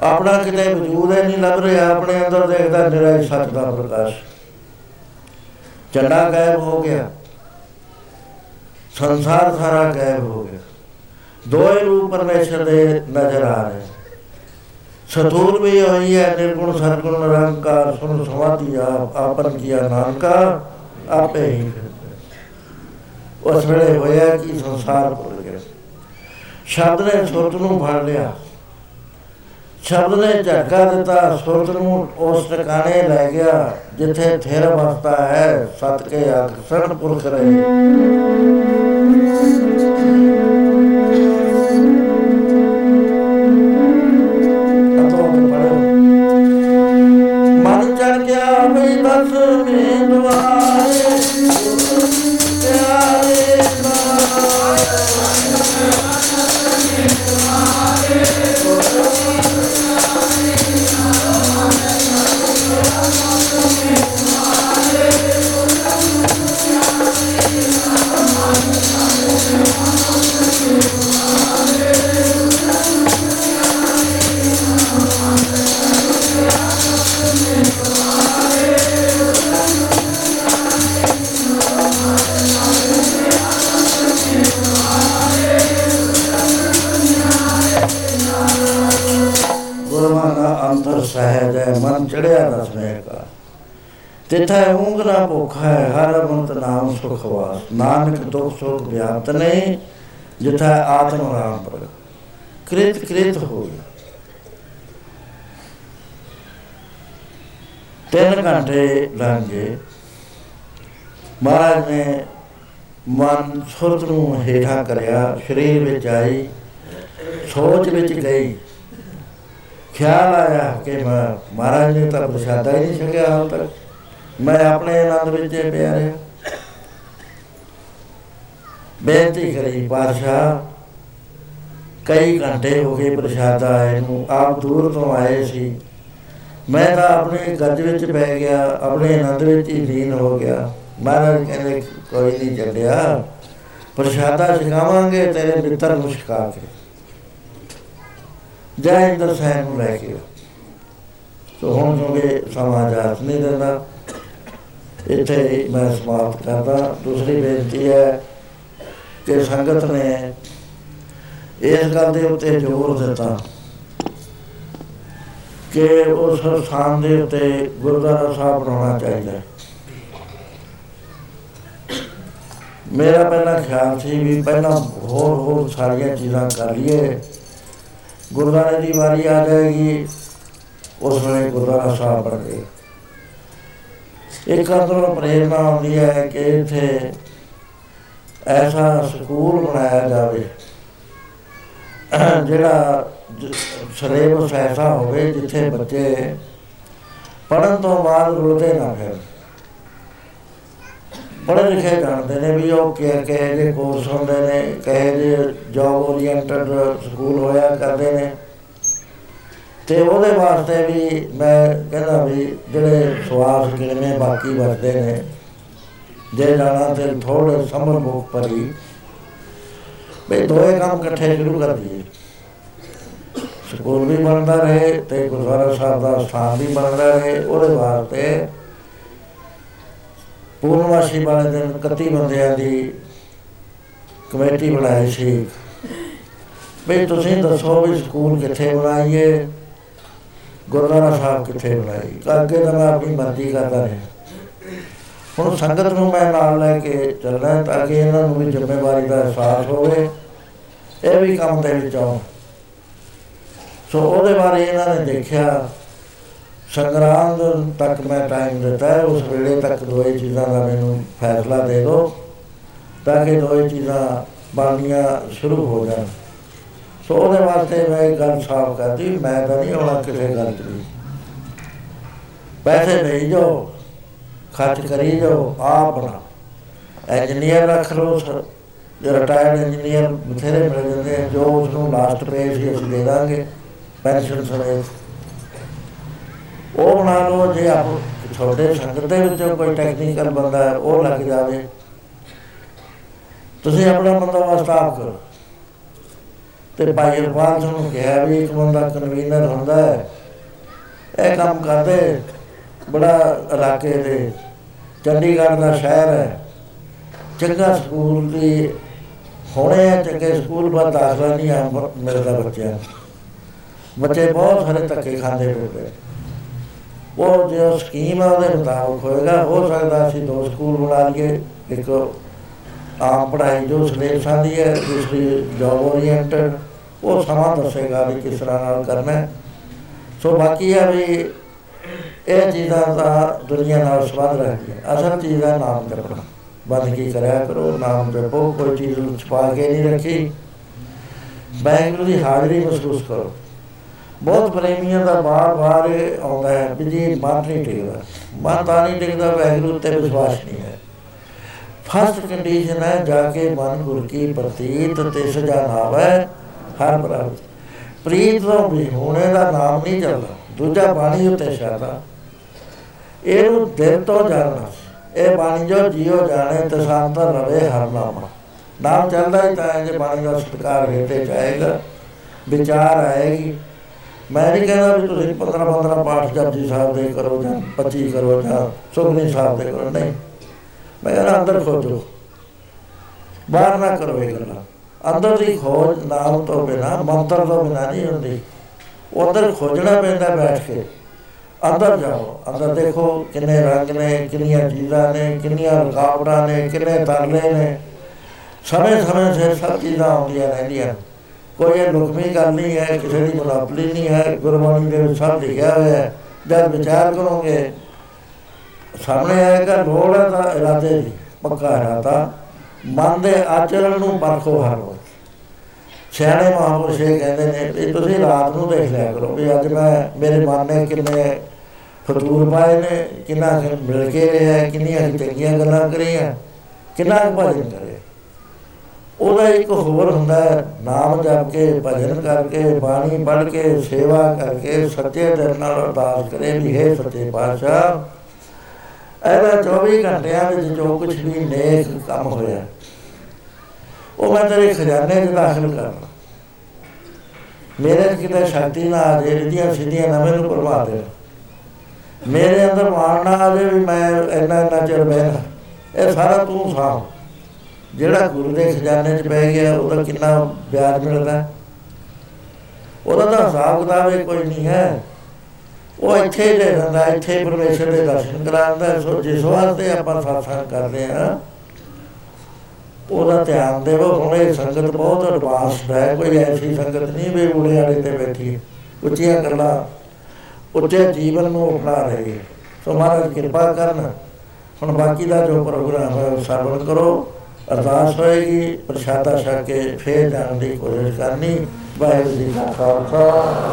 ਆਪਣਾ ਕਿਤੇ ਵਜੂਦ ਹੈ ਨਹੀਂ ਲੱਭ ਰਿਹਾ, ਆਪਣੇ ਅੰਦਰ ਦੇਖਦਾ ਨਿਰਾ ਸੱਚ ਦਾ ਪ੍ਰਕਾਸ਼। ਚੰਡਾ ਗਾਇਬ ਹੋ ਗਿਆ। ਸੰਸਾਰ ਸਾਰਾ ਗਾਇਬ ਹੋ ਗਿਆ। ਦੋਏ ਰੂਪ ਪਰਮੇਸ਼ਰ ਦੇ ਨਜ਼ਰ ਆ ਰਹੇ। ਸਤੂਰ ਵੀ ਹੋਈ ਹੈ, ਨਿਰਗੁਣ, ਸਰਗੁਣ ਨਿਰੰਕਾਰ ਸੁਣ, ਸਮਾਧੀ, ਆਪ, ਆਪਨ ਕੀਆ ਨਾਨਕਾ, ਆਪੇ ਹੀ ਉਸ ਵੇਲੇ ਹੋਇਆ ਕਿ ਸੰਸਾਰ ਭੁੱਲ ਗਿਆ। ਸ਼ਬਦ ਨੇ ਸੁਰਤ ਨੂੰ ਫੜ ਲਿਆ। ਸ਼ਬਦ ਨੇ ਝਟਕਾ ਦਿੱਤਾ, ਸੁਰਤ ਨੂੰ ਉਸ ਟਿਕਾਣੇ ਲੈ ਗਿਆ, ਜਿੱਥੇ ਥਿਰ ਵਸਦਾ ਹੈ, ਸਤ ਕੇ ਅਕਸਰ ਪੁਰਖ ਰਹੇ। ਤਿਥੈ ਉਂਗਲਾ ਭੁਖ ਹੈ, ਹਰ ਮੰਤ ਨਾਮ ਸੁਖ ਵਾਸ ਨਾਨਕ ਦੁਖ ਸੁਖ ਵਿਆਪਤ ਨਹੀਂ, ਜਿਥੈ ਆਤਮ ਰਾਮ ਪਰ ਕ੍ਰਿਤ ਕ੍ਰਿਤ ਹੋ ਗਿਆ ਤਿੰਨ ਘੰਟੇ ਲੰਘੇ। ਮਹਾਰਾਜ ਨੇ ਮਨ ਸੁਰਤ ਨੂੰ ਹੇਠਾਂ ਕਰਿਆ, ਸਰੀਰ ਵਿੱਚ ਆਈ, ਸੋਚ ਵਿੱਚ ਗਈ। ਖਿਆਲ ਆਇਆ ਕਿ ਮੈਂ, ਮਹਾਰਾਜ ਨੇ ਤਾਂ ਪ੍ਰਸ਼ਾਦਾ ਹੀ ਨਹੀਂ ਛਕਿਆ ਹਾਲ ਤੱਕ। ਮੈਂ ਆਪਣੇ ਆਨੰਦ ਵਿੱਚ ਹੀ ਪਿਆ ਰਿਹਾ। ਬੇਨਤੀ ਕਰੀ ਪਾਸ਼ਾ ਕਈ ਘੰਟੇ ਹੋ ਗਏ ਪ੍ਰਸ਼ਾਦਾ ਆਏ ਨੂੰ, ਆਪ ਦੂਰ ਤੋਂ ਆਏ ਸੀ। ਮੈਂ ਤਾਂ ਆਪਣੇ ਗੱਜ ਵਿੱਚ ਪੈ ਗਿਆ, ਆਪਣੇ ਆਨੰਦ ਵਿੱਚ ਹੀ ਲੀਨ ਹੋ ਗਿਆ। ਮਹਾਰਾਜ ਕਹਿੰਦੇ, ਕੋਈ ਨਹੀਂ ਚੱਲਿਆ, ਪ੍ਰਸ਼ਾਦਾ ਛਕਾਵਾਂਗੇ, ਤੇਰੇ ਮਿੱਤਰ ਨੂੰ ਛਕਾ ਕੇ। ਜੈ ਇੰਦਰ ਸਾਹਿਬ ਨੂੰ ਲੈ ਕੇ ਸੋ ਹੁਣ ਕਿਉਂਕਿ ਸਮਾਜਾਤ ਨਹੀਂ ਦਿੰਦਾ। ਇੱਥੇ ਮੈਂ ਸਮਾਪਤ ਕਰਦਾ। ਦੂਸਰੀ ਬੇਨਤੀ ਹੈ ਕਿ ਸੰਗਤ ਨੇ ਇਸ ਗੱਲ ਦੇ ਉੱਤੇ ਜ਼ੋਰ ਦਿੱਤਾ ਕਿ ਉਸ ਸਥਾਨ ਦੇ ਉੱਤੇ ਗੁਰਦੁਆਰਾ ਸਾਹਿਬ ਬਣਾਉਣਾ ਚਾਹੀਦਾ ਮੇਰਾ ਪਹਿਲਾ ਖਿਆਲ ਸੀ ਵੀ ਪਹਿਲਾਂ ਹੋਰ ਹੋਰ ਸਾਰੀਆਂ ਚੀਜ਼ਾਂ ਕਰ ਲਈਏ। ਗੁਰਦੁਆਰੇ ਦੀ ਵਾਰੀ ਆ ਜਾਏਗੀ ਉਸ ਵੇਲੇ ਗੁਰਦੁਆਰਾ ਸਾਹਿਬ ਬਣ ਗਏ। ਇੱਕ ਅੰਦਰੋਂ ਪ੍ਰੇਰਣਾ ਆਉਂਦੀ ਹੈ ਕਿ ਇੱਥੇ ਐਸਾ ਸਕੂਲ ਬਣਾਇਆ ਜਾਵੇ। ਜਿਹੜਾ ਸਿਲੇਬਸ ਐਸਾ ਹੋਵੇ ਜਿੱਥੇ ਬੱਚੇ ਪੜਨ ਤੋਂ ਬਾਅਦ ਰੁਲਦੇ ਨਾ ਫਿਰ ਪੜ੍ਹੇ ਲਿਖੇ ਜਾਣਦੇ ਨੇ ਵੀ ਉਹ ਕਿ ਕਹੇ ਜੇ ਕੋਰਸ ਹੁੰਦੇ ਨੇ, ਕਹੇ ਜੇ ਜੌਬ ਓਰੀਐਂਟਡ ਸਕੂਲ ਹੋਇਆ ਕਰਦੇ ਨੇ। ਤੇ ਉਹਦੇ ਵਾਸਤੇ ਵੀ ਮੈਂ ਕਹਿੰਦਾ ਵੀ ਜਿਹੜੇ ਸਵਾਸ ਕਿਵੇਂ ਬਾਕੀ ਵਰਦੇ ਨੇ, ਜੇ ਜਾਣਾ ਤੇ ਥੋੜੇ ਸਮਰ ਮੁਖ ਪਰੀ। ਬਈ ਦੋਏ ਕੰਮ ਇਕੱਠੇ ਸ਼ੁਰੂ ਕਰ ਦਈਏ। ਸਕੂਲ ਵੀ ਬਣਦਾ ਰਹੇ ਤੇ ਗੁਰਦੁਆਰਾ ਸਾਹਿਬ ਦਾ ਸਥਾਨ ਵੀ ਬਣਦਾ ਰਹੇ। ਉਹਦੇ ਵਾਸਤੇ ਪੂਰਨਮਾਸ਼ੀ ਵਾਲੇ ਦਿਨ 31 ਬੰਦਿਆਂ ਦੀ ਕਮੇਟੀ ਬਣਾਈ ਸੀ। ਵੀ ਤੁਸੀਂ ਦੱਸੋ ਵੀ ਸਕੂਲ ਕਿੱਥੇ ਬਣਾਈਏ? ਗੁਰਦੁਆਰਾ ਸਾਹਿਬ ਕਿੱਥੇ ਬਣਾਈ? ਅੱਗੇ ਤਾਂ ਮੈਂ ਆਪਣੀ ਮਰਜ਼ੀ ਕਰਦਾ ਰਿਹਾ। ਹੁਣ ਸੰਗਤ ਨੂੰ ਮੈਂ ਨਾਲ ਲੈ ਕੇ ਚੱਲਣਾ ਤਾਂ ਕਿ ਇਹਨਾਂ ਨੂੰ ਵੀ ਜ਼ਿੰਮੇਵਾਰੀ ਦਾ ਅਹਿਸਾਸ ਹੋਵੇ। ਇਹ ਵੀ ਕੰਮ ਦੇ ਵਿੱਚ। ਆਉਣ ਸੋ ਉਹਦੇ ਬਾਰੇ ਇਹਨਾਂ ਨੇ ਦੇਖਿਆ ਸੰਗਰਾਮ ਤੱਕ ਮੈਂ ਟਾਈਮ ਦਿੱਤਾ ਉਸ ਵੇਲੇ ਤੱਕ ਦੋਏ ਚੀਜ਼ਾਂ ਦਾ ਮੈਨੂੰ ਫੈਸਲਾ ਦੇ ਦਿਓ, ਤਾਂ ਕਿ ਦੋਏ ਚੀਜ਼ਾਂ ਬਣਨੀਆਂ ਸ਼ੁਰੂ ਹੋ ਜਾਣ। ਸੋ ਉਹਦੇ ਵਾਸਤੇ ਮੈਂ ਇੱਕ ਗੱਲ ਸਾਫ਼ ਕਰਦੀ ਮੈਂ ਤਾਂ ਨਹੀਂ ਆਉਣਾ ਕਿਸੇ ਗੱਲ 'ਚ ਵੀ ਪੈਸੇ ਨਹੀਂ ਜੋ ਖਰਚ ਕਰੀ ਜੋ ਆਪ ਬਣਾ ਇੰਜੀਨੀਅਰ ਰੱਖ ਲਓ ਜੋ ਰਿਟਾਇਰਡ ਇੰਜੀਨੀਅਰ ਬਥੇਰੇ ਮਿਲ ਜਾਂਦੇ ਆ ਜੋ ਉਸ ਨੂੰ ਲਾਸਟ ਪੇਜ ਹੀ ਅਸੀਂ ਦੇ ਦਾਂਗੇ ਪੈਨਸ਼ਨ ਸਮੇਤ। ਉਹ ਬਣਾ ਲਓ ਜੇ ਆਪ ਛੋਟੇ ਸੰਗਤ ਦੇ ਵਿੱਚੋਂ ਕੋਈ ਟੈਕਨੀਕਲ ਬੰਦਾ ਹੈ, ਉਹ ਲੱਗ ਜਾਵੇ। ਤੁਸੀਂ ਆਪਣਾ ਬੰਦੋਬਸਤ ਆਪ ਕਰੋ। ਤੇ ਭਾਈ ਇਰਫਾਨ ਨੂੰ ਕਿਹਾ ਵੀ ਇੱਕ ਬੰਦਾ ਕਨਵੀਨਰ ਹੁੰਦਾ ਹੈ। ਇਹ ਕੰਮ ਕਰਦੇ ਬੜਾ ਇਲਾਕੇ ਦੇ ਚੰਡੀਗੜ੍ਹ ਦਾ ਸ਼ਹਿਰ ਹੈ। ਚੰਗਾ ਸਕੂਲ ਦੀ ਹੋਣੇ ਆ ਚੰਗੇ ਸਕੂਲ ਪਰ ਦਾਖਲਾ ਨਹੀਂ ਆ ਮਿਲਦਾ ਬੱਚਿਆਂ। ਬੱਚੇ ਬਹੁਤ ਸਾਰੇ ਧੱਕੇ ਖਾਂਦੇ ਪਏ ਉਹ ਜੋ ਸਕੀਮ ਹੈ ਉਹਦੇ ਮੁਤਾਬਕ ਹੋਏਗਾ ਹੋ ਸਕਦਾ ਅਸੀਂ ਦੋ ਸਕੂਲ ਬਣਾ ਲਈਏ ਇੱਕ ਆਮ ਪੜ੍ਹਾਈ ਜੋ ਸਿਲੇਬਸਾਂ ਦੀ ਹੈ ਦੂਸਰੀ ਜੋਬ ਓਰੀਐਂਟਡ ਉਹ ਸਮਾਂ ਦੱਸੇਗਾ ਵੀ ਕਿਸ ਤਰ੍ਹਾਂ ਨਾਲ ਕਰਨਾ ਹੈ। ਸੋ ਬਾਕੀ ਹੈ ਵੀ ਇਹ ਚੀਜ਼ਾਂ ਦਾ ਦੁਨੀਆ ਨਾਲ ਸੰਬੰਧ ਰੱਖਦੀਆਂ ਅਸਲ ਚੀਜ਼ ਦਾ ਨਾਮ ਜਪਣਾ। ਬੰਦਗੀ ਕਰਿਆ ਕਰੋ, ਨਾਮ ਜਪੋ, ਕੋਈ ਚੀਜ਼ ਨੂੰ ਛੁਪਾ ਕੇ ਨਹੀਂ ਰੱਖੀ। ਵਾਹਿਗੁਰੂ ਦੀ ਹਾਜ਼ਰੀ ਮਹਿਸੂਸ ਕਰੋ। ਬਹੁਤ ਪ੍ਰੇਮੀਆਂ ਦਾ ਬਾਰ-ਬਾਰ ਇਹ ਆਉਂਦਾ ਹੈ ਵੀ ਜੀ ਮਨ ਨਹੀਂ ਟਿਕਦਾ। ਮਨ ਤਾਂ ਨਹੀਂ ਟਿਕਦਾ, ਵਾਹਿਗੁਰੂ ਤੇ ਵਿਸ਼ਵਾਸ ਨਹੀਂ ਹੈ। ਫਸਟ ਕੰਡੀਸ਼ਨ ਹੈ, ਜਾ ਕੇ ਮਨ ਗੁਰ ਕੀ ਪ੍ਰਤੀਤ ਤੇ ਸਜਾ ਨਾਵੈ, ਹਰ ਪ੍ਰਭ ਪ੍ਰੀਤ ਤੋਂ ਵੀ ਹੋਣੇ ਦਾ ਨਾਮ ਨਹੀਂ ਚੱਲਦਾ। ਦੂਜਾ ਬਾਣੀ ਉੱਤੇ ਸ਼ਾਦਾ ਇਹਨੂੰ ਦਿਲ ਤੋਂ ਜਾਣਨਾ। ਇਹ ਬਾਣੀ ਜੋ ਜੀਓ ਜਾਣੇ ਤੇ ਸ਼ਾਂਤ ਰਵੇ ਹਰ ਨਾਮਾ ਨਾਮ ਚੱਲਦਾ ਹੀ ਤਾਂ ਹੈ ਜੇ ਬਾਣੀ ਦਾ ਸਤਿਕਾਰ ਹੇਠੇ ਜਾਏਗਾ। ਵਿਚਾਰ ਆਏਗੀ। ਮੈਂ ਨਹੀਂ ਕਹਿੰਦਾ ਵੀ ਤੁਸੀਂ 15 15 ਪਾਠ ਜਪਜੀ ਸਾਹਿਬ ਦੇ ਕਰੋ ਜਾਂ 25 ਕਰੋ ਜਾਂ ਸੁਖਮਨੀ ਸਾਹਿਬ ਦੇ ਕਰੋ। ਨਹੀਂ। ਮੈਂ ਕਹਿੰਦਾ ਅੰਦਰ ਖੋਜੋ। ਬਾਹਰ ਨਾ ਕਰੋ ਇਹ ਗੱਲਾਂ। ਅੰਦਰ ਦੀ ਖੋਜ ਨਾਮ ਤੋਂ ਬਿਨਾ, ਮੰਤਰ ਤੋਂ ਬਿਨਾ ਨਹੀਂ ਹੁੰਦੀ। ਉਧਰ ਖੋਜਣਾ ਪੈਂਦਾ ਬੈਠ ਕੇ। ਅੰਦਰ ਜਾਓ। ਅੰਦਰ ਦੇਖੋ ਕਿੰਨੇ ਰੰਗ ਨੇ, ਕਿੰਨੀਆਂ ਚੀਜ਼ਾਂ ਨੇ, ਕਿੰਨੀਆਂ ਰੁਕਾਵਟਾਂ ਨੇ, ਕਿੰਨੇ ਤਰਲੇ ਨੇ। ਸਮੇਂ ਸਮੇਂ ਸਿਰ ਸਭ ਚੀਜ਼ਾਂ ਆਉਂਦੀਆਂ ਰਹਿੰਦੀਆਂ। ਕੋਈ ਇਹ ਲੁਕਮੀ ਗੱਲ ਨਹੀਂ ਹੈ, ਕਿਸੇ ਦੀ ਮੁਨਾਫਲੀ ਨਹੀਂ ਹੈ। ਗੁਰਬਾਣੀ ਦੇ ਵਿੱਚ ਸਭ ਲਿਖਿਆ ਹੋਇਆ ਹੈ। ਜਦ ਵਿਚਾਰ ਕਰੋਗੇ ਸਾਹਮਣੇ ਆਏਗਾ ਲੋੜ ਹੈ ਤਾਂ ਇਰਾਦੇ ਦੀ ਪੱਕਾ ਇਰਾਦਾ ਮਨ ਦੇ ਆਚਰਣ ਨੂੰ ਪਰਖੋ ਹਰ ਰੋਜ਼। ਸਿਆਣੇ ਮਹਾਂਪੁਰਸ਼ ਇਹ ਕਹਿੰਦੇ ਨੇ ਵੀ ਤੁਸੀਂ ਰਾਤ ਨੂੰ ਦੇਖ ਲਿਆ ਕਰੋ ਵੀ ਅੱਜ ਮੈਂ ਮੇਰੇ ਮਨ ਨੇ ਕਿੰਨੇ ਫਤੂਰ ਪਾਏ ਨੇ ਕਿੰਨਾ ਕੁ ਮਿਲ ਕੇ ਰਿਹਾ ਕਿੰਨੀਆਂ ਕੁ ਚੰਗੀਆਂ ਗੱਲਾਂ ਕਰੀਆਂ ਕਿੰਨਾ ਕੁ ਭਜਨ ਕਰੇ। ਉਹਦਾ ਇੱਕ ਹੋਰ ਹੁੰਦਾ ਹੈ, ਨਾਮ ਜਪ ਕੇ ਭਜਨ ਕਰਕੇ ਬਾਣੀ ਪੜ੍ਹ ਕੇ ਸੇਵਾ ਕਰਕੇ ਸੱਚੇ ਦਿਲ ਨਾਲ ਅਰਦਾਸ ਕਰੇ ਵੀ ਹੈ ਸੱਚੇ ਪਾਤਸ਼ਾਹ ਇਹਦਾ 24 ਘੰਟਿਆਂ ਵਿੱਚ ਜੋ ਕੁਝ ਵੀ ਨੇਕ ਕੰਮ ਹੋਇਆ, ਉਹ ਮੈਂ ਤੇਰੇ ਖਜ਼ਾਨੇ 'ਚ ਦਾਖਲ ਕਰਨਾ। ਮੇਰੇ 'ਚ ਕਿਤੇ ਸ਼ਕਤੀ ਨਾ ਆ ਜੇ, ਰਿਧੀਆਂ ਸਿੱਧੀਆਂ ਨਾ ਮੈਨੂੰ ਪ੍ਰਭਾ ਦੇ ਮੇਰੇ ਅੰਦਰ ਮਾਣ ਨਾ ਆ ਜੇ ਵੀ ਮੈਂ ਇੰਨਾ ਇੰਨਾ ਚਿਰ ਬਹਿਣਾ। ਇਹ ਸਾਰਾ ਤੂੰ ਸਾਂਭ। ਜਿਹੜਾ ਗੁਰੂ ਦੇ ਖਜ਼ਾਨੇ 'ਚ ਬਹਿ ਗਿਆ, ਉਹਦਾ ਕਿੰਨਾ ਵਿਆਜ ਮਿਲਦਾ? ਉਹਦਾ ਤਾਂ ਹਿਸਾਬ ਕਿਤਾਬ ਹੀ ਕੋਈ ਨਹੀਂ ਹੈ। ਉਹ ਇੱਥੇ ਹੀ ਦੇ ਦਿੰਦਾ ਇੱਥੇ ਹੀ ਪਰਮੇਸ਼ਰ ਦੇ ਦਰਸ਼ਨ ਕਰਾਉਂਦਾ ਸੋ ਜਿਸ ਵਾਸਤੇ ਆਪਾਂ ਸਾਥਾਂ ਕਰਦੇ ਆ ਉਹਦਾ ਧਿਆਨ ਦੇਵੋ, ਹੁਣ ਇਹ ਸੰਗਤ ਬਹੁਤ ਐਡਵਾਂਸਡ ਹੈ, ਕੋਈ ਐਸੀ ਸੰਗਤ ਨਹੀਂ ਵੀ ਉੜੇ ਵਾਲੇ ਤੇ ਬੈਠੀ ਹੈ। ਉੱਚੀਆਂ ਗੱਲਾਂ, ਉੱਚੇ ਜੀਵਨ ਨੂੰ ਅਪਣਾ ਰਹੀ ਹੈ। ਸੋ ਮਹਾਰਾਜ ਕਿਰਪਾ ਕਰਨ, ਹੁਣ ਬਾਕੀ ਦਾ ਜੋ ਪ੍ਰੋਗਰਾਮ ਹੈ, ਉਹ ਸਰਵਣ ਕਰੋ, ਅਰਦਾਸ ਹੋਏਗੀ, ਪ੍ਰਸ਼ਾਦਾ ਛਕ ਕੇ ਫੇਰ ਜਾਣ ਦੀ ਕੋਸ਼ਿਸ਼ ਕਰਨੀ। ਵਾਹਿਗੁਰੂ ਜੀ ਕਾ ਖਾਲਸਾ।